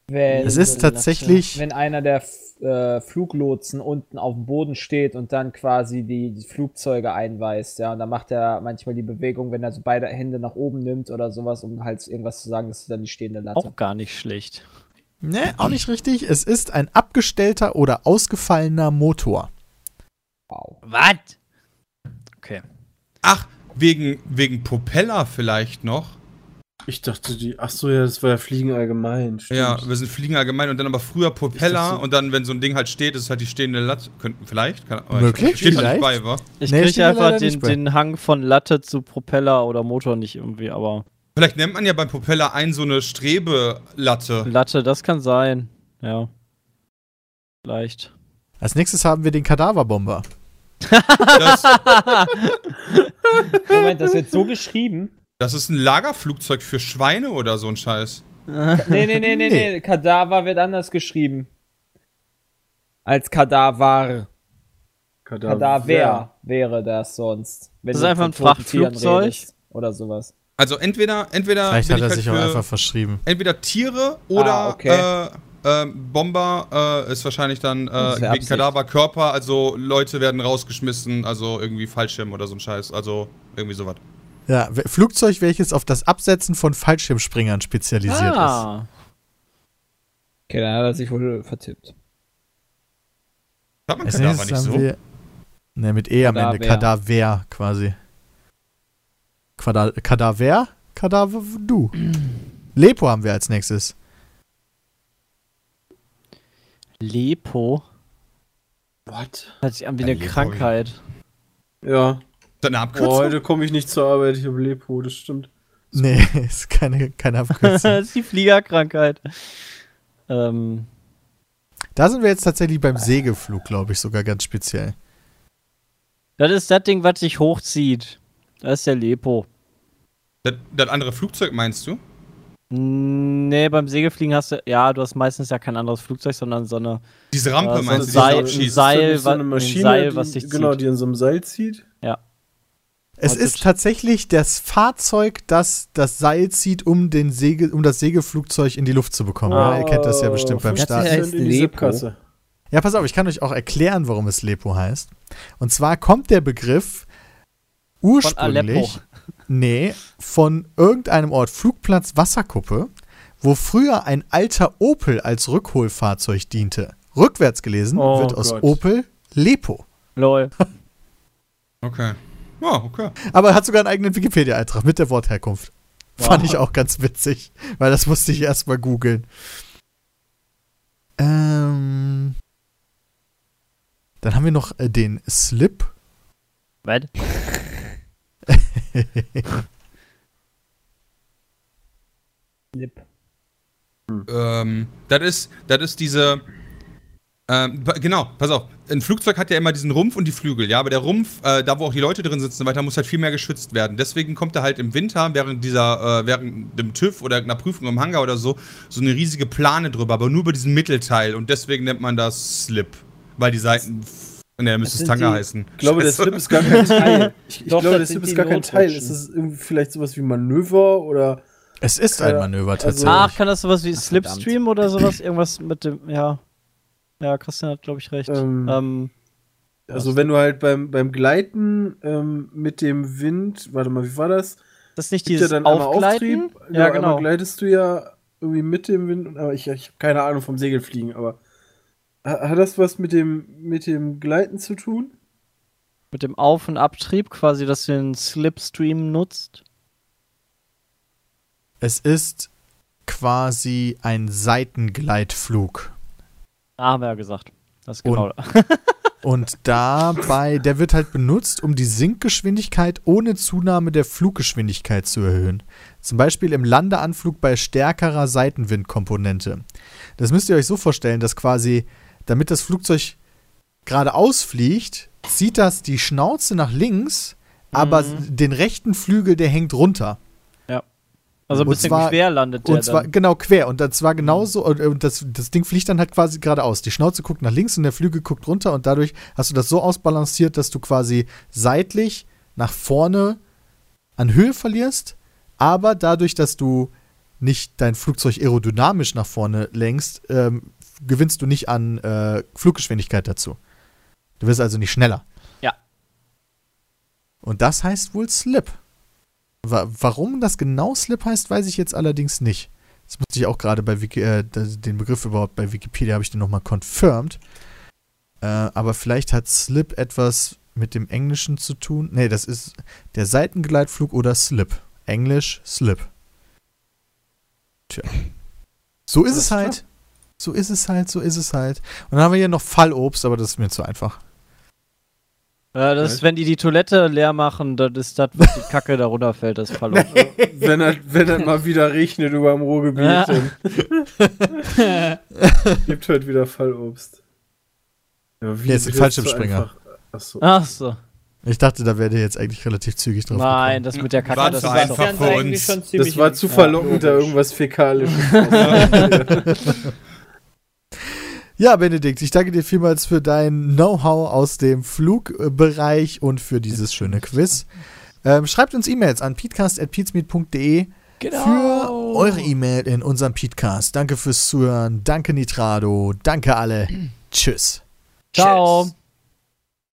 Wenn, Es ist tatsächlich. wenn einer der äh, Fluglotsen unten auf dem Boden steht und dann quasi die, die Flugzeuge einweist, ja, und dann macht er manchmal die Bewegung, wenn er so beide Hände nach oben nimmt oder sowas, um halt irgendwas zu sagen, das ist dann die stehende Latte. auch gar nicht schlecht. Nee, auch nicht richtig. Es ist ein abgestellter oder ausgefallener Motor. Wow. Was? Okay. Ach, wegen, wegen Propeller vielleicht noch. Ich dachte, die. Ach so, ja, das war ja Fliegen allgemein. Stimmt. Ja, wir sind Fliegen allgemein und dann aber früher Propeller dachte- und dann, wenn so ein Ding halt steht, ist es halt die stehende Latte. Könnten, vielleicht? Kann, Möglich, Steht halt nicht vielleicht. bei, wa? Ich Nee, kriege einfach den, den Hang von Latte zu Propeller oder Motor nicht irgendwie, aber Vielleicht nennt man ja beim Propeller ein so eine Strebelatte. Latte, das kann sein. Ja. Vielleicht. Als nächstes haben wir den Kadaverbomber. Das, Moment, das wird so geschrieben. das ist ein Lagerflugzeug für Schweine oder so ein Scheiß. Nee, nee, nee, nee, Nee. nee. Kadaver wird anders geschrieben. Als Kadaver. Kadaver. Kadaver wäre das sonst. Wenn Das ist einfach ein Frachtflugzeug? Oder sowas. Also entweder, entweder Vielleicht hat ich er halt sich auch einfach verschrieben. entweder Tiere oder Ah, okay. äh, äh, Bomber äh, ist wahrscheinlich dann äh, ist wegen Absicht. Kadaverkörper, also Leute werden rausgeschmissen, also irgendwie Fallschirm oder so ein Scheiß, also irgendwie sowas. Ja, Flugzeug, welches auf das Absetzen von Fallschirmspringern spezialisiert ist. ah. Okay, dann hat er sich wohl vertippt. Hat man Kadaver nicht so? wir. Ne, mit E am Ende. Kadaver. Kadaver quasi. Quada Kadaver? Kadaver du. Lepo haben wir als nächstes. Lepo. What? Hört sich an wie Ein eine Lepo. Krankheit. Ja. Deine Oh, Abkürzung? heute komme ich nicht zur Arbeit, ich habe Lepo, das stimmt. Nee, ist keine, keine Abkürzung. das ist die Fliegerkrankheit. Ähm, da sind wir jetzt tatsächlich beim Segelflug, glaube ich, sogar ganz speziell. das ist das Ding, was sich hochzieht. Das ist der Lepo. Das, das andere Flugzeug meinst du? Nee, beim Segelfliegen hast du, ja, du hast meistens ja kein anderes Flugzeug, sondern so eine. Diese Rampe Ja, so meinst du, die Seil- so ein abschießt? Seil- das so eine ein Maschine, Seil, was die, dich genau, zieht. die in so einem Seil zieht. Es Und ist das- tatsächlich das Fahrzeug, das das Seil zieht, um, den Segel, um das Segelflugzeug in die Luft zu bekommen. Ja, ihr kennt das ja bestimmt beim 50 Start. Ja, in die Lepo. Ja, pass auf, ich kann euch auch erklären, warum es Lepo heißt. Und zwar kommt der Begriff Von Aleppo. ursprünglich, nee, von irgendeinem Ort, Flugplatz Wasserkuppe, wo früher ein alter Opel als Rückholfahrzeug diente. Rückwärts gelesen Oh wird aus Gott. Opel Lepo. Lol. Okay. Ja, okay. Aber er hat sogar einen eigenen Wikipedia-Eintrag mit der Wortherkunft. Wow. Fand ich auch ganz witzig, weil das musste ich erstmal googeln. Ähm, dann haben wir noch äh, den Slip. Was? Ähm, das ist, das ist diese. Ähm, genau, pass auf. Ein Flugzeug hat ja immer diesen Rumpf und die Flügel, ja, aber der Rumpf, äh, da wo auch die Leute drin sitzen weiter, muss halt viel mehr geschützt werden. Deswegen kommt da halt im Winter während dieser, äh, während dem TÜV oder einer Prüfung im Hangar oder so, so eine riesige Plane drüber, aber nur über diesen Mittelteil und deswegen nennt man das Slip. Weil die Seiten. Ne, müsste es sind Tanga die- heißen. Ich glaube, der. Slip ist gar kein Teil. Ich, ich Doch, glaube, der das Slip ist gar kein Teil. Ist irgendwie vielleicht sowas wie Manöver oder. Es ist ein Äh, Manöver also- tatsächlich. Ach, kann das sowas wie Ach, Slipstream oder sowas? Irgendwas mit dem, ja. Ja, Christian hat, glaube ich, recht. Ähm, Ähm, Also, wenn du halt beim, beim Gleiten ähm, mit dem Wind. Warte mal, wie war das? das ist nicht dieses einmal Aufgleiten? Auftrieb. Ja, Einmal genau. gleitest du ja irgendwie mit dem Wind. Aber ich, ich habe keine Ahnung vom Segelfliegen, aber. Ha- Hat das was mit dem, mit dem Gleiten zu tun? Mit dem Auf- und Abtrieb quasi, dass du den Slipstream nutzt. Es ist quasi ein Seitengleitflug. Ah, haben wir ja gesagt. Das ist genau. Und dabei, der wird halt benutzt, um die Sinkgeschwindigkeit ohne Zunahme der Fluggeschwindigkeit zu erhöhen. Zum Beispiel im Landeanflug bei stärkerer Seitenwindkomponente. Das müsst ihr euch so vorstellen, dass quasi, damit das Flugzeug geradeaus fliegt, zieht das die Schnauze nach links, aber Mhm. den rechten Flügel, der hängt runter. Also ein bisschen zwar- quer landet der Und zwar, dann. genau, quer. Und das war genauso, und, und das, das Ding fliegt dann halt quasi geradeaus. Die Schnauze guckt nach links und der Flügel guckt runter und dadurch hast du das so ausbalanciert, dass du quasi seitlich nach vorne an Höhe verlierst, aber dadurch, dass du nicht dein Flugzeug aerodynamisch nach vorne lenkst, ähm, gewinnst du nicht an äh, Fluggeschwindigkeit dazu. Du wirst also nicht schneller. Ja. Und das heißt wohl Slip. Wa warum das genau Slip heißt, weiß ich jetzt allerdings nicht. Das musste ich auch gerade bei Wiki äh, den Begriff überhaupt bei Wikipedia habe ich den nochmal confirmed. Äh, aber vielleicht hat Slip etwas mit dem Englischen zu tun. Nee, das ist der Seitengleitflug oder Slip. Englisch Slip. Tja. So ist es halt. So ist es halt, so ist es halt. Und dann haben wir hier noch Fallobst, aber das ist mir zu einfach. Ja, das ist, wenn die die Toilette leer machen, das ist das, was die Kacke da runterfällt, das verloren. wenn er wenn er mal wieder regnet über dem Ruhrgebiet, Ja. dann gibt halt wieder Fallobst. Ja, wie- Nee, ist ein das Fallschirmspringer. Achso. Ach so. Ich dachte, da wäre jetzt eigentlich relativ zügig drauf Nein, das mit der Kacke, War das ist einfach doch. Für eigentlich uns. Das war zu ja, verlockend, da logisch. irgendwas Fäkalisches. Ja, Benedikt, ich danke dir vielmals für dein Know-how aus dem Flugbereich und für dieses schöne Quiz. Ähm, schreibt uns E-Mails an peatcast.peatsmeet.de für eure E-Mail in unserem Peatcast. Danke fürs Zuhören. Danke Nitrado. Danke alle. Tschüss. Ciao. Tschüss.